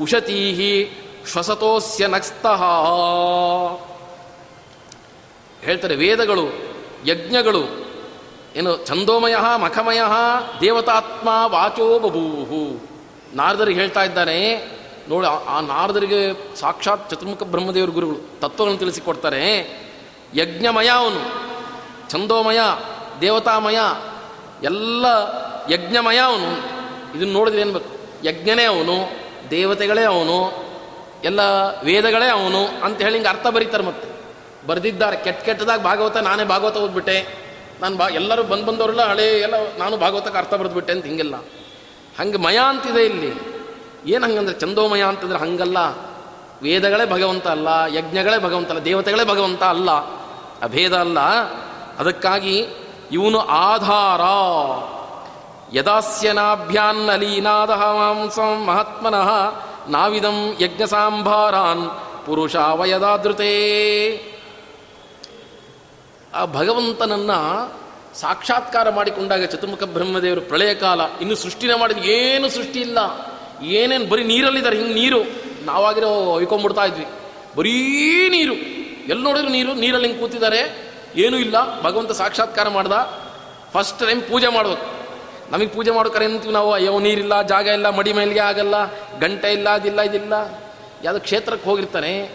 ಉಷತೀಹಿ ಶ್ವಸತೋಸ್ಯ ನಕ್ಸ್ತಃ ಹೇಳ್ತಾರೆ ವೇದಗಳು, ಯಜ್ಞಗಳು, ಏನು ಛಂದೋಮಯ, ಮಖಮಯ, ದೇವತಾತ್ಮ, ವಾಚೋ ಬಭೂಹು. ನಾರದರಿಗೆ ಹೇಳ್ತಾ ಇದ್ದಾನೆ ನೋಡಿ ಆ- ನಾರದರಿಗೆ ಸಾಕ್ಷಾತ್ ಚತುರ್ಮುಖ ಬ್ರಹ್ಮದೇವರ ಗುರುಗಳು ತತ್ವಗಳನ್ನು ತಿಳಿಸಿಕೊಡ್ತಾರೆ. ಯಜ್ಞಮಯ ಅವನು, ಛಂದೋಮಯ, ದೇವತಾಮಯ, ಎಲ್ಲ ಯಜ್ಞಮಯ ಅವನು. ಇದನ್ನು ನೋಡಿದ್ರೆ ಏನು ಬೇಕು? ಯಜ್ಞನೇ ಅವನು, ದೇವತೆಗಳೇ ಅವನು, ಎಲ್ಲ ವೇದಗಳೇ ಅವನು ಅಂತ ಹೇಳಿ ಹಿಂಗೆ ಅರ್ಥ ಬರೀತಾರೆ ಮತ್ತೆ. ಬರೆದಿದ್ದಾರೆ, ಕೆಟ್ಟ ಕೆಟ್ಟದಾಗ ಭಾಗವತ ನಾನೇ ಭಾಗವತ ಓದ್ಬಿಟ್ಟೆ. ನಾನು ಬಾ, ಎಲ್ಲರೂ ಬಂದು ಬಂದವರೆಲ್ಲ ಹಳೆ ಎಲ್ಲ ನಾನು ಭಾಗವತಕ್ಕೆ ಅರ್ಥ ಬರೆದ್ಬಿಟ್ಟೆ ಅಂತ ಹಿಂಗೆಲ್ಲ. ಹಂಗೆ ಮಯ ಅಂತಿದೆ ಇಲ್ಲಿ. ಏನು ಹಂಗಂದ್ರೆ ಚಂದೋಮಯ ಅಂತಂದ್ರೆ ಹಂಗಲ್ಲ. ವೇದಗಳೇ ಭಗವಂತ ಅಲ್ಲ, ಯಜ್ಞಗಳೇ ಭಗವಂತ ಅಲ್ಲ, ದೇವತೆಗಳೇ ಭಗವಂತ ಅಲ್ಲ. ಅಭೇದ ಅಲ್ಲ. ಅದಕ್ಕಾಗಿ ಇವನು ಆಧಾರ. ಯದಾಸ್ಯನಾಭ್ಯಾನ್ನಲೀನಾದ ಮಾಂಸಂ ಮಹಾತ್ಮನಃ ನಾವಿದಂ ಯಜ್ಞ ಸಾಂಭಾರಾನ್ ಪುರುಷ ವಯದಾದೃತೇ ಆ ಭಗವಂತನನ್ನ ಸಾಕ್ಷಾತ್ಕಾರ ಮಾಡಿಕೊಂಡಾಗ ಚತುರ್ಮುಖ ಬ್ರಹ್ಮದೇವರು ಪ್ರಳಯ ಕಾಲ, ಇನ್ನು ಸೃಷ್ಟಿನೇ ಮಾಡಿದ ಏನು ಸೃಷ್ಟಿ ಇಲ್ಲ. ಏನೇನು ಬರೀ ನೀರಲ್ಲಿದ್ದಾರೆ, ಹಿಂಗೆ ನೀರು. ನಾವಾಗಿರೋ ಹೊಯ್ಕೊಂಡ್ಬಿಡ್ತಾ ಇದ್ವಿ. ಬರೀ ನೀರು. ಎಲ್ಲಿ ನೋಡಿದ್ರು ನೀರು, ನೀರಲ್ಲಿ ಹಿಂಗೆ ಕೂತಿದ್ದಾರೆ. ಏನೂ ಇಲ್ಲ. ಭಗವಂತ ಸಾಕ್ಷಾತ್ಕಾರ ಮಾಡ್ದ. ಫಸ್ಟ್ ಟೈಮ್ ಪೂಜೆ ಮಾಡ್ಬೇಕು. ನಮಗೆ ಪೂಜೆ ಮಾಡೋಕೆ ಅಂತೀವಿ ನಾವು, ಅಯ್ಯೋ, ನೀರಿಲ್ಲ, ಜಾಗ ಇಲ್ಲ, ಮಡಿ ಮೇಲ್ಗೆ ಆಗಲ್ಲ, ಗಂಟೆ ಇಲ್ಲ, ಅದಿಲ್ಲ, ಇದಿಲ್ಲ. ಯಾವುದೋ ಕ್ಷೇತ್ರಕ್ಕೆ ಹೋಗಿರ್ತಾನೆ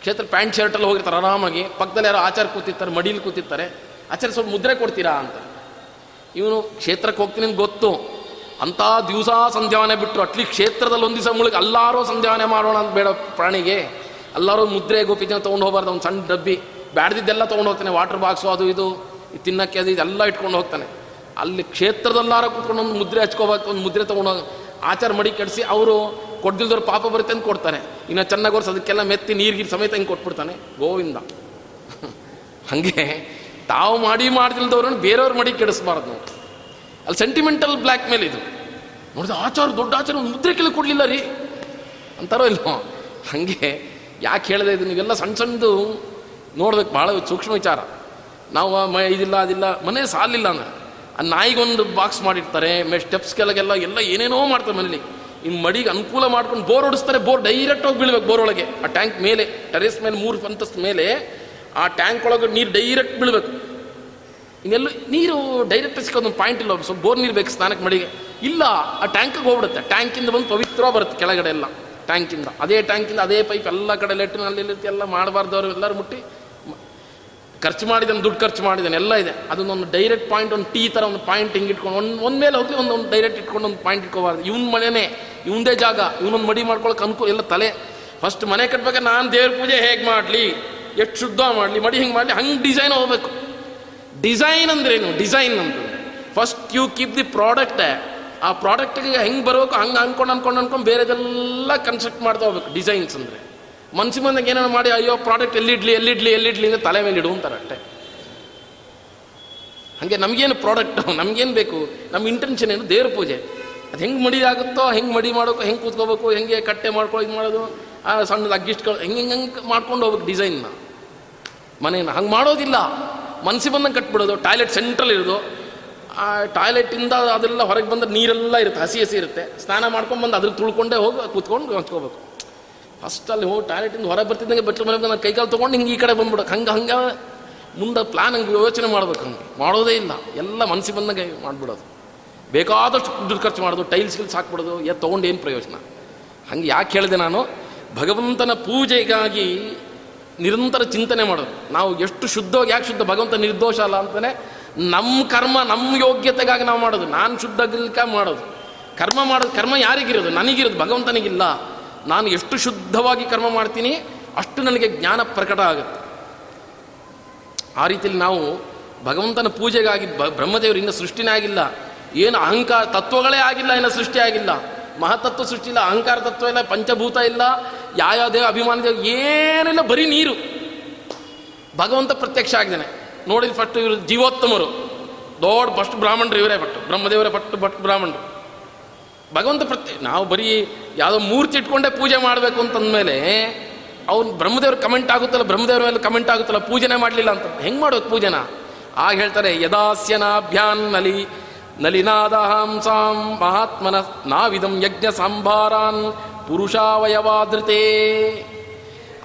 ಕ್ಷೇತ್ರ ಪ್ಯಾಂಟ್ ಶರ್ಟಲ್ಲಿ ಹೋಗಿರ್ತಾರೆ ಆರಾಮಾಗಿ, ಪಕ್ಕದಲ್ಲಿ ಯಾರೋ ಆಚಾರ ಕೂತಿರ್ತಾರೆ, ಮಡಿಲಿ ಕೂತಿರ್ತಾರೆ ಆಚಾರ ಸ್ವಲ್ಪ ಮುದ್ರೆ ಕೊಡ್ತೀರಾ? ಅಂತ ಇವನು ಕ್ಷೇತ್ರಕ್ಕೆ ಹೋಗ್ತೀನಿ ಗೊತ್ತು. ಅಂಥ ದಿವಸ ಸಂಧ್ಯಾವನೆ ಬಿಟ್ಟರು ಅಟ್ಲಿ ಕ್ಷೇತ್ರದಲ್ಲಿ ಒಂದು ದಿವಸ ಮುಳುಗಿ ಎಲ್ಲರೂ ಸಂಧ್ಯಾವನೆ ಮಾಡೋಣ ಅಂತ ಬೇಡ ಪ್ರಾಣಿಗೆ. ಎಲ್ಲರೂ ಮುದ್ರೆ ಗೋಪಿಜನ ತೊಗೊಂಡು ಹೋಗ್ಬಾರ್ದು ಒಂದು ಸಣ್ಣ ಡಬ್ಬಿ. ಬ್ಯಾಡ್ದಿದ್ದೆಲ್ಲ ತೊಗೊಂಡು ಹೋಗ್ತಾನೆ ವಾಟರ್ ಬಾಕ್ಸು ಅದು ಇದು, ತಿನ್ನಕ್ಕೆ ಅದು ಇದೆಲ್ಲ ಇಟ್ಕೊಂಡು ಹೋಗ್ತಾನೆ. ಅಲ್ಲಿ ಕ್ಷೇತ್ರದಲ್ಲಾರ ಕೂತ್ಕೊಂಡು ಒಂದು ಮುದ್ರೆ ಹಚ್ಕೋಬೇಕು, ಒಂದು ಮುದ್ರೆ ತೊಗೊಂಡು ಆಚಾರ ಮಡಿ ಕೆಡಿಸಿ ಅವರು ಕೊಡ್ದಿಲ್ದವ್ರು ಪಾಪ ಬರುತ್ತೆ ಅಂತ ಕೊಡ್ತಾನೆ ಇನ್ನು ಚೆನ್ನಾಗಿ ಒರ್ಸಿ ಅದಕ್ಕೆಲ್ಲ ಮೆತ್ತಿ ನೀರ್ಗಿರ್ ಸಮೇತ ಹಿಂಗೆ ಕೊಟ್ಬಿಡ್ತಾನೆ. ಗೋವಿಂದ. ಹಾಗೆ ತಾವು ಮಾಡಿ ಮಾಡ್ದಿಲ್ದವ್ರನ್ನ ಬೇರೆಯವ್ರ ಮಡಿ ಕೆಡಿಸ್ಬಾರ್ದು ಅಲ್ಲಿ ಸೆಂಟಿಮೆಂಟಲ್ ಬ್ಲ್ಯಾಕ್ ಮೇಲ್ ಇದು. ನೋಡಿದ ಆಚಾರ ದೊಡ್ಡ ಆಚಾರ, ಒಂದು ಮುದ್ರೆ ಕೆಲ ಕೊಡಲಿಲ್ಲ ರೀ. ಅಂತಾರೋ ಇಲ್ಲೋ ಹಾಗೆ ಯಾಕೆ ಹೇಳಿದೆ ಇದು? ನೀವೆಲ್ಲ ಸಣ್ಣ ಸಣ್ಣದು ನೋಡ್ಬೇಕು ಭಾಳ ಸೂಕ್ಷ್ಮ ವಿಚಾರ. ನಾವು ಇದಿಲ್ಲ, ಅದಿಲ್ಲ, ಮನೆ ಸಾಲಿಲ್ಲ ಅಂದ್ರೆ. ಆ ನಾಯಿಗೊಂದು ಬಾಕ್ಸ್ ಮಾಡಿರ್ತಾರೆ ಮೇ ಸ್ಟೆಪ್ಸ್ ಕೆಳಗೆಲ್ಲ ಎಲ್ಲ ಏನೇನೋ ಮಾಡ್ತಾರೆ ಮನೇಲಿ. ಇನ್ ಮಡಿಗೆ ಅನುಕೂಲ ಮಾಡ್ಕೊಂಡು ಬೋರ್ ಹೊಡಿಸ್ತಾರೆ ಬೋರ್ ಡೈರೆಕ್ಟ್ ಹೋಗಿ ಬೀಳ್ಬೇಕು ಬೋರ್ ಒಳಗೆ. ಆ ಟ್ಯಾಂಕ್ ಮೇಲೆ ಟೆರೇಸ್ ಮೇಲೆ, ಮೂರು ಅಂತಸ್ತು ಮೇಲೆ, ಆ ಟ್ಯಾಂಕ್ ಒಳಗೆ ನೀರು ಡೈರೆಕ್ಟ್ ಬೀಳ್ಬೇಕು. ಇನ್ನೆಲ್ಲೂ ನೀರು ಡೈರೆಕ್ಟ್ ಸಿಕ್ಕೋದು ಒಂದು ಪಾಯಿಂಟ್ ಇಲ್ಲ ಸ್ವಲ್ಪ ಬೋರ್ ನೀರು ಬೇಕು ಸ್ನಾನಕ್ಕೆ ಮಡಿಗೆ. ಇಲ್ಲ, ಆ ಟ್ಯಾಂಕಿಗೆ ಹೋಗ್ಬಿಡುತ್ತೆ. ಟ್ಯಾಂಕಿಂದ ಬಂದು ಪವಿತ್ರ ಬರುತ್ತೆ ಕೆಳಗಡೆ ಎಲ್ಲ. ಟ್ಯಾಂಕಿಂದ ಅದೇ ಟ್ಯಾಂಕಿಂದ ಅದೇ ಪೈಪ್ ಎಲ್ಲ ಕಡೆ ಲೆಟ್ರಿನಲ್ಲಿ ಎಲ್ಲ ಮಾಡಬಾರ್ದವ್ರು ಎಲ್ಲರೂ ಮುಟ್ಟಿ. ಖರ್ಚು ಮಾಡಿದ್ದಾನೆ ದುಡ್ಡು ಖರ್ಚು ಮಾಡಿದ್ದಾನೆ ಎಲ್ಲ ಇದೆ. ಅದನ್ನೊಂದು ಡೈರೆಕ್ಟ್ ಪಾಯಿಂಟ್ ಒಂದು ಟೀ ಥರ ಒಂದು ಪಾಯಿಂಟ್ ಹಿಂಗೆ ಇಟ್ಕೊಂಡು, ಒಂದು ಒಂದು ಮೇಲೆ ಹೋಗಲಿ ಒಂದು ಒಂದು ಡೈರೆಕ್ಟ್ ಇಟ್ಕೊಂಡು ಒಂದು ಪಾಯಿಂಟ್ ಇಟ್ಕೋಬಾರ್ದು. ಇವ್ನ ಮನೆನೇ ಇವಂದೇ ಜಾಗ, ಇವನೊಂದು ಮಡಿ ಮಾಡ್ಕೊಳಕ್ಕೆ ಅನುಕೂಲ ಎಲ್ಲ ತಲೆ. ಫಸ್ಟ್ ಮನೆ ಕಟ್ಬೇಕಾದ್ರೆ ನಾನು ದೇವ್ರ ಪೂಜೆ ಹೇಗೆ ಮಾಡಲಿ? ಎಷ್ಟು ಶುದ್ಧ ಮಾಡಲಿ? ಮಡಿ ಹಿಂಗೆ ಮಾಡಲಿ? ಹಂಗೆ ಡಿಸೈನ್ ಹೋಗ್ಬೇಕು. ಡಿಸೈನ್ ಅಂದ್ರೇನು? ಡಿಸೈನ್ ಅಂದ್ರೆ first you keep the product ಆ ಪ್ರಾಡಕ್ಟ್ಗೆ ಹೆಂಗೆ ಬರಬೇಕು ಹಂಗೆ ಅನ್ಕೊಂಡು ಅನ್ಕೊಂಡು ಅನ್ಕೊಂಡು ಬೇರೆದೆಲ್ಲ ಕನ್ಸ್ಟ್ರಕ್ಟ್ ಮಾಡ್ತಾ ಹೋಗ್ಬೇಕು. ಡಿಸೈನ್ಸ್ ಅಂದರೆ. ಮನ್ಸಿ ಬಂದಾಗ ಏನಾರು ಮಾಡಿ, ಅಯ್ಯೋ ಪ್ರಾಡಕ್ಟ್ ಎಲ್ಲಿಡ್ಲಿ ಎಲ್ಲಿಡ್ಲಿ ಎಲ್ಲಿಡ್ಲಿ ಅಂತ ತಲೆ ಮೇಲೆ ಇಡು ಅಂತಾರೆ ಅಷ್ಟೇ. ಹಾಗೆ ನಮಗೇನು ಪ್ರಾಡಕ್ಟ್ ನಮಗೇನು ಬೇಕು? ನಮ್ಮ ಇಂಟೆನ್ಷನ್ ಏನು? ದೇವ್ರ ಪೂಜೆ. ಅದು ಹೆಂಗೆ ಮಡಿ ಆಗುತ್ತೋ, ಹೆಂಗೆ ಮಡಿ ಮಾಡೋಕೆ ಹೆಂಗೆ ಕೂತ್ಕೋಬೇಕು, ಹೆಂಗೆ ಕಟ್ಟೆ ಮಾಡ್ಕೊಳ್ಳೋ ಇದು ಮಾಡೋದು, ಆ ಸಣ್ಣದು ಅಗ್ಗಿಸ್ಟ್ಗಳು ಹೆಂಗೆ ಹೆಂಗೆ ಮಾಡ್ಕೊಂಡು ಹೋಗ್ಬೇಕು ಡಿಸೈನ್ನ ಮನೇನ? ಹಂಗೆ ಮಾಡೋದಿಲ್ಲ. ಮನಸ್ಸಿ ಬಂದಂಗೆ ಕಟ್ಬಿಡೋದು, ಟಾಯ್ಲೆಟ್ ಸೆಂಟ್ರಲ್ ಇರೋದು. ಆ ಟಾಯ್ಲೆಟಿಂದ ಅದೆಲ್ಲ ಹೊರಗೆ ಬಂದ ನೀರೆಲ್ಲ ಇರುತ್ತೆ, ಹಸಿ ಹಸಿ ಇರುತ್ತೆ. ಸ್ನಾನ ಮಾಡ್ಕೊಂಡು ಬಂದು ಅದ್ರ ತುಳ್ಕೊಂಡೇ ಹೋಗಿ, ಕೂತ್ಕೊಂಡು ಹಚ್ಕೋಬೇಕು ಫಸ್ಟ್ ಅಲ್ಲಿ ಹೋಗಿ ಟಾಯ್ಲೆಟಿಂದ ಹೊರಗೆ ಬರ್ತಿದ್ದಂಗೆ ಬೆಟ್ಲ ಮನೆ ನಾನು ಕೈಕಾಲು ತೊಗೊಂಡು ಹಿಂಗೆ ಈ ಕಡೆ ಬಂದ್ಬಿಡೋಕೆ ಹಂಗೆ ಹಂಗೆ ಮುಂದೆ ಪ್ಲಾನ್ ಹಂಗೆ ಯೋಚನೆ ಮಾಡ್ಬೇಕು ಹಂಗೆ. ಮಾಡೋದೇ ಇಲ್ಲ. ಎಲ್ಲ ಮನಸ್ಸಿಗೆ ಬಂದಂಗೆ ಮಾಡಿಬಿಡೋದು. ಬೇಕಾದಷ್ಟು ದುಡ್ಡು ಖರ್ಚು ಮಾಡೋದು ಟೈಲ್ಸ್ ಗಿಲ್ಸ್ ಹಾಕ್ಬಿಡೋದು ಎ ತೊಗೊಂಡು ಏನು ಪ್ರಯೋಜನ? ಹಂಗೆ ಯಾಕೆ ಹೇಳಿದೆ ನಾನು? ಭಗವಂತನ ಪೂಜೆಗಾಗಿ ನಿರಂತರ ಚಿಂತನೆ ಮಾಡೋದು. ನಾವು ಎಷ್ಟು ಶುದ್ಧವಾಗಿ, ಯಾಕೆ ಶುದ್ಧ? ಭಗವಂತ ನಿರ್ದೋಷ ಅಲ್ಲ ಅಂತಲೇ ನಮ್ಮ ಕರ್ಮ ನಮ್ಮ ಯೋಗ್ಯತೆಗಾಗಿ ನಾವು ಮಾಡೋದು. ನಾನು ಶುದ್ಧ ಗಿಲ್ಕ ಮಾಡೋದು. ಕರ್ಮ ಮಾಡೋದು, ಕರ್ಮ ಯಾರಿಗಿರೋದು? ನನಗಿರೋದು. ಭಗವಂತನಿಗಿಲ್ಲ. ನಾನು ಎಷ್ಟು ಶುದ್ಧವಾಗಿ ಕರ್ಮ ಮಾಡ್ತೀನಿ, ಅಷ್ಟು ನನಗೆ ಜ್ಞಾನ ಪ್ರಕಟ ಆಗುತ್ತೆ. ಆ ರೀತಿಯಲ್ಲಿ ನಾವು ಭಗವಂತನ ಪೂಜೆಗಾಗಿ ಬ, ಬ್ರಹ್ಮದೇವರು ಇನ್ನೂ ಸೃಷ್ಟಿನೇ ಆಗಿಲ್ಲ. ಏನು ಅಹಂಕಾರ ತತ್ವಗಳೇ ಆಗಿಲ್ಲ, ಇನ್ನು ಸೃಷ್ಟಿ ಆಗಿಲ್ಲ. ಮಹತತ್ವ ಸೃಷ್ಟಿ ಇಲ್ಲ, ಅಹಂಕಾರ ತತ್ವ ಇಲ್ಲ, ಪಂಚಭೂತ ಇಲ್ಲ ಯಾವ ದೇವ ಅಭಿಮಾನ ದೇವ, ಏನಿಲ್ಲ, ಬರೀ ನೀರು. ಭಗವಂತ ಪ್ರತ್ಯಕ್ಷ ಆಗಿದ್ದಾನೆ. ನೋಡಿದ ಫಸ್ಟ್ ಇವರು ಜೀವೋತ್ತಮರು. ದೊಡ್ಡ ಫಸ್ಟ್ ಬ್ರಾಹ್ಮಣರು ಇವರೇ ಪಟ್ಟು ಬ್ರಹ್ಮದೇವರೇ ಪಟ್ಟು ಭಟ್ ಬ್ರಾಹ್ಮಣರು. ಭಗವಂತ ಪ್ರತಿ ನಾವು ಬರೀ ಯಾವುದೋ ಮೂರ್ತಿ ಇಟ್ಕೊಂಡೇ ಪೂಜೆ ಮಾಡಬೇಕು ಅಂತಂದಮೇಲೆ ಅವ್ನು ಬ್ರಹ್ಮದೇವ್ರ ಕಮೆಂಟ್ ಆಗುತ್ತಲ್ಲ, ಬ್ರಹ್ಮದೇವ್ರ ಮೇಲೆ ಕಮೆಂಟ್ ಆಗುತ್ತಲ್ಲ, ಪೂಜೆನೇ ಮಾಡಲಿಲ್ಲ ಅಂತ. ಹೆಂಗೆ ಮಾಡೋದು ಪೂಜೆನ? ಆಗ ಹೇಳ್ತಾರೆ, ಯದಾಸ್ಯನಾಭ್ಯಾನ್ ನಲಿ ನಲಿನಾದಹಂಸಾಂ ಮಹಾತ್ಮನ, ನಾವಿದಂ ಯಜ್ಞ ಸಾಂಬಾರಾನ್ ಪುರುಷಾವಯವಾದೃತೇ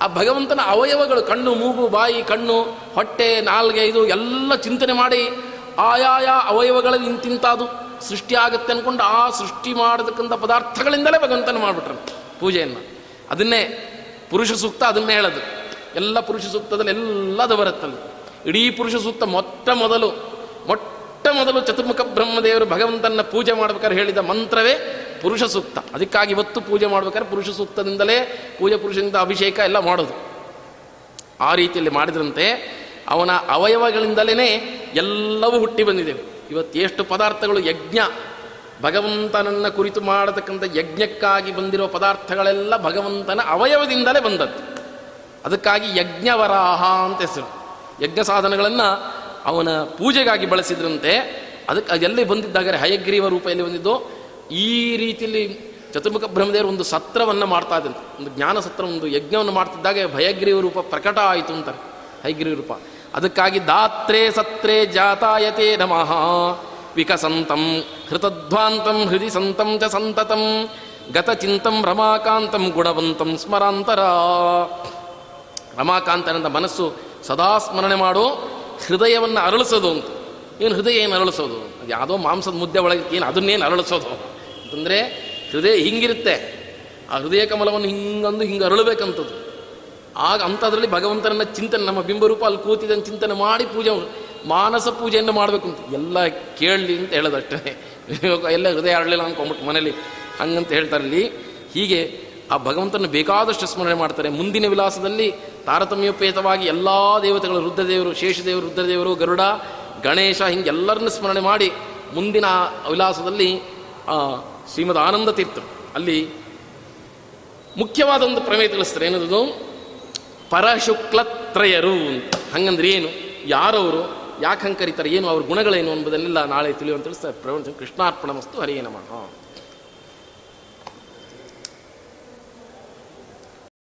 ಆ ಭಗವಂತನ ಅವಯವಗಳು, ಕಣ್ಣು, ಮೂಗು, ಬಾಯಿ, ಕಣ್ಣು, ಹೊಟ್ಟೆ ನಾಲ್ಗೆ ಇದು ಎಲ್ಲ ಚಿಂತನೆ ಮಾಡಿ, ಆಯಾಯ ಅವಯವಗಳಲ್ಲಿ ಇಂತಿಂತಾದು. ಸೃಷ್ಟಿ ಆಗುತ್ತೆ ಅಂದ್ಕೊಂಡು ಆ ಸೃಷ್ಟಿ ಮಾಡತಕ್ಕಂಥ ಪದಾರ್ಥಗಳಿಂದಲೇ ಭಗವಂತನ ಮಾಡಿಬಿಟ್ರು. ಪೂಜೆಯನ್ನು. ಅದನ್ನೇ ಪುರುಷ ಸೂಕ್ತ ಅದನ್ನೇ ಹೇಳೋದು. ಎಲ್ಲ ಪುರುಷ ಸೂಕ್ತದಲ್ಲಿ ಎಲ್ಲದು ಬರುತ್ತಲ್ಲಿ ಇಡೀ ಪುರುಷ ಸೂಕ್ತ ಮೊಟ್ಟ ಮೊದಲು ಮೊಟ್ಟ ಮೊದಲು ಚತುರ್ಮುಖ ಬ್ರಹ್ಮದೇವರು ಭಗವಂತನ ಪೂಜೆ ಮಾಡ್ಬೇಕಾದ್ರೆ ಹೇಳಿದ ಮಂತ್ರವೇ ಪುರುಷ ಸೂಕ್ತ. ಅದಕ್ಕಾಗಿ ಇವತ್ತು ಪೂಜೆ ಮಾಡ್ಬೇಕಾದ್ರೆ ಪುರುಷ ಸೂಕ್ತದಿಂದಲೇ ಪೂಜೆ ಪುರುಷನಿಂದ ಅಭಿಷೇಕ ಎಲ್ಲ ಮಾಡೋದು. ಆ ರೀತಿಯಲ್ಲಿ ಮಾಡಿದ್ರಂತೆ ಅವನ ಅವಯವಗಳಿಂದಲೇ ಎಲ್ಲವೂ ಹುಟ್ಟಿ ಬಂದಿದೆ. ಇವತ್ತು ಎಷ್ಟು ಪದಾರ್ಥಗಳು ಯಜ್ಞ. ಭಗವಂತನನ್ನ ಕುರಿತು ಮಾಡತಕ್ಕಂಥ ಯಜ್ಞಕ್ಕಾಗಿ ಬಂದಿರೋ ಪದಾರ್ಥಗಳೆಲ್ಲ ಭಗವಂತನ ಅವಯವದಿಂದಲೇ ಬಂದದ್ದು. ಅದಕ್ಕಾಗಿ ಯಜ್ಞವರಾಹ ಅಂತ ಹೆಸರು. ಯಜ್ಞ ಸಾಧನಗಳನ್ನು ಅವನ ಪೂಜೆಗಾಗಿ ಬಳಸಿದ್ರಂತೆ ಅದಕ್ಕೆ ಅದೆಲ್ಲಿ ಬಂದಿದ್ದಾಗರೆ ಹಯಗ್ರೀವ ರೂಪ ಎಲ್ಲಿ ಬಂದಿದ್ದು, ಈ ರೀತಿಯಲ್ಲಿ ಚತುರ್ಮುಖ ಬ್ರಹ್ಮದೇವರು ಒಂದು ಸತ್ರವನ್ನು ಮಾಡ್ತಾ ಇದ್ದಂತೆ ಒಂದು ಜ್ಞಾನ ಸತ್ರ, ಒಂದು ಯಜ್ಞವನ್ನು ಮಾಡ್ತಿದ್ದಾಗ ಭಯಗ್ರೀವ ರೂಪ ಪ್ರಕಟ ಆಯಿತು ಅಂತಾರೆ. ಹಯಗ್ರೀವ ರೂಪ. ಅದಕ್ಕಾಗಿ ದಾತ್ರೇ ಸತ್ರೇ ಜಾತಾಯತೆ ನಮಃ. ವಿಕಸಂತಂ, ಹೃತಧ್ವಾಂತಂ, ಹೃದಿ ಸಂತಂ ಚ ಸಂತತಂ ಗತಚಿಂತಂ ರಮಾಕಾಂತಂ ಗುಣವಂತಂ ಸ್ಮರಾಂತರ. ರಮಾಕಾಂತನಂತ ಮನಸ್ಸು ಸದಾ ಸ್ಮರಣೆ ಮಾಡು, ಹೃದಯವನ್ನು ಅರಳಿಸೋದು ಅಂತ. ಏನು ಹೃದಯ ಏನು ಅರಳಿಸೋದು? ಅದು ಯಾವುದೋ ಮಾಂಸದ ಮುದ್ದೆ ಒಳಗೆ ಏನು ಅದನ್ನೇನು ಅರಳಿಸೋದು? ಅಂತಂದರೆ ಹೃದಯ ಹಿಂಗಿರುತ್ತೆ. ಆ ಹೃದಯ ಕಮಲವನ್ನು ಹಿಂಗಂದು ಹಿಂಗೆ ಅರಳಬೇಕಂಥದ್ದು ಆಗ ಅಂಥದ್ರಲ್ಲಿ ಭಗವಂತನನ್ನ ಚಿಂತನೆ, ನಮ್ಮ ಬಿಂಬರೂಪ ಅಲ್ಲಿ ಕೂತಿದ್ದನ್ನು ಚಿಂತನೆ ಮಾಡಿ ಪೂಜೆ ಮಾನಸ ಪೂಜೆಯನ್ನು ಮಾಡಬೇಕು ಅಂತ. ಎಲ್ಲ ಕೇಳಲಿ ಅಂತ ಹೇಳೋದಷ್ಟೇ. ಎಲ್ಲ ಹೃದಯ ಆಡಲಿಲ್ಲ ಅನ್ಕೊಂಬಿಟ್ಟು ಮನೇಲಿ ಹಂಗಂತ ಹೇಳ್ತಾರೆ ಇಲ್ಲಿ ಹೀಗೆ ಆ ಭಗವಂತನ ಬೇಕಾದಷ್ಟು ಸ್ಮರಣೆ ಮಾಡ್ತಾರೆ. ಮುಂದಿನ ವಿಲಾಸದಲ್ಲಿ ತಾರತಮ್ಯೋಪೇತವಾಗಿ ಎಲ್ಲ ದೇವತೆಗಳು, ರುದ್ರದೇವರು, ಶೇಷದೇವರು, ರುದ್ರದೇವರು, ಗರುಡ, ಗಣೇಶ ಹಿಂಗೆ ಎಲ್ಲರನ್ನ ಸ್ಮರಣೆ ಮಾಡಿ ಮುಂದಿನ ವಿಲಾಸದಲ್ಲಿ ಶ್ರೀಮದ್ ಆನಂದ ತೀರ್ಥರು ಅಲ್ಲಿ ಮುಖ್ಯವಾದ ಒಂದು ಪ್ರಮೇಯ ತಿಳಿಸ್ತಾರೆ. ಏನದು? ಪರಶುಕ್ಲತ್ರಯರು ಅಂತ. ಹಂಗಂದ್ರೆ ಏನು? ಯಾರವರು? ಯಾಕೆ ಹಂಗೆ ಕರೀತಾರೆ? ಏನು? ಅವ್ರ ಗುಣಗಳೇನು? ಎಂಬುದನ್ನೆಲ್ಲ ನಾಳೆ ತಿಳಿಯುವಂತ ತಿಳಿಸ್ತಾರೆ ಪ್ರಪಂಚ ಕೃಷ್ಣಾರ್ಪಣ ಮಸ್ತು ಹರಿಯೇ ನಮಃ